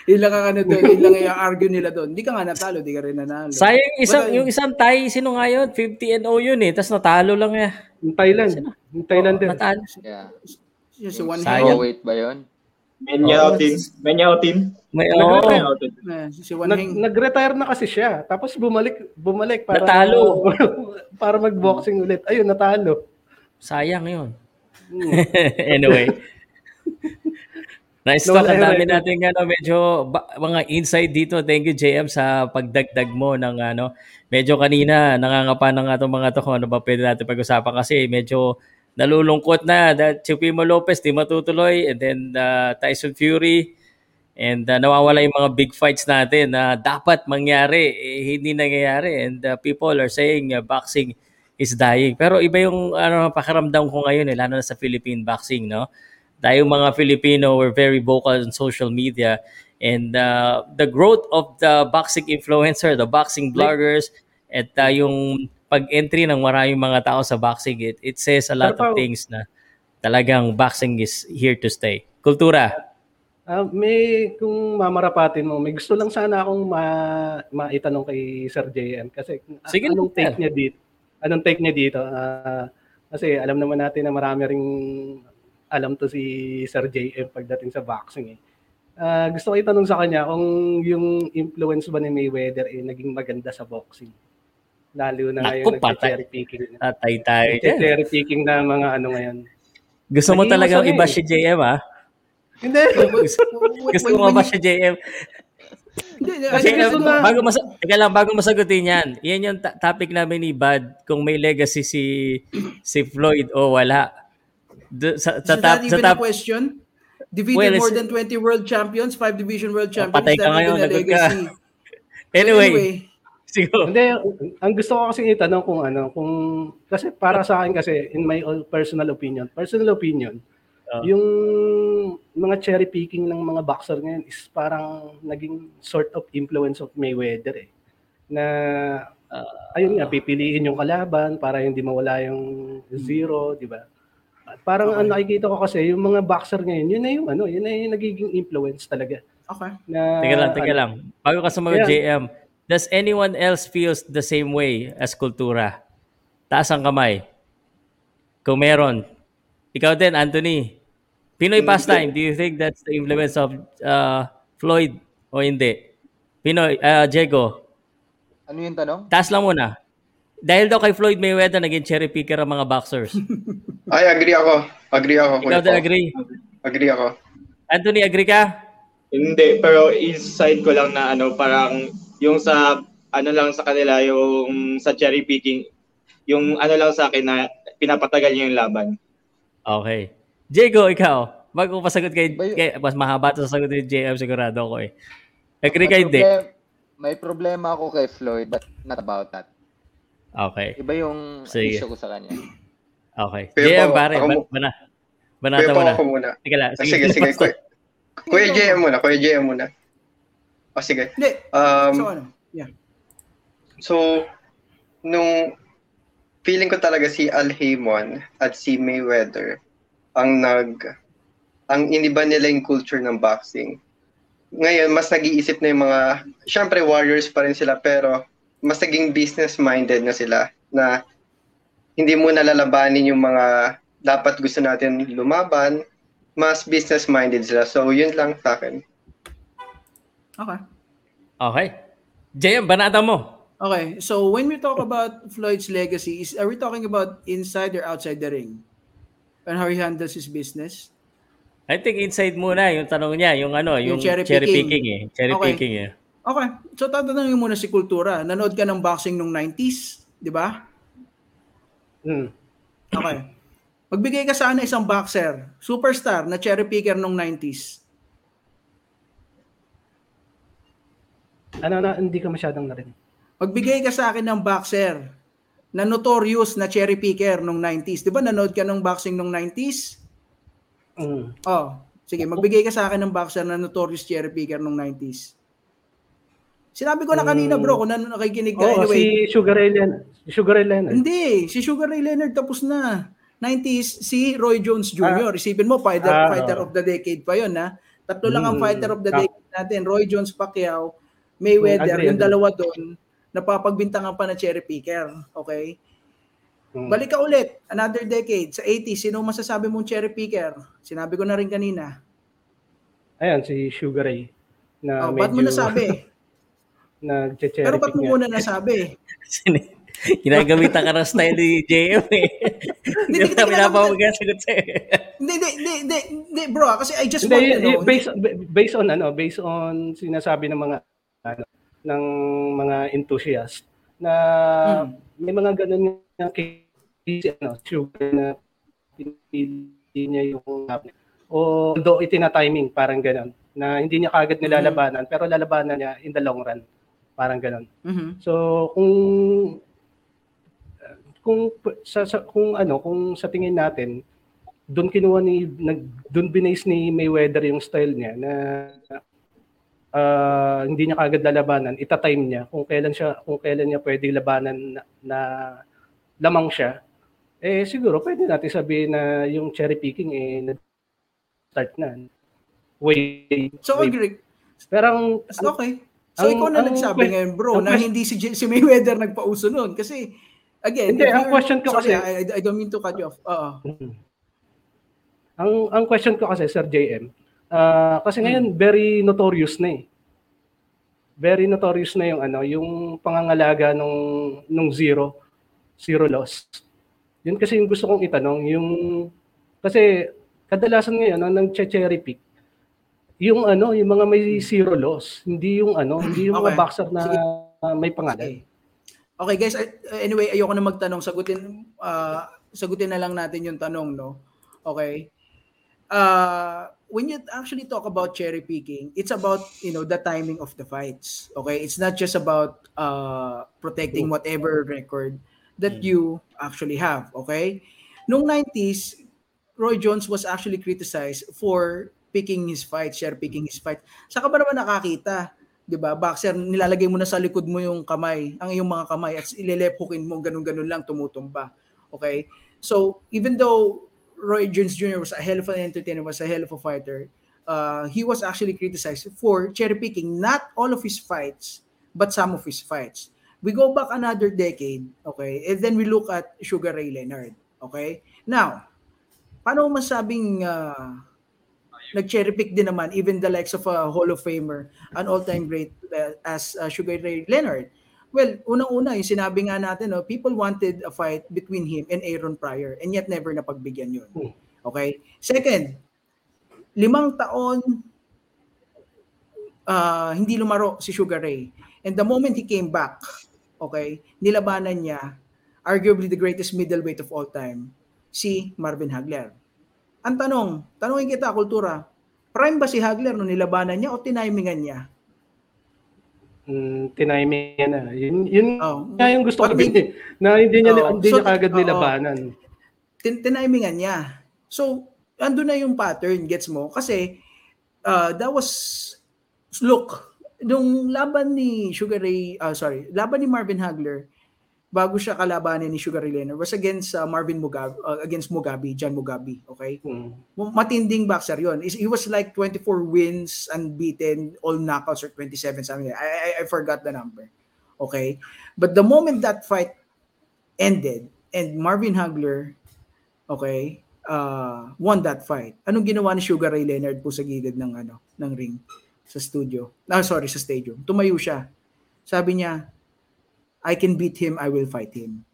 Ilang ang ano doon, ilang yung argue nila doon. Di ka nga natalo, di ka rin nanalo. Sayang isang, But, yung isang Thai, sino nga yun? 50 and 0 yun eh. Tapos natalo lang eh. yung Thailand. Yung Thailand din. Natalo. Yeah. Yun, si One Sayang. Heng. Overweight ba yun? Menyautin. Menyautin. May, Nag- oo. Menyautin. Eh, si Nag, nag-retire na kasi siya. Tapos bumalik bumalik para Natalo. para mag-boxing ulit. Ayun, natalo. Sayang yun. Hmm. anyway. Nice talk. Ang dami natin ano, medyo ba, mga insight dito. Thank you, JM, sa pagdagdag mo ng ano. Medyo kanina, nangangapa na nga itong mga to kung ano ba pwede natin pag-usapan kasi medyo nalulungkot na. That si Pimo Lopez di matutuloy. And then uh, Tyson Fury. And uh, nawawala yung mga big fights natin na dapat mangyari. Eh, hindi nangyayari. And uh, people are saying uh, boxing is dying. Pero iba yung ano pakiramdam ko ngayon eh lalo na sa Philippine boxing no? Dahil yung mga Filipino were very vocal on social media. And uh, the growth of the boxing influencer the boxing bloggers at uh, yung pag-entry ng maraming mga tao sa boxing it, it says a lot Pero of things na talagang boxing is here to stay kultura Ah, may kung mamarapatin mo, may gusto lang sana akong ma maitanong kay Sir JM kasi a- Sige anong take niya dito? Anong take niya dito? Ah, kasi alam naman natin na marami ring alam to si Sir JM pagdating sa boxing eh. Ah, gusto ko itanong sa kanya kung yung influence ba ni Mayweather eh naging maganda sa boxing. Lalo na Naku, ngayon patay. nag-cherry picking. tatay tayo dyan. Nag-cherry picking na mga ano ngayon. Gusto mo masaya iba eh. si JM ha? Hindi. Gusto mo ba si JM? Hindi, Kasi kasi gusto uh, na, bago mas teka lang bago masagutin yan. Yan yung ta- topic namin ni Bad kung may legacy si si Floyd o wala. Do, sa, sa is top that sa even a top question? Defeated Well, more than 20 world champions, 5 division world champions. patay ka ngayon, a lagot ka. legacy? anyway, anyway, siguro. Hindi, ang gusto ko kasi itanong kung ano, kung kasi para sa akin kasi in my own personal opinion, personal opinion, Oh. yung mga cherry picking ng mga boxer ngayon is parang naging sort of influence of Mayweather eh. Na Ah. ayun nga pipiliin yung kalaban para hindi mawala yung zero, di ba? Parang ang nakikita ko kasi yung mga boxer ngayon, yun na yung ano, yun na yung nagiging influence talaga. okay. Na, Teka lang, teka ano, lang. Bago ka sumagot, Yeah. JM, does anyone else feels the same way as kultura? Taas ang kamay. Kung meron. Ikaw din, Anthony. Pinoy pastime, do you think that's the influence of uh, Floyd o hindi? Pinoy, uh, Diego, Ano yung tanong? taas lang muna. Dahil daw kay Floyd Mayweather, naging cherry picker ang mga boxers. Ay, agree ako. Agree ako. Ikaw din agree? Agree ako. Anthony, agree ka? Hindi, pero inside ko lang na ano, parang yung sa, ano lang sa kanila, yung sa cherry picking, yung ano lang sa akin na pinapatagal niya yung laban. Okay. Diego, ikaw. Bago ko pasagot kay, kay mas mahaba ito sasagot ni JM, sigurado ako eh. Agree ka May hindi? problem- May problema ako kay Floyd, but not about that. Okay. Iba yung Sige. issue ko sa kanya. Okay. Kuya JM, pare. ako Ban- bana. Banata mo na. ako muna. Sige. Ah, sige, sige. Kuya, Kuya JM muna. Kuya JM muna. O sige. Hindi. Um, so ano? Yeah. So, nung feeling ko talaga si Al Haymon at si Mayweather ang nag ang iniba nila yung culture ng boxing. Ngayon, mas nag-iisip na yung mga, syempre warriors pa rin sila, pero mas naging business-minded na sila na hindi mo nalalabanin yung mga dapat gusto natin lumaban, mas business-minded sila. So, yun lang sa akin. Okay. Okay. JM, banata mo. Okay. So when we talk about Floyd's legacy, is are we talking about inside or outside the ring? on how he handles his business? I think inside muna yung tanong niya, yung ano, yung, Yung cherry cherry, picking. picking. eh. Cherry Okay. picking eh. Okay. So tatanungin muna si Kultura. Nanood ka ng boxing nung 90s, di ba? Hmm. Okay. Magbigay ka sana isang boxer, superstar na cherry picker nung 90s. Ano na, hindi ka masyadong narinig. Magbigay ka sa akin ng boxer na notorious na cherry picker nung 90s. Di ba nanood ka ng boxing nung 90s? Mm. Oh, sige, magbigay ka sa akin ng boxer na notorious cherry picker nung 90s. Sinabi ko na kanina bro, kung nan nakikinig ka. Oo, anyway, si Sugar Ray Leonard. Si Sugar Ray Leonard. Hindi, si Sugar Ray Leonard tapos na. 90s, si Roy Jones Jr. Isipin mo, fighter, Ah, fighter of the decade pa yon ha. Tatlo lang ang Mm. fighter of the Ah. decade natin. Roy Jones Pacquiao, Mayweather, Agree, yung agree. dalawa doon, napapagbintangan pa na cherry picker. Okay? Mm. Balik ka ulit, another decade, sa 80s, sino masasabi mong cherry picker? Sinabi ko na rin kanina. Ayan, si Sugar Ray. Na Oh, ba't mo medyo nasabi? nag-cherry Pero ba't mo muna nasabi? Ginagamitan ka ng style ni JM eh. Hindi Hindi, na hindi, pinapawag ang sagot sa'yo. Hindi, hindi, hindi, hindi, hindi, bro, ah, kasi I just want to know. based, based on ano, based on sinasabi ng mga ano, ng mga enthusiast na Hmm. may mga ganun yung case ano, sugar na pinili niya yung o although itina-timing parang ganun na hindi niya kagad nilalabanan pero lalabanan niya in the long run parang ganun. Mhm. So kung kung sa, sa kung ano kung sa tingin natin doon kinuha ni nag doon binase ni Mayweather yung style niya na ah, hindi niya kagad lalabanan, ita-time niya kung kailan siya kung kailan niya pwedeng labanan na, na lamang siya. Eh siguro pwede natin sabihin na yung cherry picking eh start na. Way, So, way agree. pero ang, Okay. So, ang- ikaw na ang nagsabi que- ngayon, bro, ang na hindi si, si Mayweather nagpauso nun. Kasi, again, Hindi, ang question ko sorry, kasi- I, I don't mean to cut you off. Mm. Ang ang question ko kasi Sir JM, ah, kasi ngayon very notorious na eh. Very notorious na yung ano, yung pangangalaga nung nung zero zero loss. Yun kasi yung gusto kong itanong, yung kasi kadalasan ngayon ang nag-cherry pick yung ano, yung mga may zero loss, hindi yung ano, hindi yung mga Okay. boxer na Sige. may pangalan. Okay, guys. I- Anyway, ayoko na magtanong. Sagutin, ah, sagutin na lang natin yung tanong, no? Okay? Uh, when you actually talk about cherry picking, it's about, you know, the timing of the fights. Okay? It's not just about uh, protecting whatever record that you actually have. Okay? Noong 90s, Roy Jones was actually criticized for picking his fight, share picking his fight. Saka ba naman nakakita? 'di ba? Boxer, nilalagay mo na sa likod mo yung kamay, ang iyong mga kamay at ililephukin mo ganun-ganun lang tumutumba. Okay? So, even though Roy Jones Jr. was a hell of an entertainer, was a hell of a fighter, uh, he was actually criticized for cherry picking not all of his fights, but some of his fights. We go back another decade, okay? And then we look at Sugar Ray Leonard, okay? Now, paano masabing uh, nag-cherry pick din naman even the likes of a Hall of Famer, an all-time great uh, as uh, Sugar Ray Leonard. Well, unang-una, yung sinabi nga natin, no, people wanted a fight between him and Aaron Pryor and yet never napagbigyan yun. Okay? Second, limang taon uh, hindi lumaro si Sugar Ray. And the moment he came back, okay, nilabanan niya arguably the greatest middleweight of all time, si Marvin Hagler. Ang tanong, tanongin kita, kultura, prime ba si Hagler nung nilabanan niya o tinimingan niya? Mm, tiniming niya na. Yun, yun Oh. nga yung gusto ko eh, na hindi niya, Oh, hindi so- niya kagad nilabanan. tin- tinimingan niya. So, ando na yung pattern, gets mo? Kasi, uh, that was, look, nung laban ni Sugar Ray, ah, sorry, laban ni Marvin Hagler, bago siya kalabanin ni Sugar Ray Leonard, was against uh, Marvin Mugabe, uh, against Mugabe, John Mugabe, okay? Mm. Matinding boxer yon. He was like 24 wins, unbeaten, all knockouts, or 27, something. I, I, I forgot the number. Okay? But the moment that fight ended, and Marvin Hagler, okay, uh, won that fight. Anong ginawa ni Sugar Ray Leonard po sa gilid ng ano, ng ring sa studio? Ah, sorry, sa stadium. Tumayo siya. Sabi niya, I can beat him, I will fight him.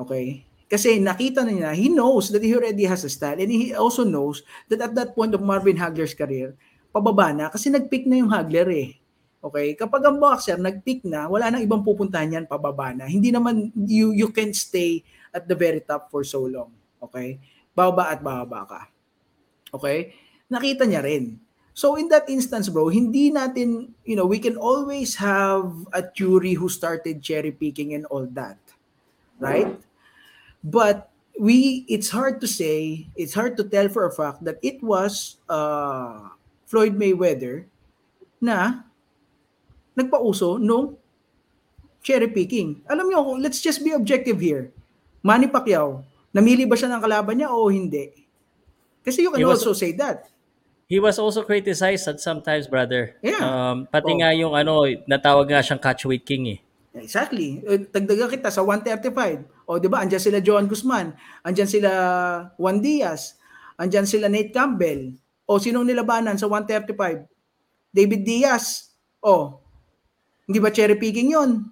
Okay? Kasi nakita na niya, he knows that he already has a style and he also knows that at that point of Marvin Hagler's career, pababa na kasi nag-pick na yung Hagler eh. Okay? Kapag ang boxer nag-pick na, wala nang ibang pupuntahan yan, pababa na. Hindi naman, you, you can stay at the very top for so long. Okay? Bababa at bababa ka. Okay? Nakita niya rin. So in that instance, bro, hindi natin, you know, we can always have a Curie who started cherry picking and all that. Right? But we, it's hard to say, it's hard to tell for a fact that it was uh, Floyd Mayweather na nagpauso no cherry picking. Alam niyo, let's just be objective here. Manny Pacquiao, namili ba siya ng kalaban niya o hindi? Kasi you can He was- also say that. He was also criticized at sometimes, brother. Yeah. Um, pati Oh. nga yung ano, natawag nga siyang catchweight king eh. Exactly. Eh, Dagdagan kita sa 135. O, di ba? Andiyan sila Joan Guzman. Andiyan sila Juan Diaz. Andiyan sila Nate Campbell. O, sinong nilabanan sa 135? David Diaz. O, hindi ba cherry picking yun?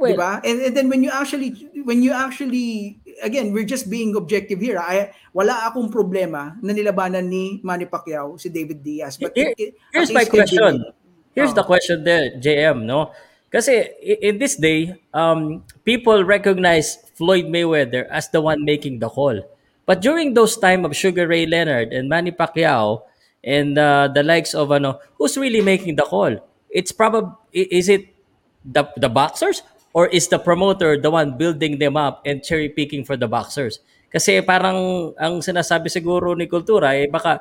Well, di ba? And, and then when you actually, when you actually, again, we're just being objective here. I, wala akong problema na nilabanan ni Manny Pacquiao si David Diaz. But Here- it- Here's my question. Here's Oh. the question there, JM, no? Kasi in this day, um, people recognize Floyd Mayweather as the one making the call. But during those time of Sugar Ray Leonard and Manny Pacquiao and uh, the likes of ano, who's really making the call? It's probably is it the the boxers or is the promoter the one building them up and cherry picking for the boxers? Kasi parang ang sinasabi siguro ni Kultura eh baka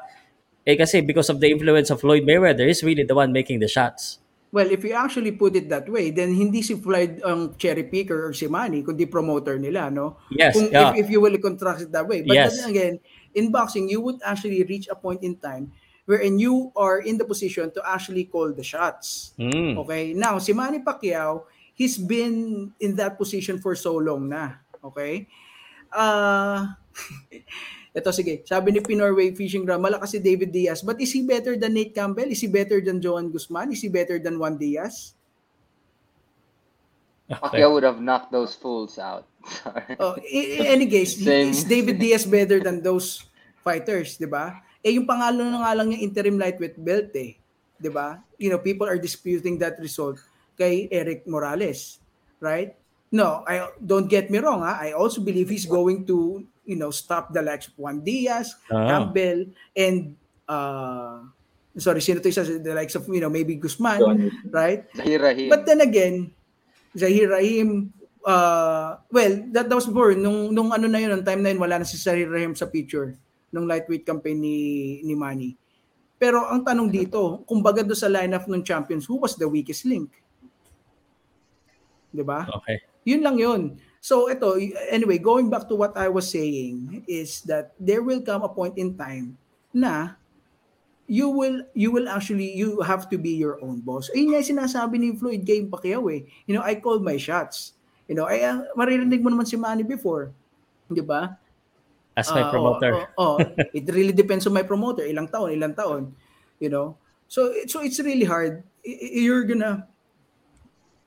eh kasi because of the influence of Floyd Mayweather, he's really the one making the shots. Well, if you actually put it that way, then hindi si Floyd ang cherry picker or si Manny, kundi promoter nila, no? Yes, Kung, yeah. if, if you will contrast it that way. But Yes. then again, in boxing, you would actually reach a point in time wherein you are in the position to actually call the shots. Mm. Okay? Now, si Manny Pacquiao, he's been in that position for so long na. Okay? Ah... ito sige, sabi ni Pinorway Fishing Ground, malakas si David Diaz. But is he better than Nate Campbell? Is he better than Joan Guzman? Is he better than Juan Diaz? Pacquiao would have knocked those fools out. Sorry. Oh, in, in any case, Same. is David Diaz better than those fighters, 'di ba? Eh yung pangalan na nga lang yung interim lightweight belt eh, 'di ba? You know, people are disputing that result kay Eric Morales, right? No, I don't get me wrong, ha? I also believe he's going to, you know, stop the likes of Juan Diaz, Ah. Campbell, and uh sorry, sino to isa the likes of, you know, maybe Guzman, right? Zahir Rahim. But then again, Zahir Rahim, uh, well, that, that was before. Nung, nung ano na yun, nung time na yun, wala na si Zahir Rahim sa picture nung lightweight campaign ni, ni Manny. Pero ang tanong dito, kumbaga doon sa lineup ng champions, who was the weakest link? 'Di ba? Okay. Yun lang yun. So ito, anyway, going back to what I was saying is that there will come a point in time na you will you will actually you have to be your own boss. Ayun nga sinasabi ni Floyd kay Pacquiao eh. You know, I call my shots. You know, ay ah, maririnig mo naman si Manny before. 'Di ba? As my Ah, promoter. Oh, oh, oh. it really depends on my promoter. Ilang taon, ilang taon. You know? So, so it's really hard. You're gonna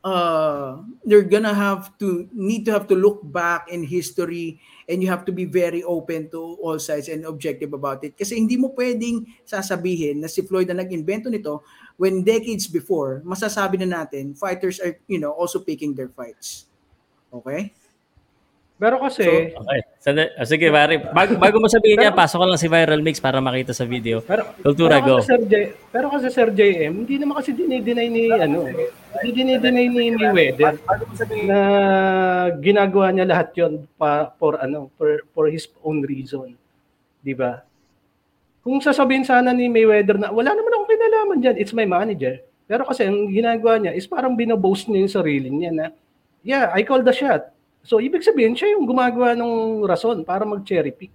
uh you're gonna have to need to have to look back in history and you have to be very open to all sides and objective about it. Kasi hindi mo pwedeng sasabihin na si Floyd na nag-invento nito when decades before masasabi na natin fighters are you know also picking their fights. Okay Pero kasi, Okay. Sandali. Ah, sige, pare. Bago, bago mo sabihin niya, pasok ko lang si Viral Mix para makita sa video. pero, Kultura, pero go. kasi Sir J, pero kasi Sir JM, hindi naman kasi dinideny ni ano, hindi dinideny ni Mayweather na ginagawa niya lahat 'yon pa for ano, for for his own reason. 'Di ba? Kung sasabihin sana ni Mayweather na wala naman akong kinalaman diyan, it's my manager. Pero kasi ang ginagawa niya is parang binoboast niya yung sarili niya na yeah, I called the shot. So ibig sabihin siya yung gumagawa ng rason para mag-cherry pick.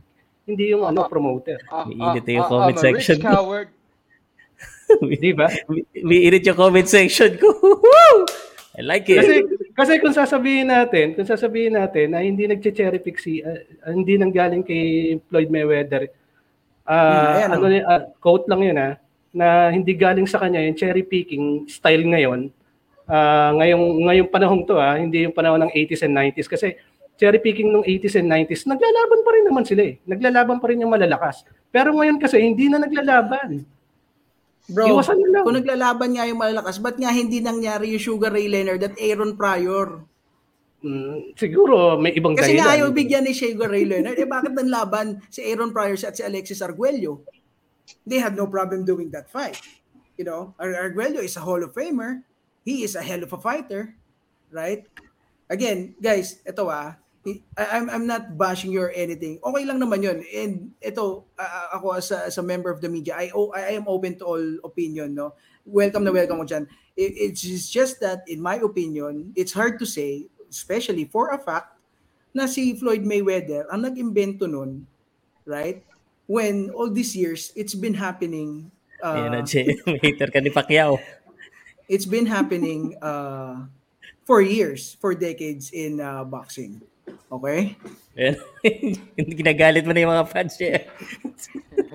Hindi yung ano promoter. Ah, Iinit ah, yung ah, comment I'm a section. rich coward. Di ba? May init yung comment section ko. I like it. Kasi kasi kung sasabihin natin, kung sasabihin natin na hindi nagche-cherry pick si ah, hindi nang galing kay Floyd Mayweather. Hmm, ah ayan, ano ah, quote lang 'yun ah na hindi galing sa kanya yung cherry picking style ngayon. Ah ngayong ngayong panahon to ah, hindi yung panahon ng 80s and 90s kasi cherry picking nung 80s and 90s, naglalaban pa rin naman sila eh. Naglalaban pa rin yung malalakas. Pero ngayon kasi hindi na naglalaban. Bro, Iwasan na lang. kung naglalaban nga yung malalakas, ba't nga hindi nangyari yung Sugar Ray Leonard at Aaron Pryor? Mm, siguro may ibang Kasi nga dahilan. ayaw bigyan ni Sugar Ray Leonard. Eh bakit nanlaban si Aaron Pryor at si Alexis Arguello? They had no problem doing that fight. You know, Ar- Arguello is a Hall of Famer. He is a hell of a fighter. Right? Again, guys, ito ah, I- I'm, I'm not bashing you or anything. Okay lang naman yun. And ito, ah, ako as a, as a member of the media, I, o- I am open to all opinion. No? Welcome na welcome ko dyan. It, it's just that, in my opinion, it's hard to say, especially for a fact, na si Floyd Mayweather ang nag-imbento nun, right? When all these years, it's been happening. Ayan na, Uh, Jay. Hater ka ni Pacquiao. It's been happening uh, for years, for decades in uh, boxing. Okay? Ayan. Ginagalit mo na yung mga fans niya.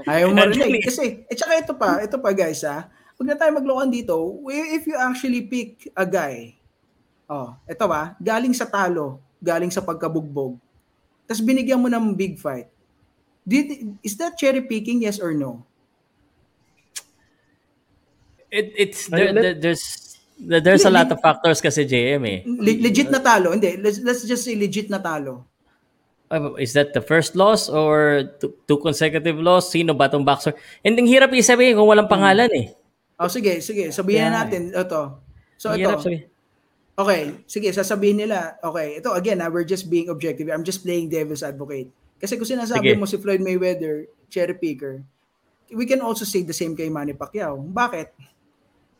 Ayaw mo Actually- marinig. Kasi, eh, tsaka ito pa, ito pa guys ha, huwag na tayo maglokan dito, if you actually pick a guy, oh, ito ba, galing sa talo, galing sa pagkabugbog, tapos binigyan mo ng big fight, did, is that cherry picking, yes or no? It, it's, there, let- there- there's, there- there's a lot of factors kasi JM eh. Le- legit na talo, hindi, let's, let's just say legit na talo. Uh, Is that the first loss or two, two consecutive loss? Sino ba tong boxer? And ang hirap isabihin kung walang pangalan eh. Oh, sige, sige, sabihin Yeah. natin, ito. So ito, hirap sabihin. Okay, sige, sasabihin nila, okay, ito again, ah, we're just being objective. I'm just playing devil's advocate. Kasi kung sinasabi Sige. mo si Floyd Mayweather, cherry picker, we can also say the same kay Manny Pacquiao. Bakit?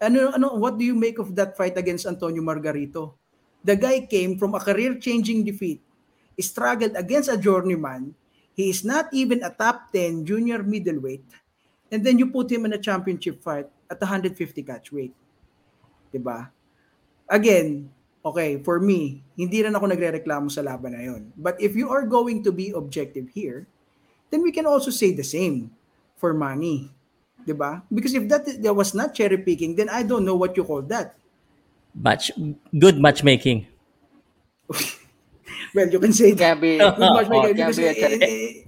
Ano, ano, what do you make of that fight against Antonio Margarito? The guy came from a career-changing defeat, struggled against a journeyman. He is not even a top 10 junior middleweight. And then you put him in a championship fight at 150 catch weight. 'Di ba? again, okay, for me, hindi rin ako nagrereklamo sa laban na yun. But if you are going to be objective here, then we can also say the same for money. 'Di ba? Because if that, that was not cherry picking, then I don't know what you call that. Match, good matchmaking. Well, you can say that. Be, Good matchmaking oh, because, be eh,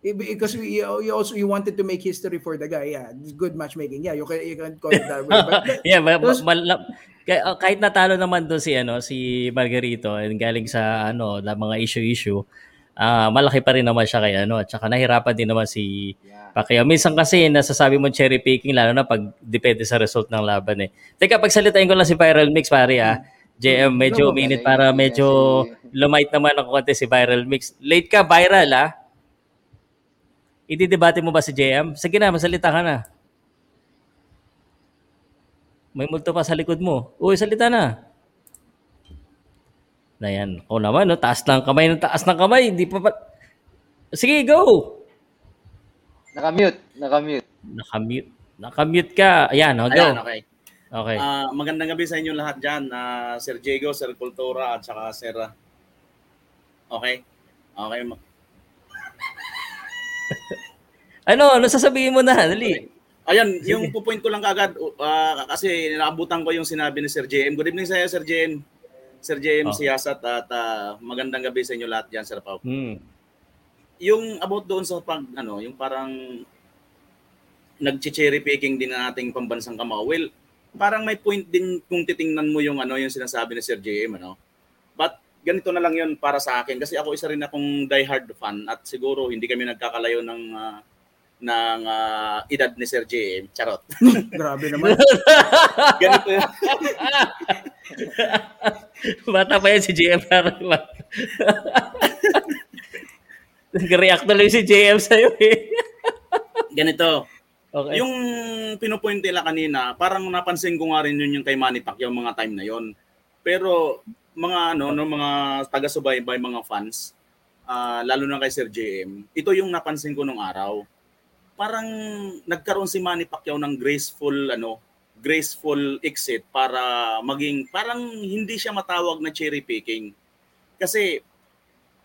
eh, because we, you also you wanted to make history for the guy. Yeah, good matchmaking. Yeah, you can you can call it that way. But yeah, those- mal- kaya- uh, kahit natalo naman doon si ano si Margarito and galing sa ano la mga issue-issue, ah malaki pa rin naman siya kay ano at saka nahirapan din naman si Pacquiao. Minsan kasi nasasabi mo cherry picking lalo na pag depende sa result ng laban eh. Teka, pagsalitain ko lang si Viral Mix pare ah. JM, medyo minute para medyo lumight naman ang konti si Viral Mix. Late ka, viral ah. Ididebate mo ba si JM? Sige na, masalita ka na. May multo pa sa likod mo. Uy, salita na. Na yan. O naman, no? taas ng kamay ng taas ng kamay. Hindi pa pa... Sige, go! Nakamute, nakamute. Nakamute. Nakamute ka. Ayan, o, go. Ayan, okay. Okay. Ah, magandang gabi sa inyo lahat dyan. ah, Sir Diego, Sir Cultura, at saka Sir... Okay? Okay. ma- ano, ano sasabihin mo na? Dali. Ayan, yung pupoint ko lang kagad, ah, kasi naabutan ko yung sinabi ni Sir JM. Good evening sa iyo, Sir JM. Sir JM Oh. Siyasat at ah, magandang gabi sa inyo lahat dyan, Sir Pau. Hmm. Yung about doon sa pag, ano, yung parang nag-cherry picking din na ating pambansang kamao. Well, parang may point din kung titingnan mo yung ano yung sinasabi ni Sir JM, ano. But ganito na lang yun para sa akin kasi ako isa rin akong diehard fan at siguro hindi kami nagkakalayo ng ah, ng ah, edad ni Sir JM. Charot. grabe naman. Ganito yun. Bata pa yan si JM. Parang Nag-react na lang si JM sa'yo eh. Ganito. Okay. Yung pinupoint nila kanina, parang napansin ko nga rin yun yung kay Manny Pacquiao mga time na yon. Pero mga ano, no, mga taga-subaybay, mga fans, ah, lalo na kay Sir JM, ito yung napansin ko nung araw. Parang nagkaroon si Manny Pacquiao ng graceful ano, graceful exit para maging parang hindi siya matawag na cherry picking. Kasi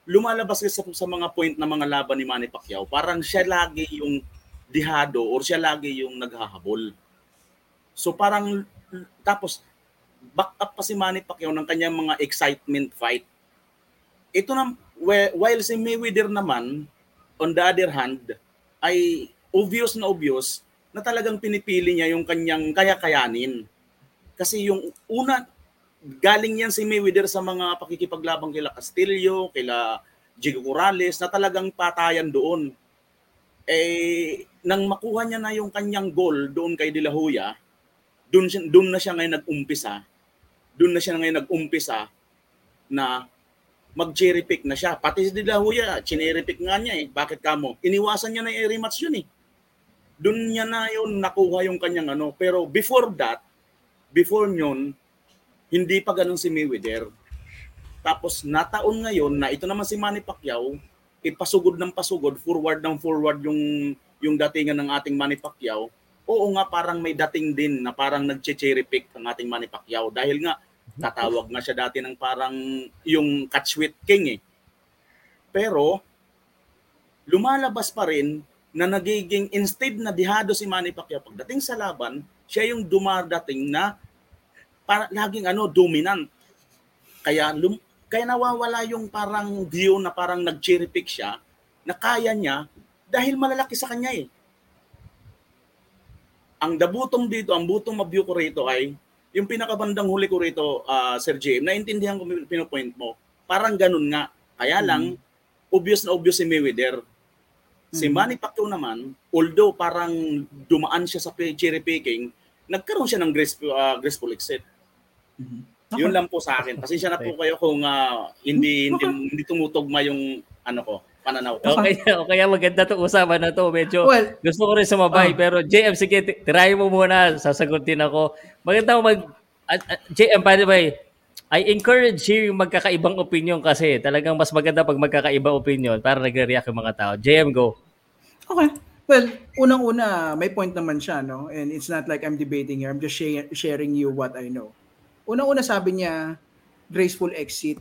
lumalabas kasi sa, sa mga point na mga laban ni Manny Pacquiao, parang siya lagi yung dihado or siya lagi yung naghahabol. So parang tapos back up pa si Manny Pacquiao ng kanyang mga excitement fight. ito na, while si Mayweather naman, on the other hand, ay obvious na obvious na talagang pinipili niya yung kanyang kaya-kayanin. Kasi yung una, galing yan si Mayweather sa mga pakikipaglabang kila Castillo, kila Diego Corrales, na talagang patayan doon. Eh, nang makuha niya na yung kanyang goal doon kay De La Hoya, doon, doon na siya ngayon nag-umpisa, doon na siya ngayon nag-umpisa na mag-cherry pick na siya. Pati si De La Hoya, cherry pick nga niya eh. Bakit kamo? Iniwasan niya na yung rematch yun eh. Doon niya na yun nakuha yung kanyang ano. Pero before that, before yun, hindi pa ganun si Mayweather. Tapos nataon ngayon na ito naman si Manny Pacquiao, ipasugod ng pasugod, forward ng forward yung yung datingan ng ating Manny Pacquiao. Oo nga parang may dating din na parang nagche-cherry pick ang ating Manny Pacquiao dahil nga tatawag nga siya dati ng parang yung catch with king eh. Pero lumalabas pa rin na nagiging instead na dihado si Manny Pacquiao pagdating sa laban, siya yung dumadating na para laging ano dominant. Kaya lum, kaya nawawala yung parang view na parang nag-cherry pick siya na kaya niya dahil malalaki sa kanya eh. Ang dabutong dito, ang butong mabview ko rito ay yung pinakabandang huli ko rito, ah, Sir Jim, naintindihan ko yung pinopoint mo. Parang ganun nga. Kaya lang, obvious na obvious si Mayweather. Si Mhm. Manny Pacquiao naman, although parang dumaan siya sa cherry picking, nagkaroon siya ng graceful, ah, graceful exit. Yun lang po sa akin. Pasensya na po kayo kung ah, hindi, hindi hindi tumutugma yung ano ko, pananaw ko. Okay, okay, maganda to usapan na to. Medyo Well, gusto ko rin sumabay, ah. pero JM, sige, try mo muna, sasagutin ako. Maganda mag... at- at- JM, by the way, I encourage hearing magkakaibang opinion kasi talagang mas maganda pag magkakaibang opinion para nagre-react yung mga tao. JM, go. Okay. Well, unang-una, may point naman siya, no? And it's not like I'm debating here. I'm just share- sharing you what I know. Unang-una sabi niya, graceful exit.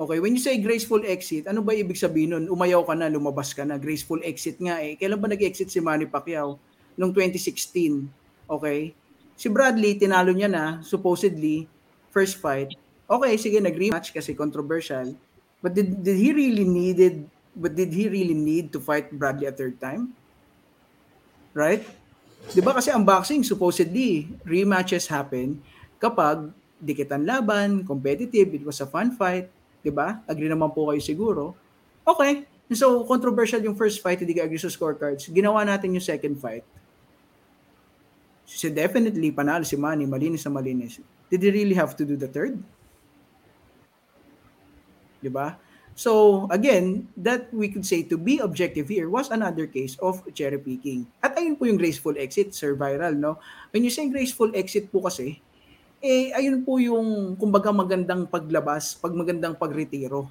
Okay, when you say graceful exit, ano ba ibig sabihin nun? Umayaw ka na, lumabas ka na. Graceful exit nga eh. Kailan ba nag-exit si Manny Pacquiao? Noong 2016. Okay? Si Bradley, tinalo niya na, supposedly, first fight. Okay, sige, nag-rematch kasi controversial. But did, did he really needed but did he really need to fight Bradley a third time? Right? 'Di ba kasi ang boxing supposedly rematches happen kapag dikitan laban, competitive, it was a fun fight, 'di ba? Agree naman po kayo siguro. Okay. So controversial yung first fight, hindi ka agree sa scorecards. Ginawa natin yung second fight. So definitely panalo si Manny, malinis na malinis. Did he really have to do the third? 'Di ba? So again, that we could say to be objective here was another case of cherry picking. At ayun po yung graceful exit, Sir Viral, no? When you say graceful exit po kasi, eh ayun po yung kumbaga magandang paglabas, pag magandang pagretiro,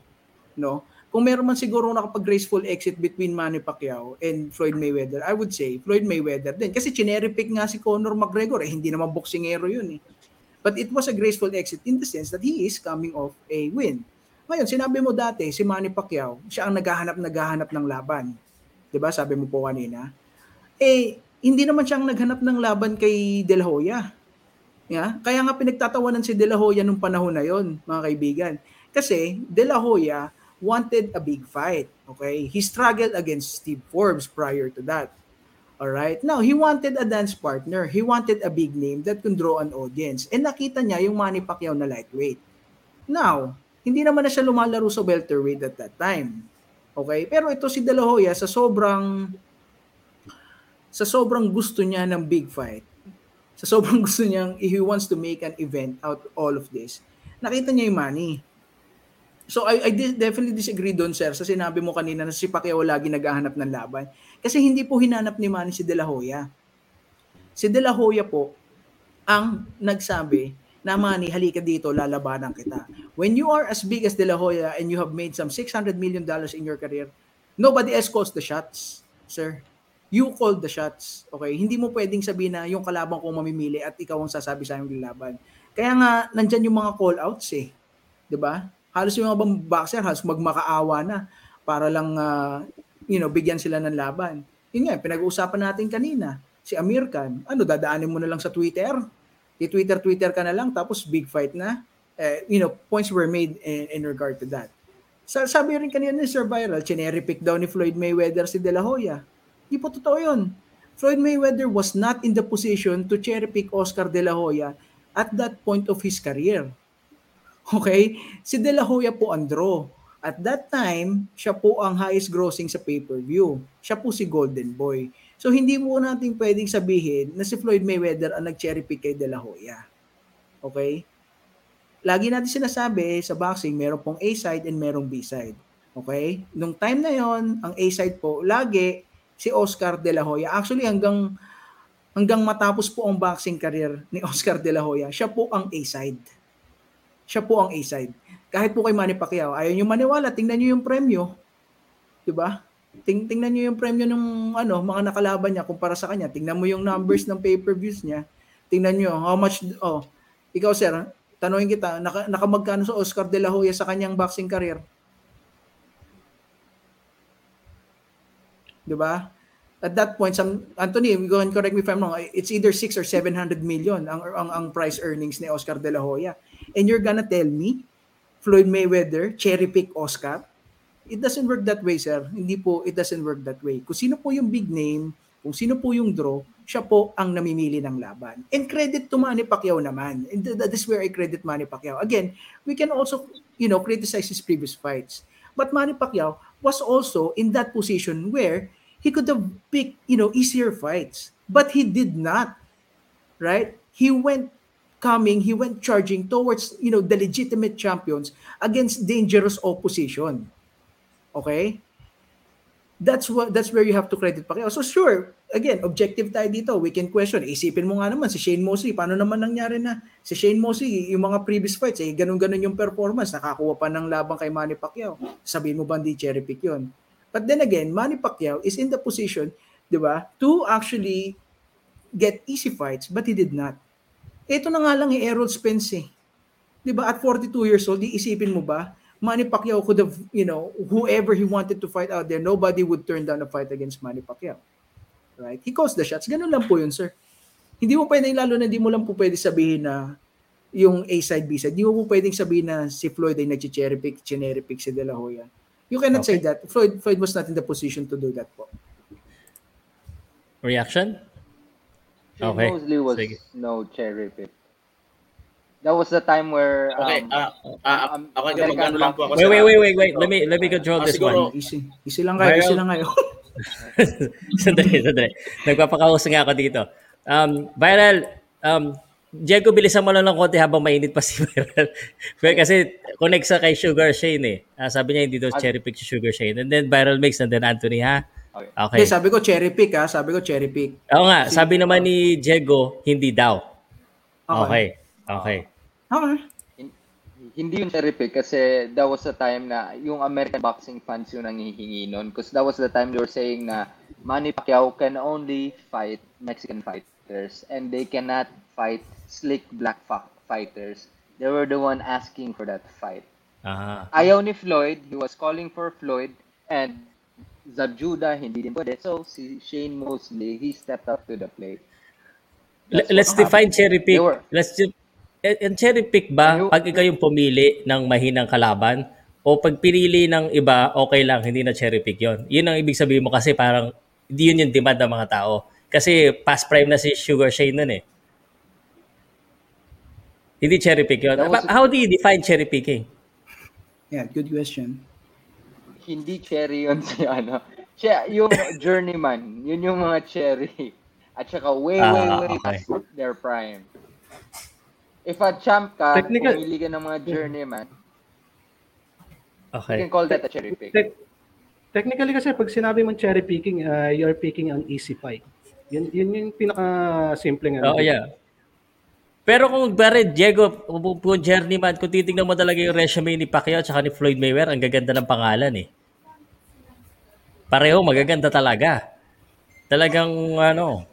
no? Kung meron man siguro nakapag graceful exit between Manny Pacquiao and Floyd Mayweather, I would say Floyd Mayweather din. Kasi cherry pick nga si Conor McGregor, eh hindi naman boxingero yun eh. But it was a graceful exit in the sense that he is coming off a win. Ngayon, sinabi mo dati, si Manny Pacquiao, siya ang naghahanap, naghahanap ng laban. ba Sabi mo po kanina. Eh, hindi naman siyang naghanap ng laban kay De La Hoya. Yeah? Kaya nga pinagtatawanan si De La Hoya nung panahon na yon, mga kaibigan. Kasi De La Hoya wanted a big fight. Okay? He struggled against Steve Forbes prior to that. All right. Now, he wanted a dance partner. He wanted a big name that can draw an audience. And nakita niya yung Manny Pacquiao na lightweight. Now, hindi naman na siya lumalaro sa welterweight at that time. Okay? Pero ito si De La Hoya sa sobrang sa sobrang gusto niya ng big fight, sa sobrang gusto niyang he wants to make an event out all of this, nakita niya yung money. So I, I definitely disagree doon sir sa sinabi mo kanina na si Pacquiao lagi naghahanap ng laban. Kasi hindi po hinanap ni Manny si De La Hoya. Si De La Hoya po ang nagsabi na Manny, halika dito, lalabanan kita. When you are as big as De La Hoya and you have made some $600 million in your career, nobody else calls the shots, sir. You call the shots. Okay? Hindi mo pwedeng sabihin na yung kalaban ko mamimili at ikaw ang sasabi sa yung laban. Kaya nga, nandyan yung mga call-outs eh. ba? Halos yung mga boxer, halos magmakaawa na para lang, ah, you know, bigyan sila ng laban. Yun nga, pinag-uusapan natin kanina. Si Amir Khan, ano, dadaanin mo na lang sa Twitter? I-Twitter-Twitter ka na lang, tapos big fight na. Eh, you know, points were made in, in regard to that. Sa, sabi rin kanina ni Sir Viral, chineri pick daw ni Floyd Mayweather si De La Hoya. Di po totoo yun. Floyd Mayweather was not in the position to cherry pick Oscar De La Hoya at that point of his career. Okay? Si De La Hoya po ang draw. At that time, siya po ang highest grossing sa pay-per-view. Siya po si Golden Boy. So hindi mo natin pwedeng sabihin na si Floyd Mayweather ang nag-cherry pick kay De La Hoya. Okay? Lagi natin sinasabi sa boxing, meron pong A side and merong B side. Okay? Nung time na yon, ang A side po lagi si Oscar De La Hoya. Actually hanggang hanggang matapos po ang boxing career ni Oscar De La Hoya, siya po ang A side. Siya po ang A side. Kahit po kay Manny Pacquiao, ayaw niyo maniwala, tingnan niyo yung premyo. 'Di ba? Ting tingnan niyo yung premyo ng ano, mga nakalaban niya kumpara sa kanya. Tingnan mo yung numbers ng pay-per-views niya. Tingnan niyo how much oh, ikaw sir, tanungin kita, naka, nakamagkano sa Oscar De La Hoya sa kanyang boxing career? 'Di ba? At that point, some Anthony, go and correct me if I'm wrong. It's either 6 or 700 million ang ang, ang price earnings ni Oscar De La Hoya. And you're gonna tell me Floyd Mayweather cherry pick Oscar? It doesn't work that way, sir. Hindi po, it doesn't work that way. Kung sino po yung big name, kung sino po yung draw, siya po ang namimili ng laban. And credit to Manny Pacquiao naman. And th- that is where I credit Manny Pacquiao. Again, we can also, you know, criticize his previous fights. But Manny Pacquiao was also in that position where he could have picked, you know, easier fights. But he did not. Right? He went coming, he went charging towards, you know, the legitimate champions against dangerous opposition. Okay? That's what that's where you have to credit Pacquiao. So sure, again, objective tayo dito. We can question. Isipin mo nga naman si Shane Mosley, paano naman nangyari na si Shane Mosley, yung mga previous fights, eh, ganun-ganun yung performance, nakakuha pa ng labang kay Manny Pacquiao. Sabihin mo ba hindi cherry pick yun? But then again, Manny Pacquiao is in the position, di ba, to actually get easy fights, but he did not. Ito na nga lang eh, Errol Spence eh. Di ba, at 42 years old, iisipin mo ba, Manny Pacquiao could have, you know, whoever he wanted to fight out there, nobody would turn down a fight against Manny Pacquiao. Right? He calls the shots. Ganun lang po yun, sir. Hindi mo pwede, lalo na hindi mo lang po pwede sabihin na yung A side, B side. Hindi mo po pwedeng sabihin na si Floyd ay nag-cherry pick, cherry pick si De La Hoya. You cannot say that. Floyd Floyd was not in the position to do that po. Reaction? Shane Okay. Mosley was Sige. no cherry pick. That was the time where um, Okay, ah, ah, um, okay, American lang po ako Wait, wait, wait, wait, wait. Let me let me control Ah, this siguro- one. Easy. Easy lang kayo, easy Viral- lang kayo. sandali, sandali. Nagpapakaus nga ako dito. Um, viral, um, Diego, bilisan mo lang ng konti habang mainit pa si Viral. Well, kasi connect sa kay Sugar Shane eh. Ah, sabi niya hindi daw cherry pick si Sugar Shane. And then Viral Mix and then Anthony ha? Okay. Okay. Hindi, sabi ko cherry pick ha. Sabi ko cherry pick. Oo nga, sabi naman ni Diego, hindi daw. Okay. Okay. Okay. hindi yung cherry pick kasi that was the time na yung American boxing fans yung nangihingi nun because that was the time they were saying na Manny Pacquiao can only fight Mexican fighters and they cannot fight slick black fighters. They were the one asking for that fight. Aha. Ayaw ni Floyd, he was calling for Floyd and Zab Judah hindi din pwede. So si Shane Mosley, he stepped up to the plate. L- let's define cherry pick. Were- Let's ju- eh, eh, cherry pick ba Ano- pag ikaw yung pumili ng mahinang kalaban o pag pinili ng iba, okay lang, hindi na cherry pick yon. Yun ang ibig sabihin mo kasi parang hindi yun yung demand ng mga tao. Kasi past prime na si Sugar Shane nun eh. Hindi cherry pick yun. Was- But How do you define cherry picking? Yeah, good question. Hindi cherry yun si ano. Siya, yung journeyman, yun yung mga cherry. At saka way, way, Ah, way okay. past their prime. If a champ ka, Technical- pumili ka ng mga journeyman, you Okay. can call that a cherry pick. Tec- technically kasi pag sinabi mong cherry picking, uh, you're picking an easy fight. Yun, yun yung pinaka-simple nga. Oo, yeah. Pero kung bari, Diego, kung journeyman, kung titignan mo talaga yung resume ni Pacquiao at ni Floyd Mayweather, ang gaganda ng pangalan eh. Pareho, magaganda talaga. Talagang ano,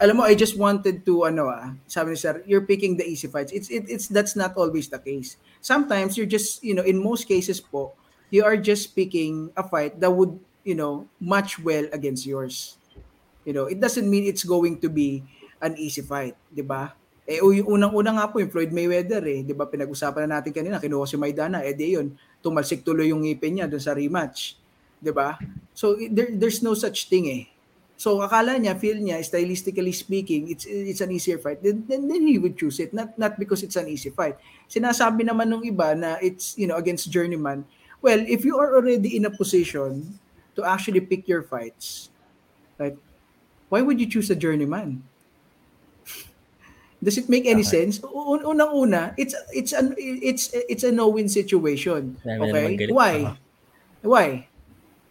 Alam mo, I just wanted to ano ah, sabi ni sir, you're picking the easy fights. It's it, it's that's not always the case. Sometimes you're just, you know, in most cases po, you are just picking a fight that would, you know, match well against yours. You know, it doesn't mean it's going to be an easy fight, 'di ba? Eh, unang-una nga po, yung Floyd Mayweather eh. Di ba, pinag-usapan na natin kanina, kinuha si Maidana, eh di yun, tumalsik tuloy yung ngipin niya doon sa rematch. Di ba? So, there, there's no such thing eh. So, akala niya, feel niya, stylistically speaking, it's it's an easier fight. Then, then, then he would choose it. Not not because it's an easy fight. Sinasabi naman nung iba na it's, you know, against journeyman. Well, if you are already in a position to actually pick your fights, right, why would you choose a journeyman? Does it make any sense? Un- Unang-una, it's it's an it's it's a no-win situation. Okay? naman galit. Why? Why?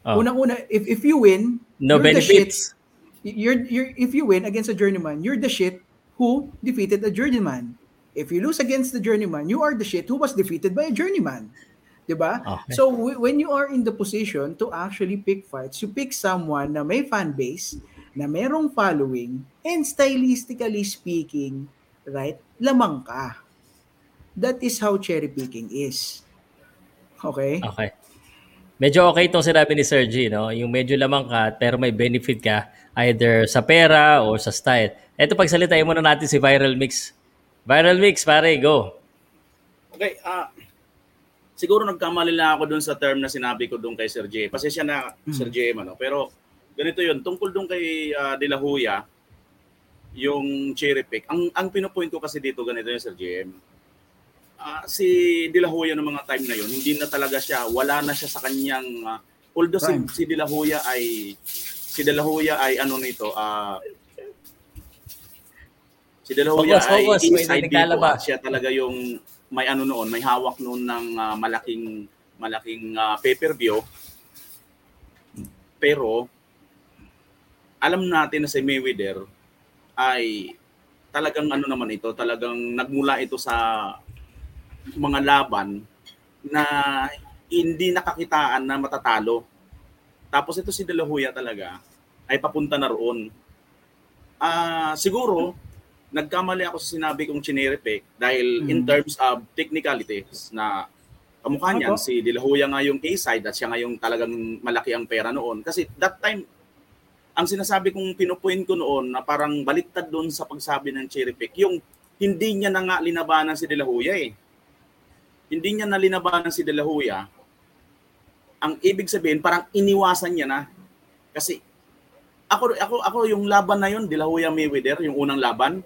Oh. Unang-una, if if you win, No you're the benefits. shit. You're you're if you win against a journeyman, you're the shit who defeated a journeyman. If you lose against the journeyman, you are the shit who was defeated by a journeyman. 'Di ba? Okay. So w- when you are in the position to actually pick fights, you pick someone na may fan base, na merong following, and stylistically speaking, right, lamang ka. That is how cherry picking is. Okay? Okay. Medyo okay itong sinabi ni Sir G, no? Yung medyo lamang ka, pero may benefit ka either sa pera or sa style. Ito, pagsalitain muna natin si Viral Mix. Viral Mix, pare, go. Okay, ah siguro nagkamali lang ako dun sa term na sinabi ko dun kay Sir J. Pasensya na Sir J ano, pero ganito 'yun, tungkol dun kay ah, De La Hoya, yung cherry pick. Ang ang pinopoint ko kasi dito ganito yung Sir JM. Ah, si De La Hoya ng mga time na 'yon, hindi na talaga siya, wala na siya sa kanyang ah, although si, si De La Hoya ay si De La Hoya ay ano nito, ah Si De La Hoya Focus, ay focus. Inside dito at siya talaga yung may ano noon, may hawak noon ng ah, malaking malaking ah, pay-per-view. Pero alam natin na si Mayweather ay talagang ano naman ito, talagang nagmula ito sa mga laban na hindi nakakitaan na matatalo. Tapos ito si De La Hoya talaga ay papunta na roon. Ah, siguro nagkamali ako sa sinabi kong chinerepek dahil in Mhm. terms of technicalities na kamukha niyan, si De La Hoya nga yung A-side at siya nga yung talagang malaki ang pera noon. Kasi that time, ang sinasabi kong pinupoint ko noon na parang baliktad doon sa pagsabi ng cherry pick, yung hindi niya na nga linabanan si De Hoya eh. Hindi niya na linabanan si De Hoya. Ang ibig sabihin, parang iniwasan niya na. Kasi ako ako ako yung laban na yun, De La Hoya Mayweather, yung unang laban,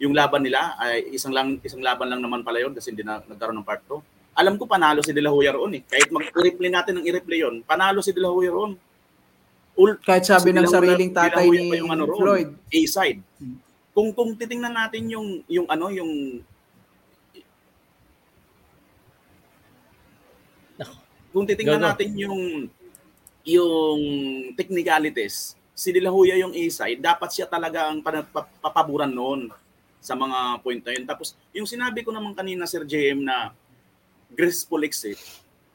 yung laban nila ay isang lang isang laban lang naman pala yun kasi hindi na nagkaroon ng part 2. Alam ko panalo si De Hoya roon eh. Kahit mag-replay natin ng i-replay yun, panalo si De Hoya roon. Ul- Kahit sabi ng sariling tatay ni yung ano roon, Floyd. A-side. Kung kung titingnan natin yung yung ano yung kung titingnan natin yung yung technicalities, si De La Hoya yung A-side, dapat siya talaga ang papaboran noon sa mga point na yun. Tapos, yung sinabi ko naman kanina, Sir JM, na graceful exit,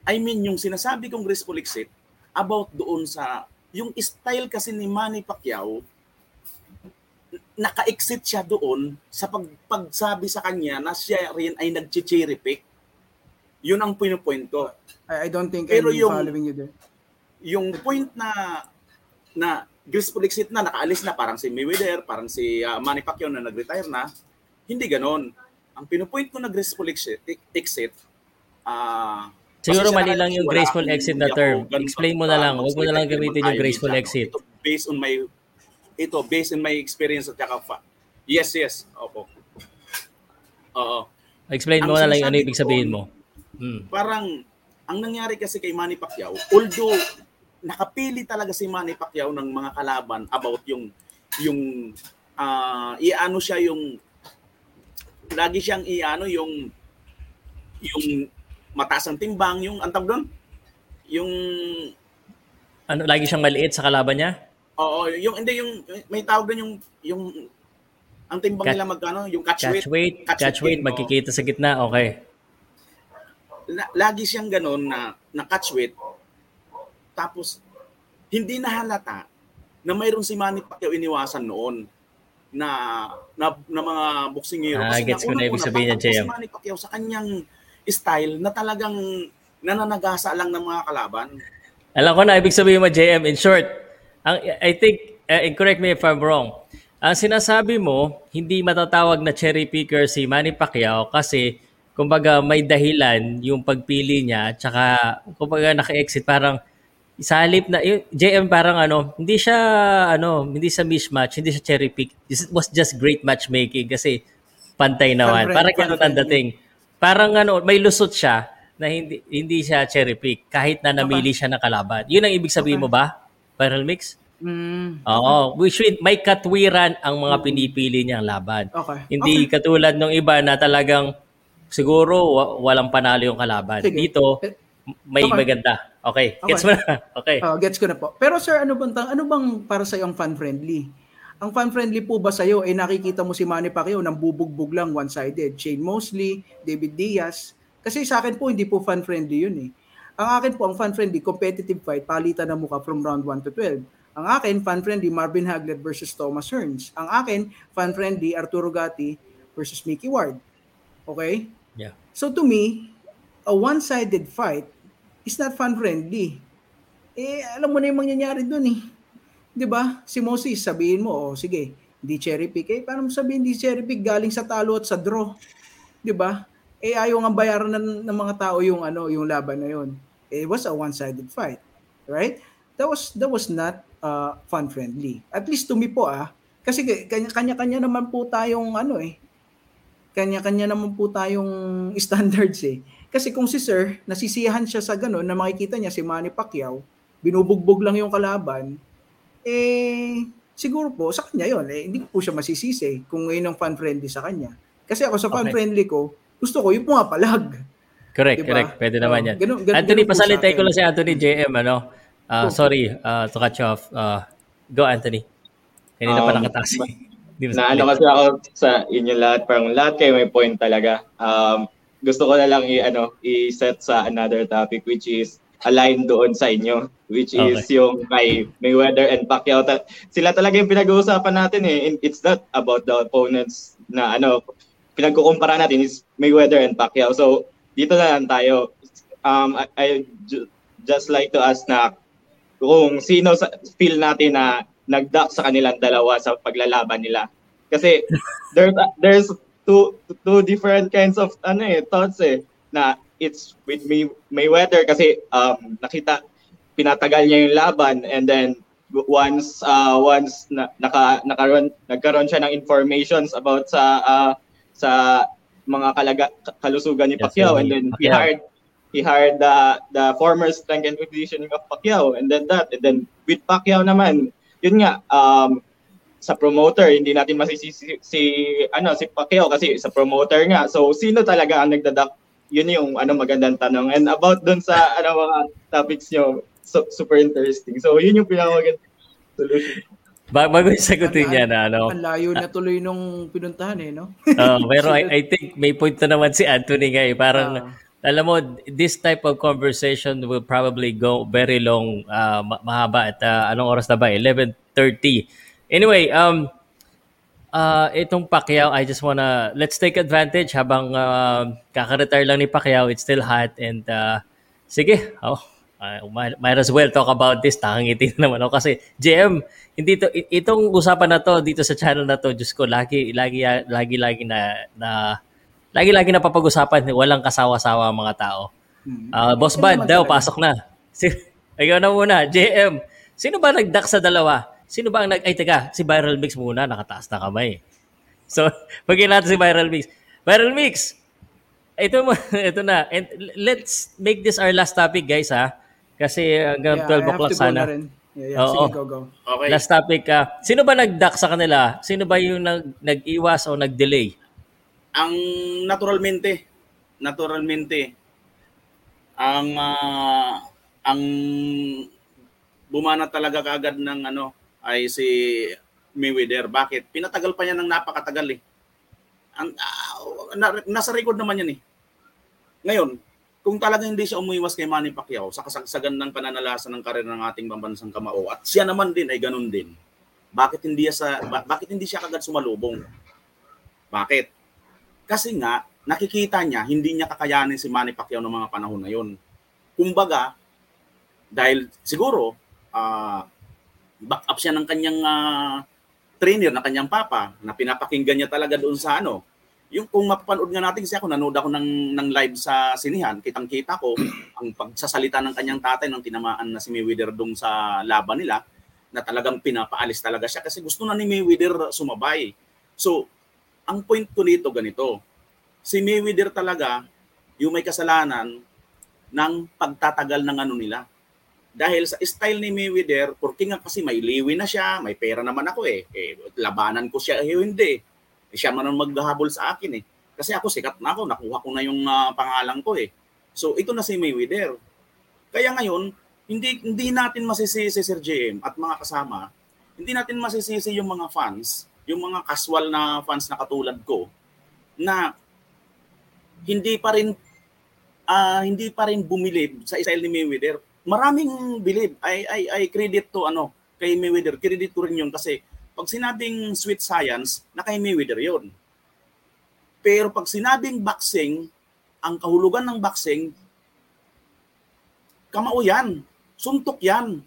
I mean, yung sinasabi kong graceful exit, about doon sa, yung style kasi ni Manny Pacquiao, naka-exit siya doon sa pag, pagsabi sa kanya na siya rin ay nag-cherry pick. Yun ang pinupoint ko. I, I don't think Pero I'm yung- following you there. Yung point na na graceful exit na, nakaalis na, parang si Mayweather, parang si uh, Manny Pacquiao na nag-retire na, hindi ganon. Ang pinupoint ko na graceful exit, exit ah, Siguro mali lang yung graceful exit na ako term. ganun Explain mo na lang. Huwag mo na lang gamitin yung graceful exit. Ito based on my ito based on my experience at saka fa- Yes, yes. Opo. Oo. Explain mo na lang yung ano ibig sabihin mo. Hmm. parang ang nangyari kasi kay Manny Pacquiao, although nakapili talaga si Manny Pacquiao ng mga kalaban about yung yung ah iano siya yung lagi siyang iano yung yung mataas ang timbang, yung antag doon, yung Ano, lagi siyang maliit sa kalaban niya? oo, yung hindi yung may tawag doon yung yung ang timbang Catch- nila magkano, yung catch, Catch weight, catch weight, game, oo. magkikita sa gitna. Okay. la- lagi siyang ganun na, na catch weight. Tapos, hindi na halata na mayroon si Manny Pacquiao iniwasan noon na na, na mga boksingero. Ah, gets ko na ibig sabihin niya. Si Manny Pacquiao sa kanyang style na talagang nananagasa lang ng mga kalaban. Alam ko na ibig sabihin mo, JM. In short, ang, I think, uh, and correct me if I'm wrong, ang sinasabi mo, hindi matatawag na cherry picker si Manny Pacquiao kasi kumbaga may dahilan yung pagpili niya tsaka kumbaga naka-exit parang sa halip na yung JM parang ano, hindi siya ano, hindi sa mismatch, hindi siya cherry pick. It was just great matchmaking kasi pantay naman. Parang ganun ang dating. Parang ano, may lusot siya na hindi hindi siya cherry pick kahit na namili siya ng kalaban. Yun ang ibig sabihin mo ba? Viral mix? Mm, Oo, which mean may katwiran ang mga pinipili niyang laban. okay. Hindi katulad ng iba na talagang siguro wa- walang panalo yung kalaban. Sige. Dito may Okay. maganda. Okay, gets Okay. mo na. Okay. Oh, gets ko na po. Pero sir, ano bang ano bang para sa ang fan friendly? Ang fan friendly po ba sa iyo ay nakikita mo si Manny Pacquiao nang bubugbog lang one-sided, Shane Mosley, David Diaz. Kasi sa akin po hindi po fan friendly 'yun eh. Ang akin po ang fan friendly competitive fight palitan ng mukha from round 1 to 12. Ang akin fan friendly Marvin Hagler versus Thomas Hearns. Ang akin fan friendly Arturo Gatti versus Mickey Ward. Okay? Yeah. So to me, a one-sided fight is not fan-friendly. Eh, alam mo na yung mangyayari dun eh. 'Di ba? Si Moses, sabihin mo, oh, sige, di cherry pick. Eh, paano mo sabihin di cherry pick galing sa talo at sa draw? 'Di ba? Eh, ayaw nga bayaran ng, ng mga tao yung ano, yung laban na yun. Eh, it was a one-sided fight. Right? That was that was not uh, fun-friendly. At least to me po ah, kasi kanya- kanya-kanya naman po tayong ano eh, kanya-kanya naman po tayong standards eh. Kasi kung si Sir, nasisiyahan siya sa gano'n na makikita niya si Manny Pacquiao, binubugbog lang yung kalaban, eh, siguro po, sa kanya yon eh, hindi ko po siya masisisi kung ngayon ang fan-friendly sa kanya. Kasi ako sa Okay. fan-friendly ko, gusto ko yung pumapalag. Correct, Diba? correct. Pwede naman yan. ganun- ganun- Anthony, ganun po pasalitay ko lang si Anthony JM, ano? Go. sorry, uh, to cut you off. Uh, go, Anthony. Kanina pa Um, nakataksi. Di ba na ano kasi ako sa inyo lahat, parang lahat kayo may point talaga. Um, gusto ko na lang i, ano, i-set sa another topic which is align doon sa inyo which is Okay. yung kay Mayweather and Pacquiao. Ta- sila talaga yung pinag-uusapan natin eh. And It's not about the opponents na ano, pinagkukumpara natin is Mayweather and Pacquiao. So, dito na lang tayo. Um, I, I ju- just like to ask na kung sino sa feel natin na nagdak sa kanilang dalawa sa paglalaban nila. Kasi there's there's two two different kinds of ano eh thoughts eh na it's with May, Mayweather kasi um nakita pinatagal niya yung laban and then once uh once na, naka nakaroon nagkaroon siya ng informations about sa uh, sa mga kalaga, kalusugan ni Yes, Pacquiao ni and then he Pacquiao. hired he hired the the former strength and conditioning of Pacquiao and then that and then with Pacquiao naman yun nga um sa promoter hindi natin masisisi si ano si Pacquiao kasi sa promoter nga so sino talaga ang nagdadak yun yung ano magandang tanong and about dun sa ano mga topics nyo so, super interesting so yun yung pinakamagandang solution Ba- bago yung sagutin niya na, ano? Ang layo na tuloy nung pinuntahan eh, no? Uh, pero I, I think may point na naman si Anthony nga eh. Parang, Ah. alam mo, this type of conversation will probably go very long, uh, ma- mahaba. At uh, anong oras na ba? 11.30. Anyway, um, uh, itong Pacquiao, I just wanna, let's take advantage habang uh, kaka-retire lang ni Pacquiao, it's still hot. And uh, sige, oh, uh, might, might as well talk about this. Takangiti na naman ako. Kasi, JM, hindi to, itong usapan na to dito sa channel na to, Diyos ko, lagi, lagi, lagi, lagi na, na lagi-lagi na papag-usapan, walang kasawa-sawa mga tao. Ah, Boss Bad daw, pasok na. Ikaw na muna, JM. Sino ba nagdak sa dalawa? Sino ba ang nag... Ay, teka, si Viral Mix muna, nakataas na kamay. So, pagkin natin si Viral Mix. Viral Mix, ito mo, ito na. And let's make this our last topic, guys, ha? Kasi hanggang Yeah, I 12 have o'clock to go sana. na rin. Yeah, yeah. Oo. Sige, go, go. Okay. Last topic, ah. sino ba nagdak sa kanila? Sino ba yung nag, nag-iwas o nag-delay? ang naturalmente naturalmente ang ah, ang bumana talaga kaagad ng ano ay si Mayweather. Bakit? Pinatagal pa niya ng napakatagal eh. Ang, ah, na- nasa record naman yan eh. Ngayon, kung talagang hindi siya umuiwas kay Manny Pacquiao sa kasagsagan ng pananalasan ng karir ng ating pambansang kamao at siya naman din ay ganun din. Bakit hindi siya ba- bakit hindi siya kagad sumalubong? Bakit? Kasi nga, nakikita niya, hindi niya kakayanin si Manny Pacquiao ng mga panahon na yun. Kumbaga, dahil siguro, ah back up siya ng kanyang ah, trainer na kanyang papa na pinapakinggan niya talaga doon sa ano. Yung kung mapapanood nga natin kasi ako nanood ako ng ng live sa sinihan, kitang-kita ko ang pagsasalita ng kanyang tatay nang tinamaan na si Mayweather doon sa laban nila na talagang pinapaalis talaga siya kasi gusto na ni Mayweather sumabay. So, ang point ko nito ganito. Si Mayweather talaga yung may kasalanan ng pagtatagal ng ano nila. Dahil sa style ni Mayweather, porque nga kasi may liwi na siya, may pera naman ako eh. eh labanan ko siya, eh hindi. Eh, siya man ang maghahabol sa akin eh. Kasi ako sikat na ako, nakuha ko na yung uh, pangalan ko eh. So ito na si Mayweather. Kaya ngayon, hindi hindi natin masisisi si Sir JM at mga kasama, hindi natin masisisi yung mga fans, yung mga casual na fans na katulad ko na hindi pa rin uh, hindi pa rin bumilib sa style ni Mayweather. Maraming bilib. I, I, I credit to ano kay Mayweather. Credit ko rin yun kasi pag sinabing sweet science, na kay Mayweather yun. Pero pag sinabing boxing, ang kahulugan ng boxing, kamao yan. Suntok yan.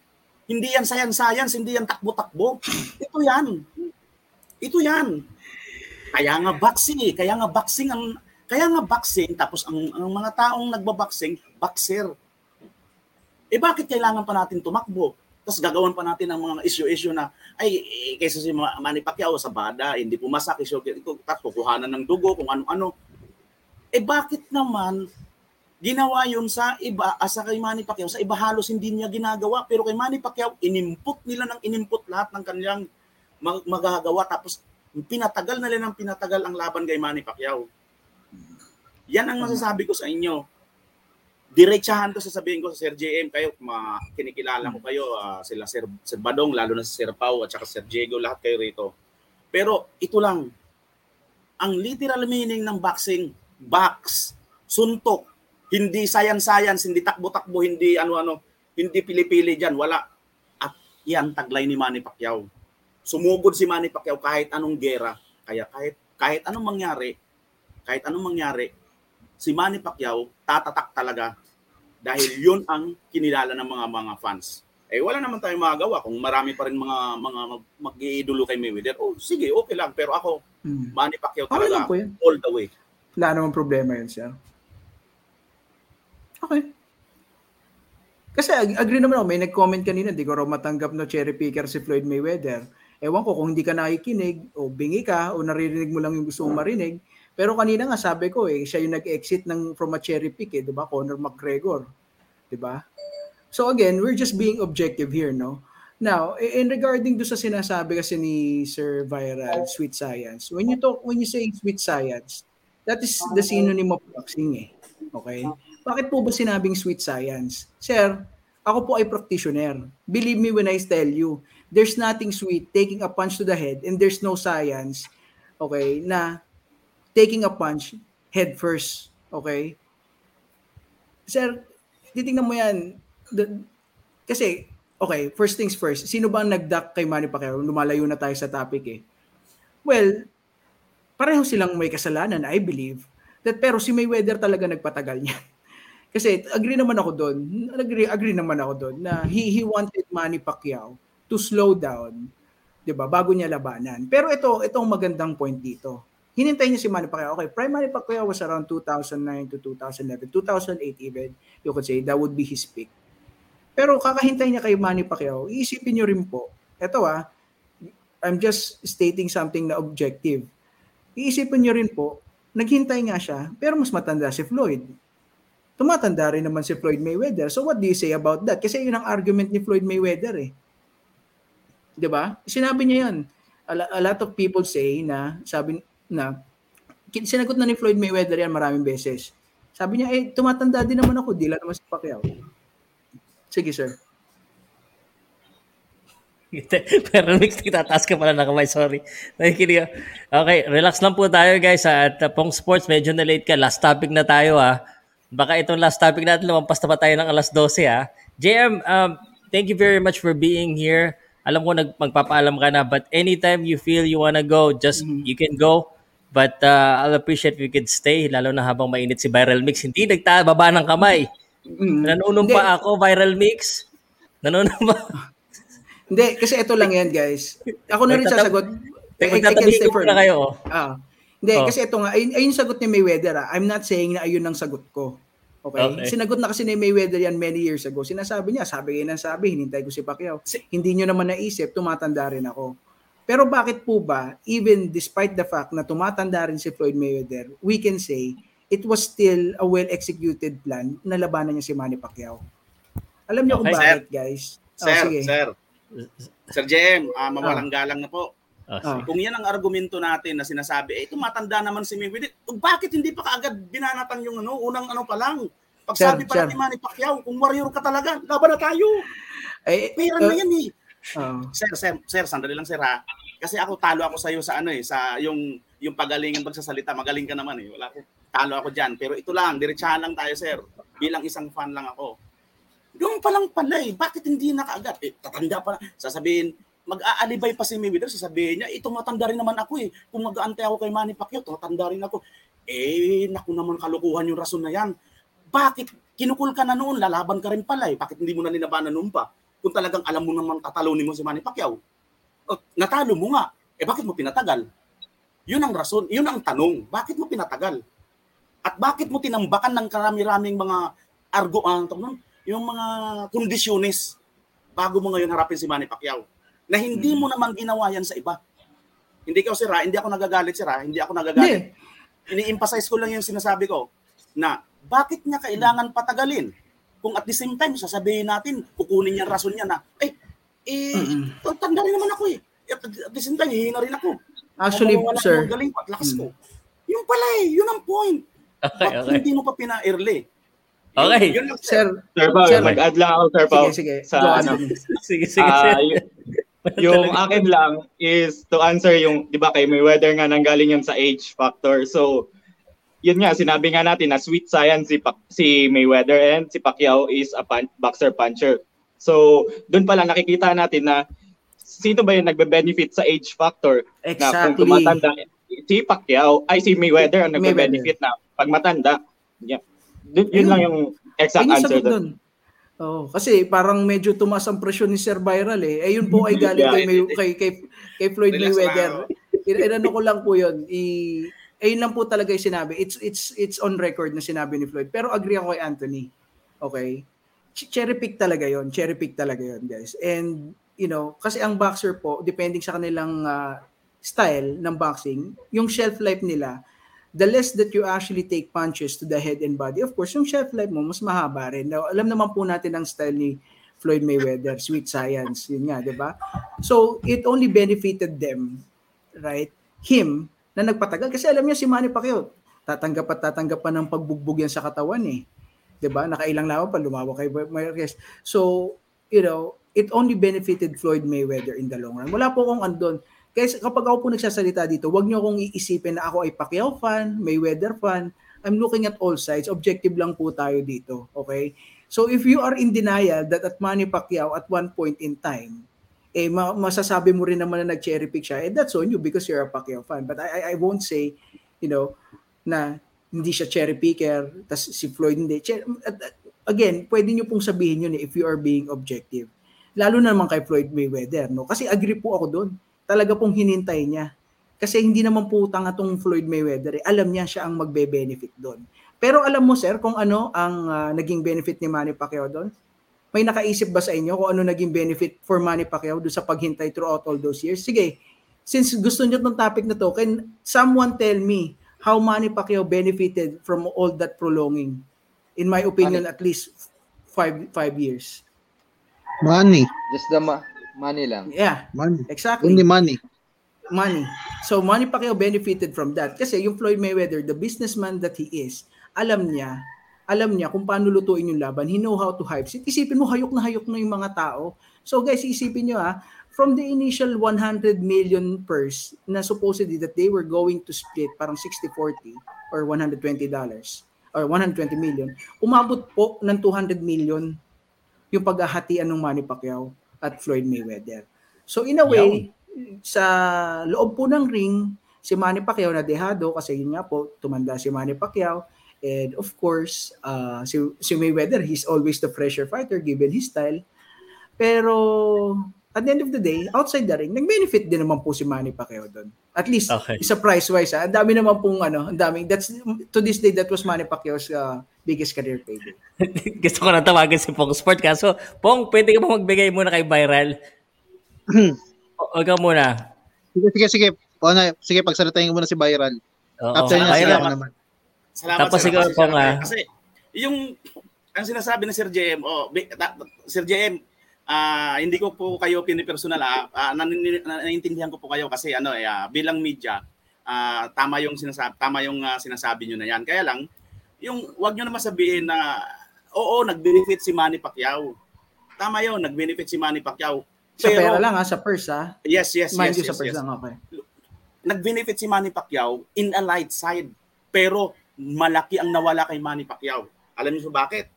Hindi yan science-science, hindi yan takbo-takbo. Ito yan. Ito yan. Kaya nga boxing eh. Kaya nga boxing ang kaya nga boxing tapos ang, ang mga taong nagba-boxing, boxer. Eh bakit kailangan pa natin tumakbo? Tapos gagawan pa natin ng mga issue-issue na ay eh, kaysa si Manny Pacquiao sa bada, hindi pumasak issue tapos kukuhanan ng dugo kung ano-ano. Eh bakit naman ginawa yun sa iba, asa kay Manny Pacquiao, sa iba halos hindi niya ginagawa. Pero kay Manny Pacquiao, inimput nila ng inimput lahat ng kanilang mag- magagawa. Tapos pinatagal na nila ng pinatagal ang laban kay Manny Pacquiao. Yan ang masasabi ko sa inyo. Diretsahan to sasabihin ko sa Sir JM, kayo, ma, kinikilala ko kayo, uh, sila Sir, Sir Badong, lalo na si Sir Pau at saka Sir Diego, lahat kayo rito. Pero ito lang, ang literal meaning ng boxing, box, suntok, hindi science-science, hindi takbo-takbo, hindi ano-ano, hindi pili-pili dyan, wala. At yan taglay ni Manny Pacquiao. Sumugod si Manny Pacquiao kahit anong gera, kaya kahit kahit anong mangyari, kahit anong mangyari, si Manny Pacquiao tatatak talaga dahil yun ang kinilala ng mga mga fans. Eh wala naman tayong magagawa kung marami pa rin mga mga mag-iidolo kay Mayweather. Oh, sige, okay lang. Pero ako, hmm. Manny Pacquiao talaga okay all the way. Wala namang problema yun siya. Okay. Kasi agree naman ako, may nag-comment kanina, di ko raw matanggap no cherry picker si Floyd Mayweather. Ewan ko kung hindi ka nakikinig o bingi ka o naririnig mo lang yung gusto mong marinig, pero kanina nga sabi ko eh, siya yung nag-exit ng from a cherry pick eh, 'di ba? Conor McGregor. 'Di ba? So again, we're just being objective here, no? Now, in regarding do sa sinasabi kasi ni Sir Viral, sweet science. When you talk when you say sweet science, that is the synonym of boxing eh. Okay? Bakit po ba sinabing sweet science? Sir, ako po ay practitioner. Believe me when I tell you, there's nothing sweet taking a punch to the head and there's no science, okay, na taking a punch head first. Okay? Sir, titingnan mo yan. The, kasi, okay, first things first, sino ba ang nag-duck kay Manny Pacquiao? Lumalayo na tayo sa topic eh. Well, pareho silang may kasalanan, I believe. That, pero si Mayweather talaga nagpatagal niya. Kasi agree naman ako doon, agree, agree naman ako doon na he, he wanted Manny Pacquiao to slow down, 'di ba, bago niya labanan. Pero ito, itong magandang point dito hinintay niya si Manny Pacquiao. Okay, prime Manny Pacquiao was around 2009 to 2011, 2008 even, you could say, that would be his peak. Pero kakahintay niya kay Manny Pacquiao, iisipin niyo rin po, eto ah, I'm just stating something na objective. Iisipin niyo rin po, naghintay nga siya, pero mas matanda si Floyd. Tumatanda rin naman si Floyd Mayweather. So what do you say about that? Kasi yun ang argument ni Floyd Mayweather eh. 'Di ba? Sinabi niya 'yon. A, lot of people say na sabi na sinagot na ni Floyd Mayweather yan maraming beses. Sabi niya, eh, tumatanda din naman ako, di lang naman si Pacquiao. Sige, sir. Pero mix tataas ka pala ng kamay, sorry. Nakikinig Okay, relax lang po tayo guys. At uh, Pong Sports, medyo na late ka. Last topic na tayo ha. Baka itong last topic natin, lumampas na pa tayo ng alas 12 ha. JM, um, thank you very much for being here. Alam ko nag magpapaalam ka na, but anytime you feel you wanna go, just mm-hmm. you can go. But uh, I'll appreciate if you could stay, lalo na habang mainit si Viral Mix. Hindi nagtababa ng kamay. Mm. Nanunong pa ako, Viral Mix. Nanunong pa. Hindi, kasi ito lang yan, guys. Ako na rin sasagot. Magtatabi ko na kayo. Oh. Ah. Hindi, Oh. kasi ito nga, ayun, ayun sagot ni Mayweather. Ah. I'm not saying na ayun ang sagot ko. Okay? Okay. Sinagot na kasi ni Mayweather yan many years ago. Sinasabi niya, sabi ang sabi, hinintay ko si Pacquiao. Hindi nyo naman naisip, tumatanda rin ako. Pero bakit po ba, even despite the fact na tumatanda rin si Floyd Mayweather, we can say, it was still a well-executed plan na labanan niya si Manny Pacquiao. Alam niyo kung Okay. bakit, guys? Oh, Sir, sige. sir. Sir JM, ah, mawalang galang na po. Ah, Ah. Kung yan ang argumento natin na sinasabi, eh, tumatanda naman si Mayweather. Bakit hindi pa kaagad binanatan yung ano, unang ano pa lang? Pagsabi Sir, pa sir. natin Manny Pacquiao, kung warrior ka talaga, laban na tayo. Eh, Pera uh, na yan eh. Oh. Sir, sir, sir, sandali lang sir ha. Kasi ako talo ako sa iyo sa ano eh, sa yung yung pagalingan pagsasalita, magaling ka naman eh. Wala ko talo ako diyan, pero ito lang, diretsahan lang tayo sir. Bilang isang fan lang ako. Doon pa lang pala eh, bakit hindi na kaagad? Eh, tatanda pa lang. Sasabihin, mag-aalibay pa si Mayweather, sasabihin niya, ito matanda rin naman ako eh. Kung mag-aantay ako kay Manny Pacquiao, tatanda rin ako. Eh, naku naman kalukuhan yung rason na yan. Bakit kinukul ka na noon, lalaban ka rin pala eh. Bakit hindi mo na ninabanan noon pa? Kung talagang alam mo naman tatalunin mo si Manny Pacquiao. O, natalo mo nga. Eh bakit mo pinatagal? Yun ang rason, yun ang tanong. Bakit mo pinatagal? At bakit mo tinambakan ng karami-raming mga argo, nun? yung mga kondisyones bago mo ngayon harapin si Manny Pacquiao na hindi mo naman ginawa yan sa iba. Hindi ka sira, hindi ako nagagalit sira, hindi ako nagagalit. Ini-emphasize ko lang yung sinasabi ko na bakit niya kailangan patagalin? Kung at the same time, sasabihin natin, kukunin niya ang rason niya na, eh, eh, tanda rin naman ako eh. At at the same time, hihina rin ako. Actually, Mawawala sir. yung galing ko at lakas ko. Yung pala eh, yun ang point. Okay, Ba't okay. hindi mo pa pina-early? Okay. Yun lang, Sir, Sir Pao, Sir, mag-add lang ako, Sir Pao. Sige, sige. Sa, ano. Sige, sige, sir. y- yung akin lang is to answer yung, di ba kay Mayweather nga nanggaling yun sa age factor. So, yun nga, sinabi nga natin na sweet science si, Pac- si Mayweather and si Pacquiao is a pun- boxer puncher. So, doon pa lang nakikita natin na sino ba yung nagbe-benefit sa age factor na kung Exactly. tumatanda si Pacquiao ay si Mayweather ang nagbe-benefit na pag matanda. Yeah. Yun Ayun. lang yung exact Ayun answer doon. Oh, kasi parang medyo tumaas ang presyon ni Sir Viral eh. Ayun po ay galing Yeah. kay, May, kay, kay, kay Floyd Relax Mayweather. Inano ko lang po yun. I, ayun lang po talaga yung sinabi. It's, it's, it's on record na sinabi ni Floyd. Pero agree ako kay Anthony. Okay? Ch- Cherry pick talaga yon Cherry pick talaga yon guys. And, you know, kasi ang boxer po, depending sa kanilang ah, style ng boxing, yung shelf life nila, the less that you actually take punches to the head and body, of course, yung shelf life mo, mas mahaba rin. Now, alam naman po natin ang style ni Floyd Mayweather, sweet science, yun nga, di ba? So, it only benefited them, right? Him, na nagpatagal. Kasi alam niya si Manny Pacquiao, tatanggap at tatanggap pa ng pagbugbog yan sa katawan eh. 'Di ba? Nakailang laban pa lumawa kay Marquez. So, you know, it only benefited Floyd Mayweather in the long run. Wala po akong andon. Guys, kapag ako po nagsasalita dito, wag niyo akong iisipin na ako ay Pacquiao fan, Mayweather fan. I'm looking at all sides. Objective lang po tayo dito. Okay? So if you are in denial that at Manny Pacquiao at one point in time, eh ma- masasabi mo rin naman na nag-cherry pick siya, eh that's on you because you're a Pacquiao fan. But I, I, won't say, you know, na hindi siya cherry picker, tas si Floyd hindi. Again, pwede niyo pong sabihin yun eh, if you are being objective. Lalo na naman kay Floyd Mayweather, no? Kasi agree po ako doon. Talaga pong hinintay niya. Kasi hindi naman po tanga tong Floyd Mayweather. Eh. Alam niya siya ang magbe-benefit doon. Pero alam mo sir kung ano ang ah, naging benefit ni Manny Pacquiao doon? May nakaisip ba sa inyo kung ano naging benefit for Manny Pacquiao doon sa paghintay throughout all those years? Sige, since gusto niyo tong topic na to, can someone tell me how Manny Pacquiao benefited from all that prolonging? In my opinion, at least five five years. Money. Just the ma- money lang. Yeah, Money. exactly. Only money. money. So Manny Pacquiao benefited from that kasi yung Floyd Mayweather, the businessman that he is, alam niya, alam niya kung paano lutuin yung laban. He know how to hype. Isipin mo, hayok na hayok na yung mga tao. So guys, isipin nyo ha, from the initial 100 million purse na supposedly that they were going to split parang 60-40 or 120 dollars or 120 million, umabot po ng 200 million yung paghahatian ng Manny Pacquiao at Floyd Mayweather. So in a way, sa loob po ng ring, si Manny Pacquiao na dehado kasi yun nga po, tumanda si Manny Pacquiao. And of course, uh, si, si Mayweather, he's always the fresher fighter given his style. Pero at the end of the day, outside the ring, nag-benefit din naman po si Manny Pacquiao doon. At least, Okay. isa price-wise, ang dami naman pong ano, ang daming, that's, to this day, that was Manny Pacquiao's uh, biggest career payday. Gusto ko na tawagan si Pong Sport. Kaso, Pong, pwede ka ba magbigay muna kay Viral? Huwag ka muna. Sige, sige, sige. O na, sige, pagsalitain ko muna si Viral. Oo. After niya, sige naman. Salamat Tapos Kasi, Pong, ah. Kasi yung ang sinasabi ni Sir JM, oh, Sir JM, ah hindi ko po kayo pinipersonal ah, ah nan- naiintindihan ko po kayo kasi ano eh, ah, bilang media, ah tama yung sinasabi, tama yung ah, sinasabi niyo na yan. Kaya lang yung wag niyo naman sabihin na oo, nag-benefit si Manny Pacquiao. Tama 'yon, nag-benefit si Manny Pacquiao. Sa pera lang ha, sa purse ha. Yes, yes, Mind yes. yes, sa purse yes. lang, okay. Nag-benefit si Manny Pacquiao in a light side. Pero malaki ang nawala kay Manny Pacquiao. Alam niyo ba bakit?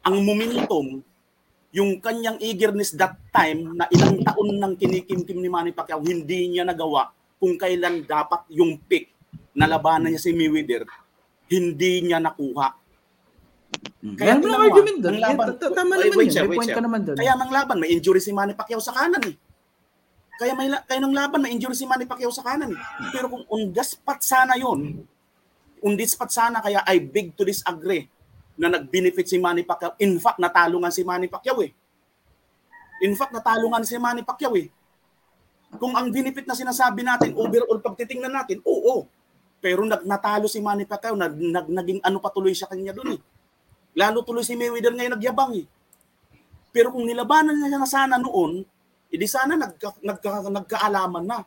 Ang momentum, yung kanyang eagerness that time na ilang taon nang kinikimkim ni Manny Pacquiao, hindi niya nagawa kung kailan dapat yung pick na labanan niya si Mayweather, hindi niya nakuha. Kaya tingnan walang mo, argument doon. ang laban- Eh, tama naman wait, yun. May point ka naman doon. Kaya ng laban, may injury si Manny Pacquiao sa kanan eh. Kaya may kaya ng laban, may injury si Manny Pacquiao sa kanan. eh. Pero kung on the spot sana yon, spot sana kaya I beg to disagree na nag-benefit si Manny Pacquiao. In fact, natalo nga si Manny Pacquiao eh. In fact, natalo nga si Manny Pacquiao eh. Kung ang benefit na sinasabi natin, overall pagtitingnan natin, oo. Pero nag natalo si Manny Pacquiao, nag, nag, naging ano patuloy siya kanya doon eh. Lalo tuloy si Mayweather ngayon nagyabang eh. Pero kung nilabanan niya na sana noon, edi sana nagka, nagka, nagkaalaman na.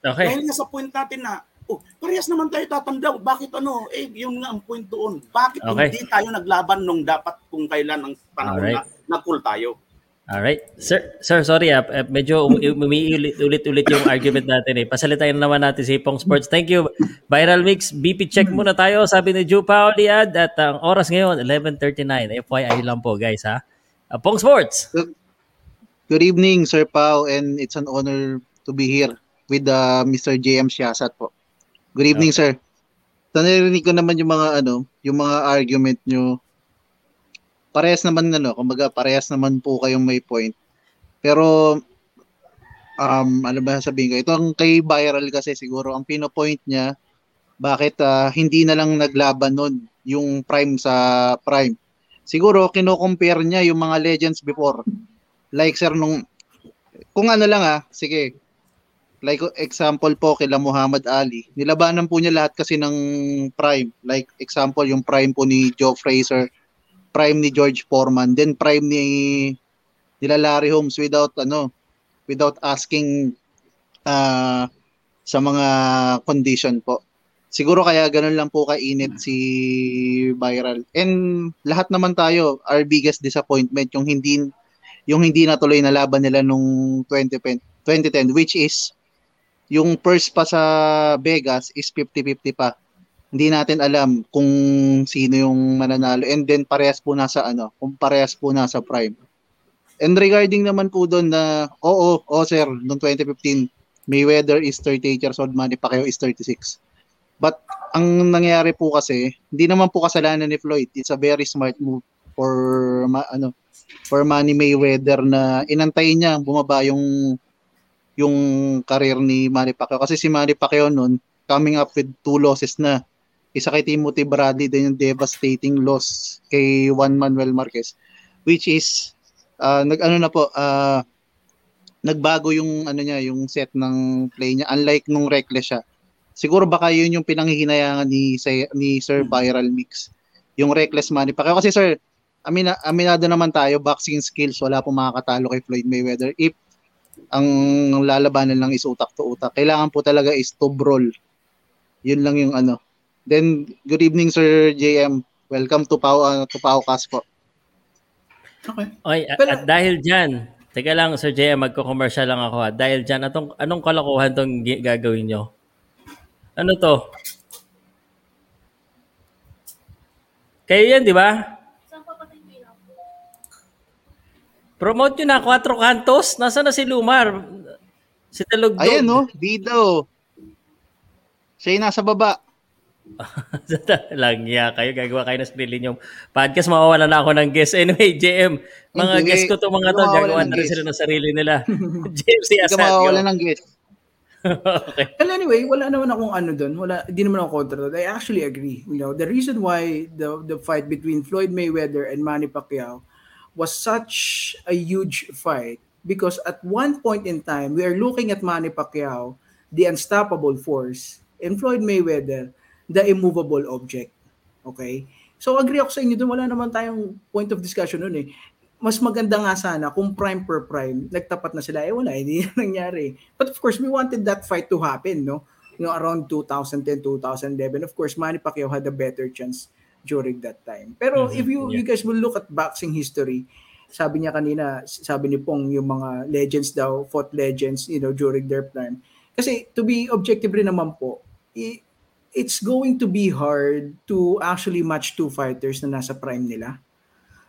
Okay. Dahil nga sa point natin na, oh, parehas naman tayo tatanda. Bakit ano? Eh, yun nga ang point doon. Bakit Okay. hindi tayo naglaban nung dapat kung kailan ang panahon Alright. na nag-cool tayo? Alright. Sir, sir sorry ah. Eh, Medyo um- umiulit-ulit yung argument natin eh. Pasalitain na naman natin si Pong Sports. Thank you. Viral Mix, BP check muna tayo. Sabi ni Joe Pauliad at ang oras ngayon, 11.39. FYI lang po guys ha. Ah, Pong Sports. Good evening, Sir Pao, and it's an honor to be here with uh, Mr. JM Siasat po. Good evening, sir. So, narinig ko naman yung mga ano, yung mga argument nyo. Parehas naman ano, kumbaga parehas naman po kayong may point. Pero um ano ba sabihin ko? Ito ang kay viral kasi siguro ang pinopoint niya bakit ah, hindi na lang naglaban nun yung prime sa prime. Siguro kino-compare niya yung mga legends before. Like sir nung kung ano lang ah, sige. Like example po kila Muhammad Ali. Nilabanan po niya lahat kasi ng prime. Like example yung prime po ni Joe Fraser, prime ni George Foreman, then prime ni nila Larry Holmes without ano, without asking ah, sa mga condition po. Siguro kaya ganun lang po kainit si Viral. And lahat naman tayo, our biggest disappointment yung hindi yung hindi natuloy na laban nila nung 2010, 2010 which is yung first pa sa Vegas is 50-50 pa. Hindi natin alam kung sino yung mananalo and then parehas po nasa ano, kung parehas po nasa prime. And regarding naman po doon na oo, oh sir, noong 2015 Mayweather is 38 years old, Manny Pacquiao is 36. But ang nangyayari po kasi, hindi naman po kasalanan ni Floyd. It's a very smart move for ma, ano for Manny Mayweather na inantay niya bumaba yung yung career ni Manny Pacquiao. Kasi si Manny Pacquiao noon coming up with two losses na. Isa kay Timothy Bradley din yung devastating loss kay Juan Manuel Marquez which is uh, nag ano na po uh, nagbago yung ano niya yung set ng play niya unlike nung reckless siya. Siguro baka yun yung pinanghihinayangan ni ni Sir Viral Mix yung reckless Manny Pacquiao. Kasi sir amina, aminado naman tayo boxing skills wala pong makakatalo kay Floyd Mayweather. If ang lalabanan lang is utak to utak kailangan po talaga is to brawl yun lang yung ano then good evening Sir JM welcome to Pau uh, to Paucast po Okay. Oy, at, at dahil dyan, teka lang Sir Jay, magko-commercial lang ako. ha. Dahil dyan, atong, anong kalokohan tong gagawin nyo? Ano to? Kayo yan, di ba? Promote nyo na, Quatro Cantos. Nasaan na si Lumar? Si Talugdog. ayan no oh siya yung nasa baba Langya kayo, gagawa kayo ng sarili yung podcast, mawawala na ako ng guest. Anyway, JM, mga Hindi. guest ko to mga Hindi to, mawawala gagawa na rin sila ng sarili nila. JM, si Hindi Asad, mawawala go. ng guest. okay. Well, anyway, wala naman akong ano doon. Wala, di naman ako kontra doon. I actually agree. You know, the reason why the the fight between Floyd Mayweather and Manny Pacquiao was such a huge fight because at one point in time, we are looking at Manny Pacquiao, the unstoppable force, and Floyd Mayweather, the immovable object. Okay? So agree ako sa inyo doon. Wala naman tayong point of discussion noon eh. Mas maganda nga sana kung prime per prime, nagtapat na sila. Eh wala, hindi na nangyari. But of course, we wanted that fight to happen, no? You know, around 2010, 2011. Of course, Manny Pacquiao had a better chance during that time. Pero Mhm, if you yeah. you guys will look at boxing history, sabi niya kanina, sabi ni Pong, yung mga legends daw, fought legends, you know, during their prime. Kasi to be objective rin naman po, it's going to be hard to actually match two fighters na nasa prime nila.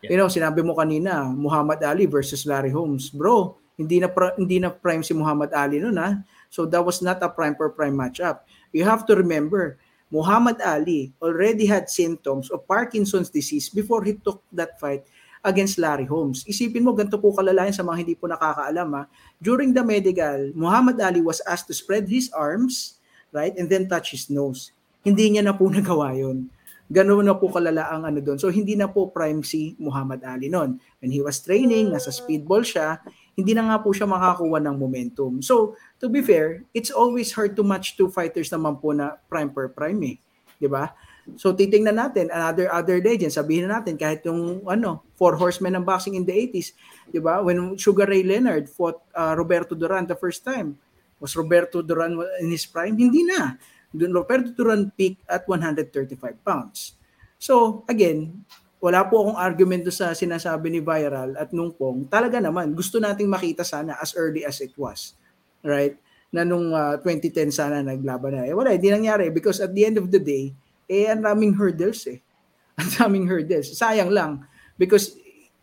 You know, sinabi mo kanina, Muhammad Ali versus Larry Holmes. Bro, hindi na pra- hindi na prime si Muhammad Ali noon ha. So that was not a prime per prime matchup. You have to remember, Muhammad Ali already had symptoms of Parkinson's disease before he took that fight against Larry Holmes. Isipin mo, ganito po kalalayan sa mga hindi po nakakaalam ha. During the medical, Muhammad Ali was asked to spread his arms, right, and then touch his nose. Hindi niya na po nagawa yun. Ganun na po kalala ang ano doon. So hindi na po prime si Muhammad Ali noon. When he was training, nasa speedball siya, hindi na nga po siya makakuha ng momentum. So to be fair, it's always hard to match two fighters naman po na prime per prime eh. 'Di ba? So titingnan natin another other legend, sabihin na natin kahit yung ano, four horsemen ng boxing in the 80s, 'di ba? When Sugar Ray Leonard fought uh, Roberto Duran the first time, was Roberto Duran in his prime? Hindi na. Roberto Duran peak at 135 pounds. So, again, wala po akong argument doon sa sinasabi ni Viral at nung pong, talaga naman, gusto nating makita sana as early as it was. Right? Na nung uh, 2010 sana naglaban na. Eh wala, hindi nangyari because at the end of the day, eh ang daming hurdles eh. Ang daming hurdles. Sayang lang because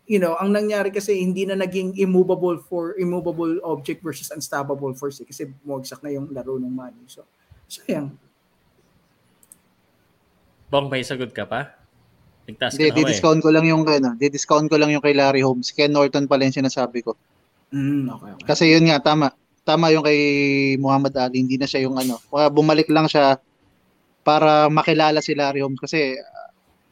you know, ang nangyari kasi hindi na naging immovable for immovable object versus unstoppable force eh, kasi bumagsak na yung laro ng money. So, sayang. Bong, may sagot ka pa? Nagtaas ka Hindi, na ako eh. di-discount ko lang yung ano, di-discount ko lang yung kay Larry Holmes. Ken Norton pala yung sinasabi ko. Mm, okay, okay. Kasi yun nga, tama. Tama yung kay Muhammad Ali. Hindi na siya yung ano. Bumalik lang siya para makilala si Larry Holmes. Kasi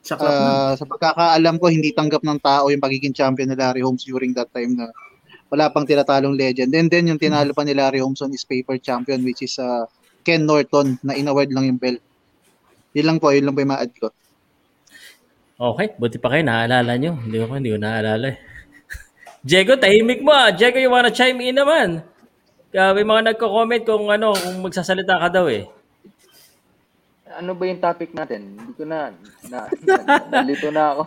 Sa ah, sa pagkakaalam ko, hindi tanggap ng tao yung pagiging champion ni Larry Holmes during that time na wala pang tinatalong legend. And then yung tinalo pa ni Larry Holmes on is paper champion which is ah, Ken Norton na inaward lang yung belt. Yun lang po, yun lang po yung ma-add ko. Okay, buti pa kayo, naalala nyo. Hindi ko, hindi ko naalala eh. Diego, tahimik mo ah. Diego, you wanna chime in naman? Uh, may mga nagko-comment kung ano, kung magsasalita ka daw eh. Ano ba yung topic natin? Hindi ko na, na, na nalito na ako.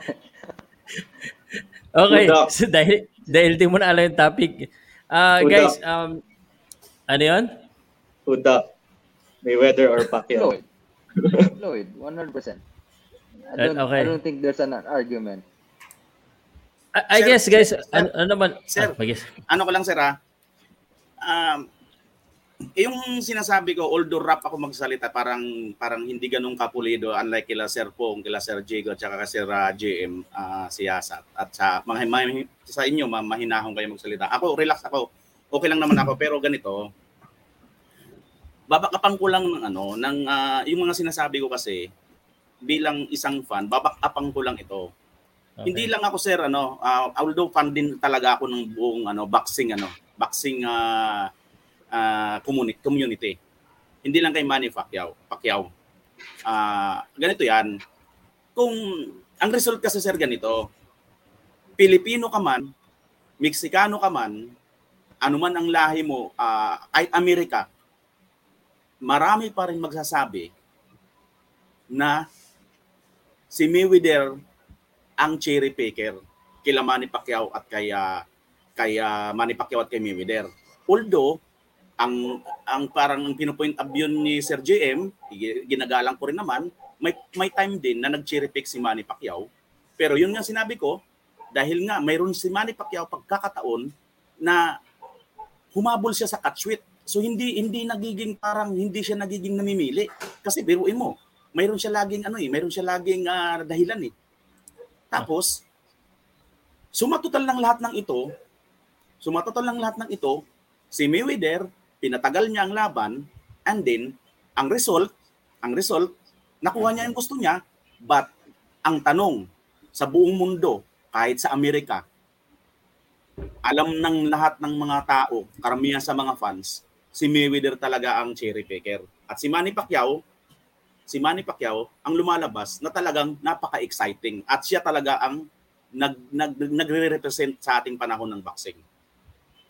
Okay, so dahil, dahil di mo na alam yung topic. Ah, Huda. guys, um, ano yun? Huda. Mayweather or Pacquiao. Lloyd. Lloyd, 100%. I don't, Okay. I don't think there's an argument. I, I Sir, guess, guys, sir, ano, ano naman? Sir. Ah, mag-guess. ano ko lang sir ha, um, yung sinasabi ko, although rap ako magsalita, parang parang hindi ganun kapulido unlike kila Sir Pong, kila Sir Diego, at saka Sir uh, JM, ah, si Yasat. At sa, mga, ma- sa inyo, ma- mahinahon kayo magsalita. Ako, relax ako. Okay lang naman ako, pero ganito, babakapan ko lang ng ano, ng, ah, yung mga sinasabi ko kasi, bilang isang fan, babakapang ko lang ito. Hindi lang ako sir ano, ah, although fan din talaga ako ng buong ano boxing ano, boxing ah ah, community, community. Hindi lang kay Manny Pacquiao, Pacquiao. Ah, ganito 'yan. Kung ang result kasi sir ganito, Pilipino ka man, Meksikano ka man, anuman ang lahi mo, ah, kahit Amerika, marami pa rin magsasabi na si Mayweather ang cherry picker kila Manny Pacquiao at kay ah, kay ah, Manny Pacquiao at kay Mayweather. Although ang ang parang ang pinopoint up yun ni Sir JM, gi- ginagalang ko rin naman, may may time din na nag-cherry pick si Manny Pacquiao. Pero yun nga sinabi ko, dahil nga mayroon si Manny Pacquiao pagkakataon na humabol siya sa catchweight. So hindi hindi nagiging parang hindi siya nagiging namimili kasi biruin mo. Mayroon siya laging ano eh, mayroon siya laging ah, dahilan eh. Tapos sumatotal ng lahat ng ito, sumatotal ng lahat ng ito, si Mayweather pinatagal niya ang laban and then ang result, ang result nakuha niya yung gusto niya, but ang tanong sa buong mundo, kahit sa Amerika, alam ng lahat ng mga tao, karamihan sa mga fans, si Mayweather talaga ang cherry picker. At si Manny Pacquiao, si Manny Pacquiao ang lumalabas na talagang napaka-exciting at siya talaga ang nag, nag, nagre-represent sa ating panahon ng boxing.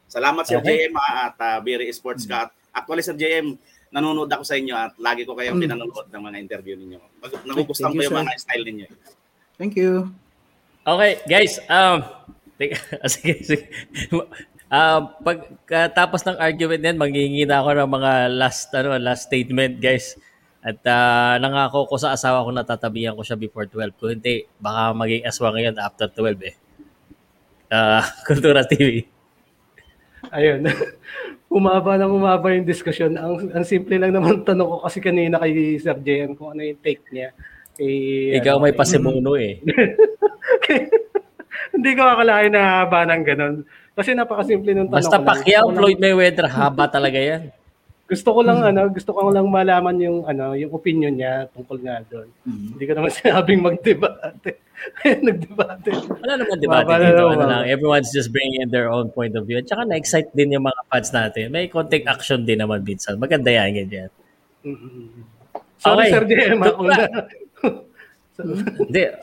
Salamat Sir Okay. JM ah, at uh, Berry Sports Cat. Actually Sir JM, nanonood ako sa inyo at lagi ko kayong Mm. pinanonood ng mga interview ninyo. Mag- Nagugustuhan Thank ko you, yung sir. mga style ninyo. Thank you. Okay, guys. Um, teka, sige, sige. Um, pagkatapos ng argument yan, maghihingi na ako ng mga last, ano, last statement, guys. At ah, nangako ko sa asawa ko na tatabihan ko siya before 12. Kung hindi, baka maging aswang ngayon after 12 eh. Ah, Kultura TV. Ayun. umaba nang umaba yung diskusyon. Ang, ang simple lang naman tanong ko kasi kanina kay Sir JM kung ano yung take niya. Kay, Ikaw ano, may kay- pasimuno eh. Hindi ko akalain na haba ng ganun. Kasi napakasimple nung tanong Basta ko lang. Pacquiao, Floyd Mayweather, haba talaga yan. Gusto ko lang ano, gusto ko lang malaman yung ano, yung opinion niya tungkol nga doon. Hindi ko naman sinabing magdebate. Nagdebate. Wala naman debate dito. lang, Ano lang, everyone's just bringing in their own point of view. At saka na-excite din yung mga fans natin. May konting action din naman minsan. Maganda yan, ganyan. Sorry Okay. Sir JM, ako na.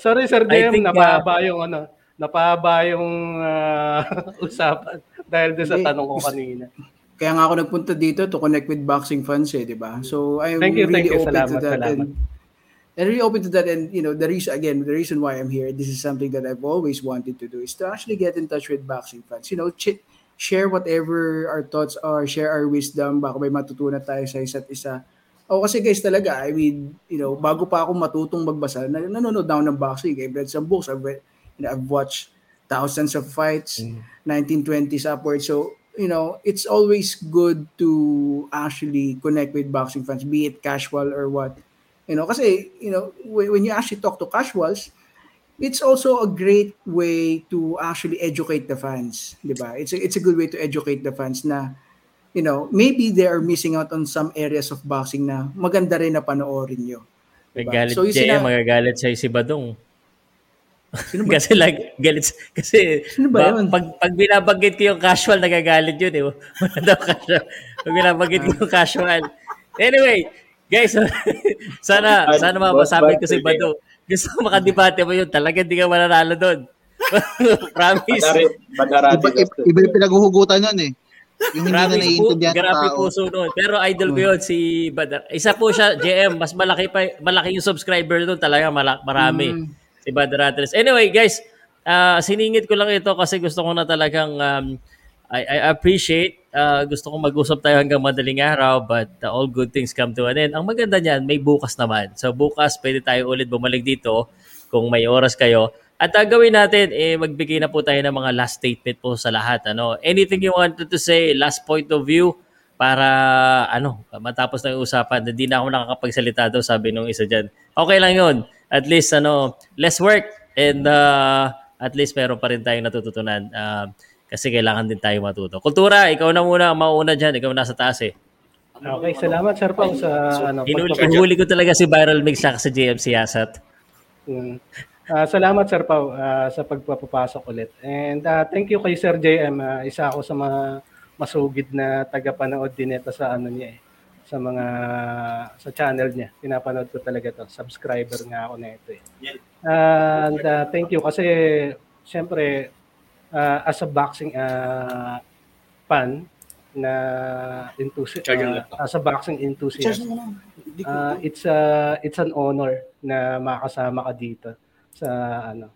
Sorry Sir think, uh, napahaba yung ano, napahaba yung ah, usapan dahil doon sa tanong ko kanina. Kaya nga ako nagpunta dito to connect with boxing fans eh, di ba? So I'm Thank you, really thank you. open Salamat, to that. salamat. And, and really open to that. And you know, the reason again, the reason why I'm here, this is something that I've always wanted to do, is to actually get in touch with boxing fans. You know, ch- share whatever our thoughts are, share our wisdom, baka may matutunan tayo sa isa't isa. O kasi guys talaga, I mean, you know, bago pa ako matutong magbasa, na- nanonood na ako ng boxing. I've read some books, I've read, you know, I've watched thousands of fights, 1920s upwards. So, you know, it's always good to actually connect with boxing fans, be it casual or what. You know, kasi, you know, when, when you actually talk to casuals, it's also a great way to actually educate the fans, di ba? It's a, it's a good way to educate the fans na, you know, maybe they are missing out on some areas of boxing na maganda rin na panoorin nyo. Diba? galit So, yung siya, sina- magagalit siya si Badong. Kasi like, galit, kasi ba ba- yun? pag, pag binabanggit ko yung casual, nagagalit yun eh. Wala daw casual. Pag binabanggit ko yung casual. Anyway, guys, sana, Bad- sana mapasabi ko si. Badong. Gusto ko makadebate mo yun. Talaga hindi ka mananalo doon. Promise. Badari. Iba, iba, iba yung pinaghuhugutan nun eh. Yung hindi na Grabe po, naiintindihan grabe tao. puso noon. Pero idol ko yun, si Badar. Isa po siya, JM, mas malaki pa, malaki yung subscriber doon talaga, marami. Mm. Si Badar Atlas. Anyway, guys, ah, siningit ko lang ito kasi gusto ko na talagang um, I, I appreciate, ah, gusto ko mag-usap tayo hanggang madaling araw, but uh, all good things come to an end. Ang maganda niyan, may bukas naman. So bukas, pwede tayo ulit bumalik dito kung may oras kayo. At ang gawin natin, eh, magbigay na po tayo ng mga last statement po sa lahat. Ano? Anything you wanted to say, last point of view, para ano, matapos na yung usapan, hindi na ako nakakapagsalita daw, sabi nung isa dyan. Okay lang yun. At least, ano, less work and uh, at least meron pa rin tayong natututunan. Uh, kasi kailangan din tayo matuto. Kultura, ikaw na muna, ang mauna dyan. Ikaw nasa taas eh. Okay, salamat Sir Pao sa ano, Hinuli, ko talaga si Viral Mix sa si JMC Asat. Mm. Ah, salamat Sir Pau ah, sa pagpapapasok ulit. And ah, thank you kay Sir JM. Ah, isa ako sa mga masugid na tagapanood din ito sa ano niya eh. Sa mga sa channel niya. Pinapanood ko talaga to. Subscriber nga ako na ito eh. And ah, thank you kasi siyempre ah, as a boxing ah, fan na enthusiast laptop. as a boxing enthusiast Ah, it's a it's an honor na makasama ka dito sa ano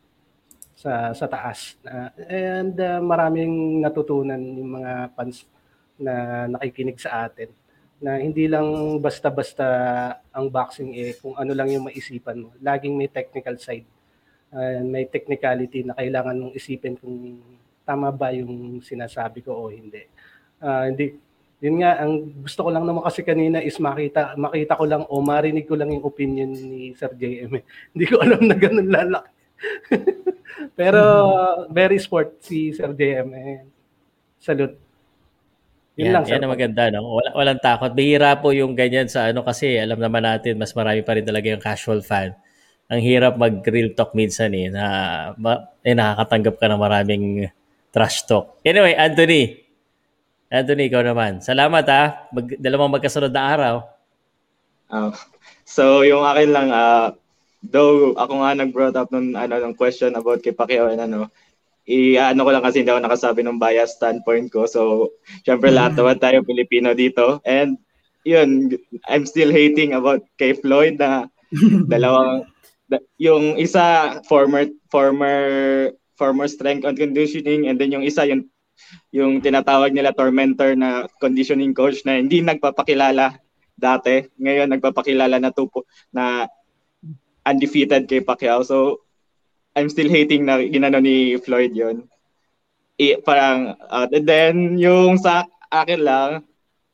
sa sa taas. Ah, and ah, maraming natutunan yung mga fans na nakikinig sa atin na hindi lang basta-basta ang boxing eh kung ano lang yung maisipan mo. Laging may technical side. Ah, may technicality na kailangan mong isipin kung tama ba yung sinasabi ko o hindi. Ah, hindi Yun nga, ang gusto ko lang naman kasi kanina is makita, makita ko lang o marinig ko lang yung opinion ni Sir JM. Hindi ko alam na ganun lalaki. Pero very sport si Sir JM. Eh. Salute. Yun Yan, lang, yan Sir. ang maganda. No? Wala, walang takot. Bihira po yung ganyan sa ano kasi alam naman natin mas marami pa rin talaga yung casual fan. Ang hirap mag-real talk minsan eh na ma, eh, nakakatanggap ka ng maraming trash talk. Anyway, Anthony. Anthony, ikaw naman. Salamat ha. Mag, dalawang magkasunod na araw. Ah, so yung akin lang ah though ako nga nag-brought up nung ano ng question about kay Pacquiao and ano i-ano ko lang kasi hindi ako nakasabi ng bias standpoint ko. So, syempre lahat naman tayo Pilipino dito. And yun, I'm still hating about kay Floyd na dalawang da- yung isa former former former strength and conditioning and then yung isa yung yung tinatawag nila tormentor na conditioning coach na hindi nagpapakilala dati. Ngayon nagpapakilala na tupo na undefeated kay Pacquiao. So I'm still hating na ginano ni Floyd yon. I, parang uh, then yung sa akin lang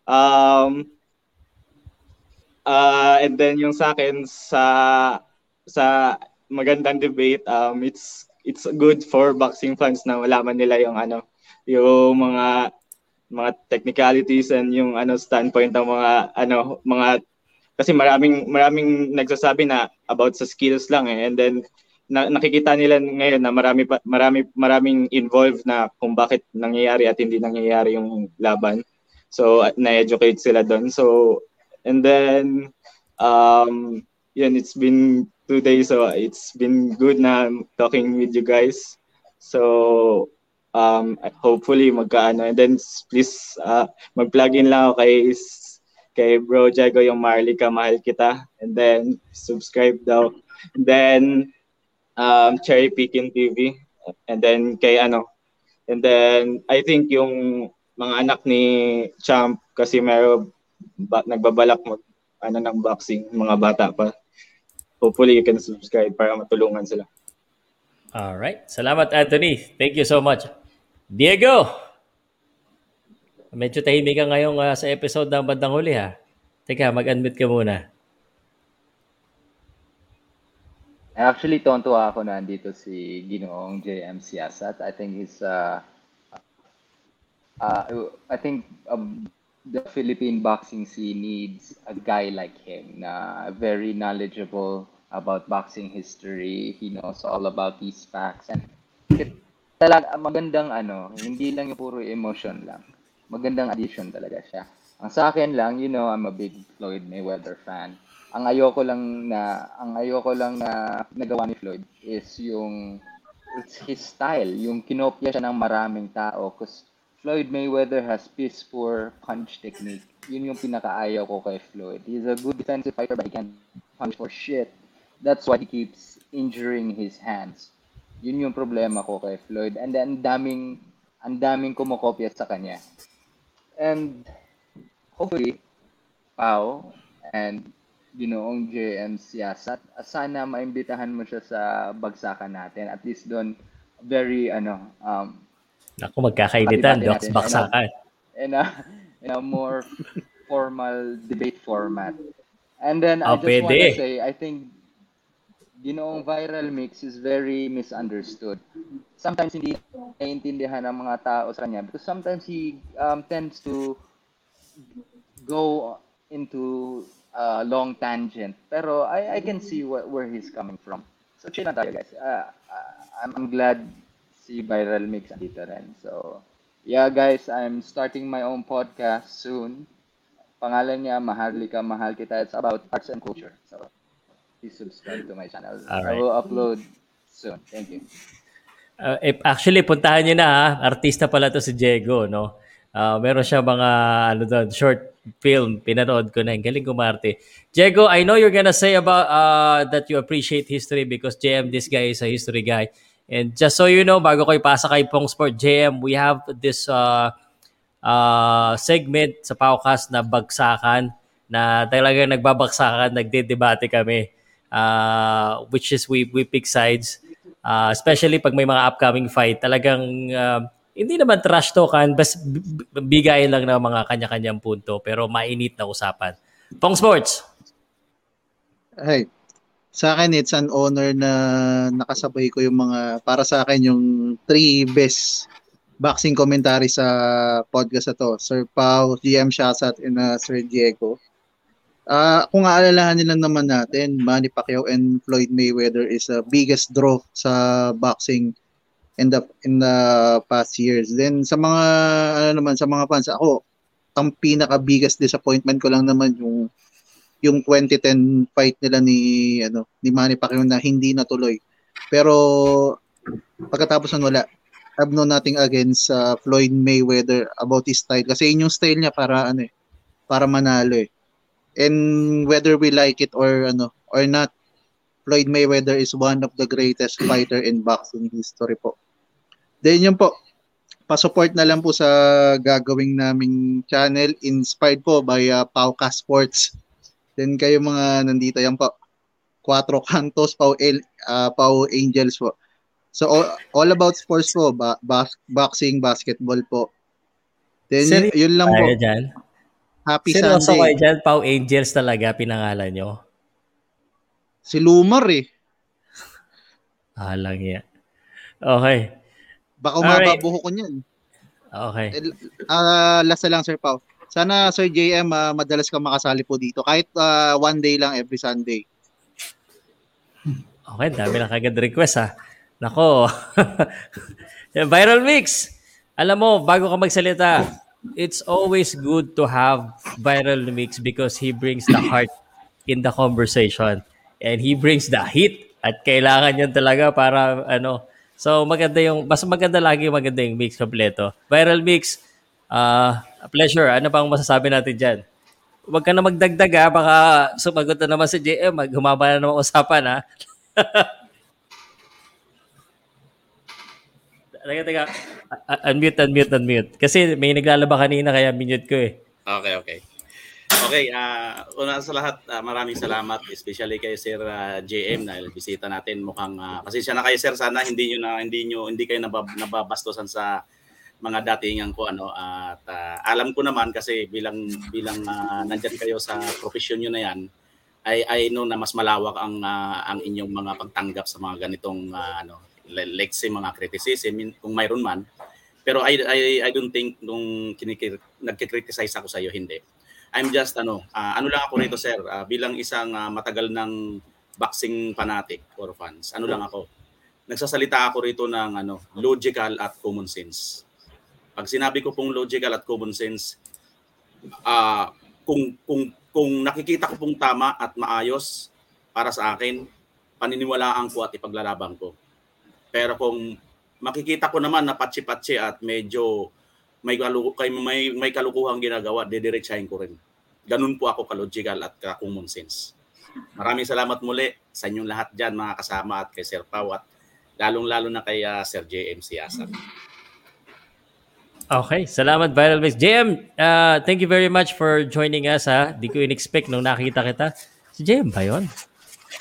um uh, and then yung sa akin sa sa magandang debate um it's it's good for boxing fans na malaman nila yung ano yung mga mga technicalities and yung ano standpoint ng mga ano mga kasi maraming maraming nagsasabi na about sa skills lang eh and then na, nakikita nila ngayon na marami pa, marami maraming involved na kung bakit nangyayari at hindi nangyayari yung laban. So na-educate sila doon so and then um yun it's been two days so it's been good na talking with you guys. So um hopefully magkaano. And then please uh, mag-plug in lang ako kay kay Bro Jago yung Marley ka mahal kita. And then subscribe daw. And then um Cherry Picking TV and then kay ano and then I think yung mga anak ni Champ kasi meron ba, nagbabalak mag ano ng boxing mga bata pa hopefully you can subscribe para matulungan sila All right. Salamat, Anthony. Thank you so much. Diego! Medyo tahimik ka ngayong ah, sa episode ng Bandang Huli ha. Teka, mag-unmute ka muna. Actually, tontuwa ako na andito si Ginoong JM Siasat. I think he's, uh, uh, I think um, the Philippine boxing scene needs a guy like him na very knowledgeable about boxing history. He knows all about these facts. And talaga, magandang ano, hindi lang yung puro emotion lang. Magandang addition talaga siya. Ang sa akin lang, you know, I'm a big Floyd Mayweather fan ang ayoko lang na ang ayoko lang na nagawa ni Floyd is yung it's his style, yung kinopya siya ng maraming tao cause Floyd Mayweather has piss poor punch technique. Yun yung pinakaayaw ko kay Floyd. He's a good defensive fighter but he can't punch for shit. That's why he keeps injuring his hands. Yun yung problema ko kay Floyd. And then, daming, ang daming kumokopya sa kanya. And, hopefully, Pao and Ginoong JM Siasat. Sana maimbitahan mo siya sa bagsakan natin. At least doon, very, ano, um, Naku, magkakainitan. Docs baksakan. in a, in a more formal debate format. And then, I Ah, just want to say, I think, Ginoong viral mix is very misunderstood. Sometimes hindi naiintindihan ng mga tao sa kanya because sometimes he um, tends to go into a long tangent. Pero I, I can see what, where he's coming from. So chill lang tayo guys. Uh, uh, I'm, I'm glad si Viral Mix andito rin. So yeah guys, I'm starting my own podcast soon. Pangalan niya Maharlika Mahal Kita. It's about arts and culture. So please subscribe to my channel. I Alright. will upload soon. Thank you. Uh, eh, actually, puntahan nyo na ha. Artista pala to si Diego, no? Uh, meron siya mga ano doon, short film. Pinanood ko na. Ang galing kumarte. Diego, I know you're gonna say about uh, that you appreciate history because JM, this guy is a history guy. And just so you know, bago ko ipasa kay Pong Sport JM, we have this uh, uh, segment sa Paukas na bagsakan na talagang nagbabagsakan, nagdedebate kami. Uh, which is we, we pick sides. Uh, especially pag may mga upcoming fight, talagang uh, hindi naman trash talkan, bas b- b- bigay lang ng mga kanya-kanyang punto pero mainit na usapan. Pong Sports. Ay, sa akin it's an honor na nakasabay ko yung mga para sa akin yung three best boxing commentary sa podcast na to. Sir Pau, GM Shasat, and uh, Sir Diego. Ah, kung aalalahanin lang naman natin, Manny Pacquiao and Floyd Mayweather is the biggest draw sa boxing in the in the past years. Then sa mga ano naman sa mga fans, ako ang pinaka biggest disappointment ko lang naman yung yung 2010 fight nila ni ano ni Manny Pacquiao na hindi natuloy. Pero pagkatapos nun wala. Have no nothing against uh, Floyd Mayweather about his style kasi yun yung style niya para ano eh, para manalo eh. And whether we like it or ano or not, Floyd Mayweather is one of the greatest fighter in boxing history po. Then yun po, pa-support na lang po sa gagawing naming channel inspired po by uh, Pauka Sports. Then kayo mga nandito yan po. Quatro Cantos, Pau, El, uh, Pau Angels po. So all, all about sports po, ba, bas, boxing, basketball po. Then yun, Seryoso yun lang po. dyan? Happy Seryoso Sunday. kayo dyan? Pau Angels talaga pinangalan nyo? Si Lumar eh. Ah, lang yan. Okay. Baka umababuho ko niyan. Okay. Ah, last na lang Sir Pau. Sana Sir JM ah, madalas kang makasali po dito kahit ah, one day lang every Sunday. Okay, dami na kagad request ha. Nako. Viral Mix. Alam mo, bago ka magsalita, it's always good to have Viral Mix because he brings the heart in the conversation. And he brings the heat. At kailangan yun talaga para ano. So maganda yung, mas maganda lagi maganda yung mix kompleto. Viral Mix, a pleasure. Ano bang masasabi natin dyan? Huwag ka na magdagdag ha. Baka sumagot na naman si JM. Humaba na naman usapan ha. Teka, teka. Uh, unmute, unmute, unmute. Kasi may naglalaba kanina kaya minute ko eh. Okay, okay. Okay, ah una sa lahat, ah, maraming salamat especially kay Sir ah, JM na bisita natin. Mukhang uh, pasensya na kayo Sir, sana hindi niyo na hindi niyo hindi kayo nabab, nababastusan sa mga datingan ko ano. At ah, alam ko naman kasi bilang bilang uh, nandiyan kayo sa profession niyo na yan ay I know na mas malawak ang ah, ang inyong mga pagtanggap sa mga ganitong ah, ano le- let's say mga criticism kung mayroon man. Pero I I I don't think nung kinikir nagki-criticize ako sa iyo hindi I'm just ano, ah, ano lang ako rito sir, ah, bilang isang ah, matagal ng boxing fanatic or fans. Ano lang ako. Nagsasalita ako rito ng ano, logical at common sense. Pag sinabi ko pong logical at common sense, ah kung kung kung nakikita ko pong tama at maayos para sa akin, paniniwalaan ko at ipaglalaban ko. Pero kung makikita ko naman na patsi-patsi at medyo may, kalu- kay- may, may kalukuhang ginagawa, didiretsahin ko rin. Ganun po ako ka-logical at ka-common sense. Maraming salamat muli sa inyong lahat dyan, mga kasama at kay Sir Pau at lalong-lalo na kay ah, Sir JM Siasat. Okay, salamat Viral Mix. JM, uh, thank you very much for joining us ha. Di ko in-expect nung nakita kita. Si JM ba yun?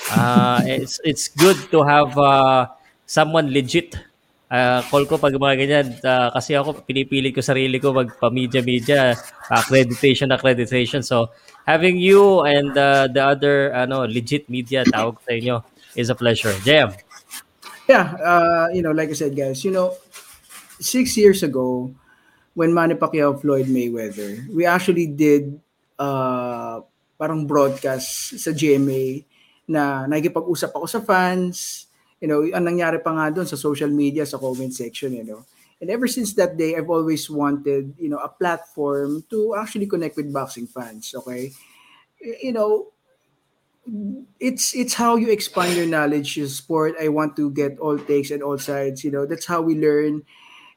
Uh, it's, it's good to have uh, someone legit. Uh, call ko pag mga ganyan. Uh, kasi ako pinipilit ko sarili ko magpa media media accreditation accreditation. So having you and uh, the other ano legit media tawag sa inyo is a pleasure. JM Yeah, uh, you know, like I said, guys, you know, six years ago, when Manny Pacquiao Floyd Mayweather, we actually did uh, parang broadcast sa GMA na nakikipag-usap ako sa fans. You know, ang nangyari pa nga doon sa social media, sa comment section, you know. And ever since that day, I've always wanted, you know, a platform to actually connect with boxing fans, okay? You know, it's it's how you expand your knowledge your sport. I want to get all takes and all sides. You know, that's how we learn.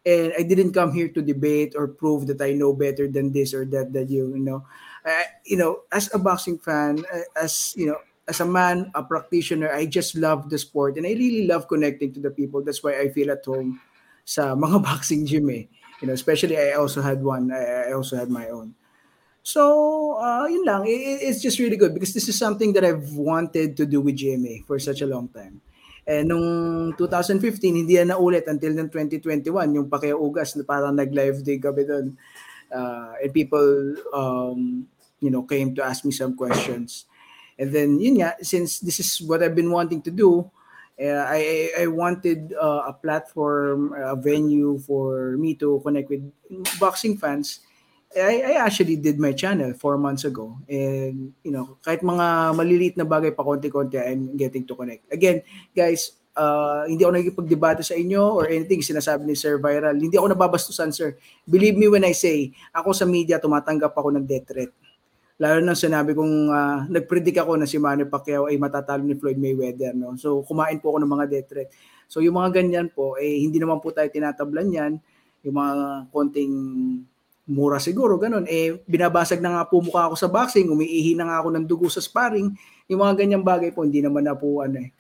And I didn't come here to debate or prove that I know better than this or that that you you know. Uh, you know, as a boxing fan, as you know, as a man, a practitioner, I just love the sport and I really love connecting to the people. That's why I feel at home sa mga boxing gym eh. You know, especially I also had one. I, also had my own. So, uh, yun lang. I- i- It's just really good because this is something that I've wanted to do with GMA for such a long time. Eh, nung 2015, hindi yan naulit until ng 2021, yung Pacquiao Ugas na parang nag-live day kami doon. Uh, and people, um, you know, came to ask me some questions. And then, yun nga, since this is what I've been wanting to do, uh, I, I wanted uh, a platform, a venue for me to connect with boxing fans. I, I actually did my channel four months ago. And, you know, kahit mga maliliit na bagay pa konti-konti, I'm getting to connect. Again, guys, uh, hindi ako nagkipagdebate sa inyo or anything sinasabi ni Sir Viral. Hindi ako nababastusan, sir. Believe me when I say, ako sa media, tumatanggap ako ng death threat. Lalo nang sinabi kong uh, nag-predict ako na si Manny Pacquiao ay matatalo ni Floyd Mayweather. No? So, kumain po ako ng mga death threat. So, yung mga ganyan po, eh, hindi naman po tayo tinatablan yan. Yung mga konting mura siguro, ganun. Eh, binabasag na nga po mukha ako sa boxing, umiihi na nga ako ng dugo sa sparring. Yung mga ganyang bagay po, hindi naman na po, ano eh,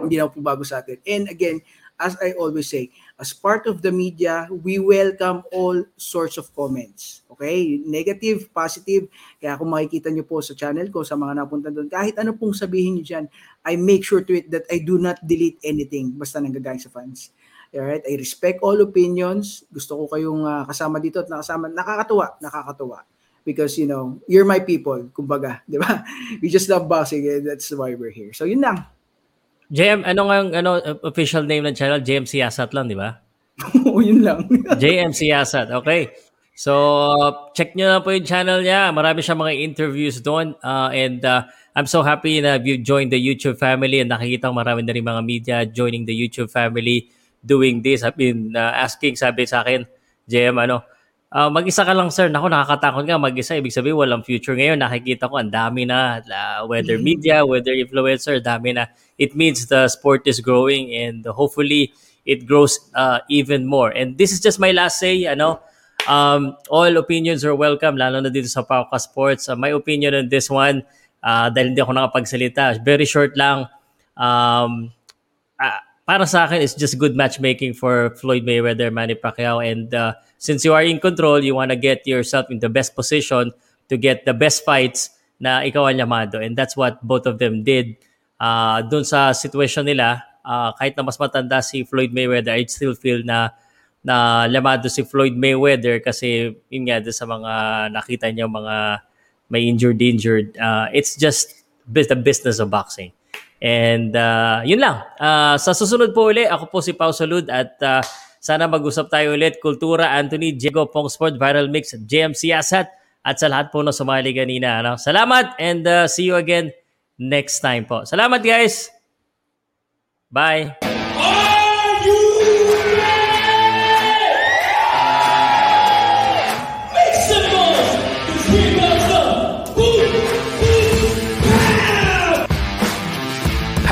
hindi na po bago sa atin. And again, as I always say, as part of the media, we welcome all sorts of comments. Okay? Negative, positive. Kaya kung makikita nyo po sa channel ko, sa mga napunta doon, kahit ano pong sabihin nyo dyan, I make sure to it that I do not delete anything basta nanggagaling sa fans. Alright? I respect all opinions. Gusto ko kayong uh, kasama dito at nakasama. Nakakatuwa, nakakatuwa. Because, you know, you're my people, kumbaga. Di ba? We just love boxing and that's why we're here. So, yun lang. JM, ano nga yung ano, official name ng channel? JM Siyasat lang, di ba? Oo, yun lang. JM Siyasat, okay. So, check nyo na po yung channel niya. Marami siyang mga interviews doon. Uh, and uh, I'm so happy na you joined the YouTube family and nakikita marami na rin mga media joining the YouTube family doing this. I've been uh, asking, sabi sa akin, JM, ano, uh, mag-isa ka lang sir. Nako, nakakatakot nga mag-isa. Ibig sabihin, walang future ngayon. Nakikita ko, ang dami na. Uh, whether Mm-hmm. media, whether influencer, dami na. It means the sport is growing and hopefully it grows uh, even more. And this is just my last say, ano, um, all opinions are welcome, lalo na dito sa Pauka Sports. Uh, my opinion on this one, uh, dahil hindi ako nakapagsalita, very short lang. Um, uh, para sa akin, it's just good matchmaking for Floyd Mayweather, Manny Pacquiao. And uh, since you are in control, you want to get yourself in the best position to get the best fights na ikaw ang llamado. And that's what both of them did. Uh, Doon sa situation nila, uh, kahit na mas matanda si Floyd Mayweather, I still feel na na llamado si Floyd Mayweather kasi yun nga sa mga nakita niya mga may injured injured uh, it's just the business of boxing and uh, yun lang uh, sa susunod po uli ako po si Pau Salud at uh, sana mag-usap tayo ulit. Kultura Anthony Diego Pong Sport Viral Mix JM Siasat at sa lahat po na sumali kanina ano? salamat and uh, see you again next time po. Salamat guys! Bye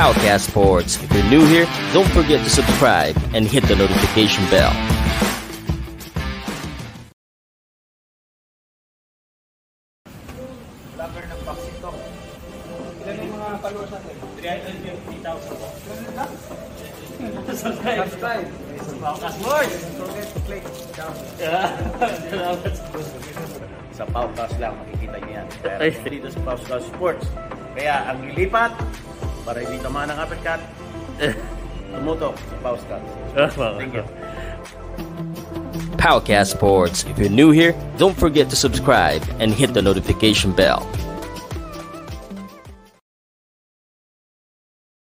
Powcast Sports. If you're new here, don't forget to subscribe and hit the notification bell. Vlogger ng boxing talk. Ilan yung mga followers natin? 350,000 po. Subscribe. Subscribe. Pauka Sports. Don't forget to click down. Sa Paucast lang, makikita niyo yan. Pero dito sa Paucast Sports. Kaya ang lilipat, para hindi naman ang uppercut, tumutok sa Paucast. Thank you. Powcast Sports. If you're new here, don't forget to subscribe and hit the notification bell.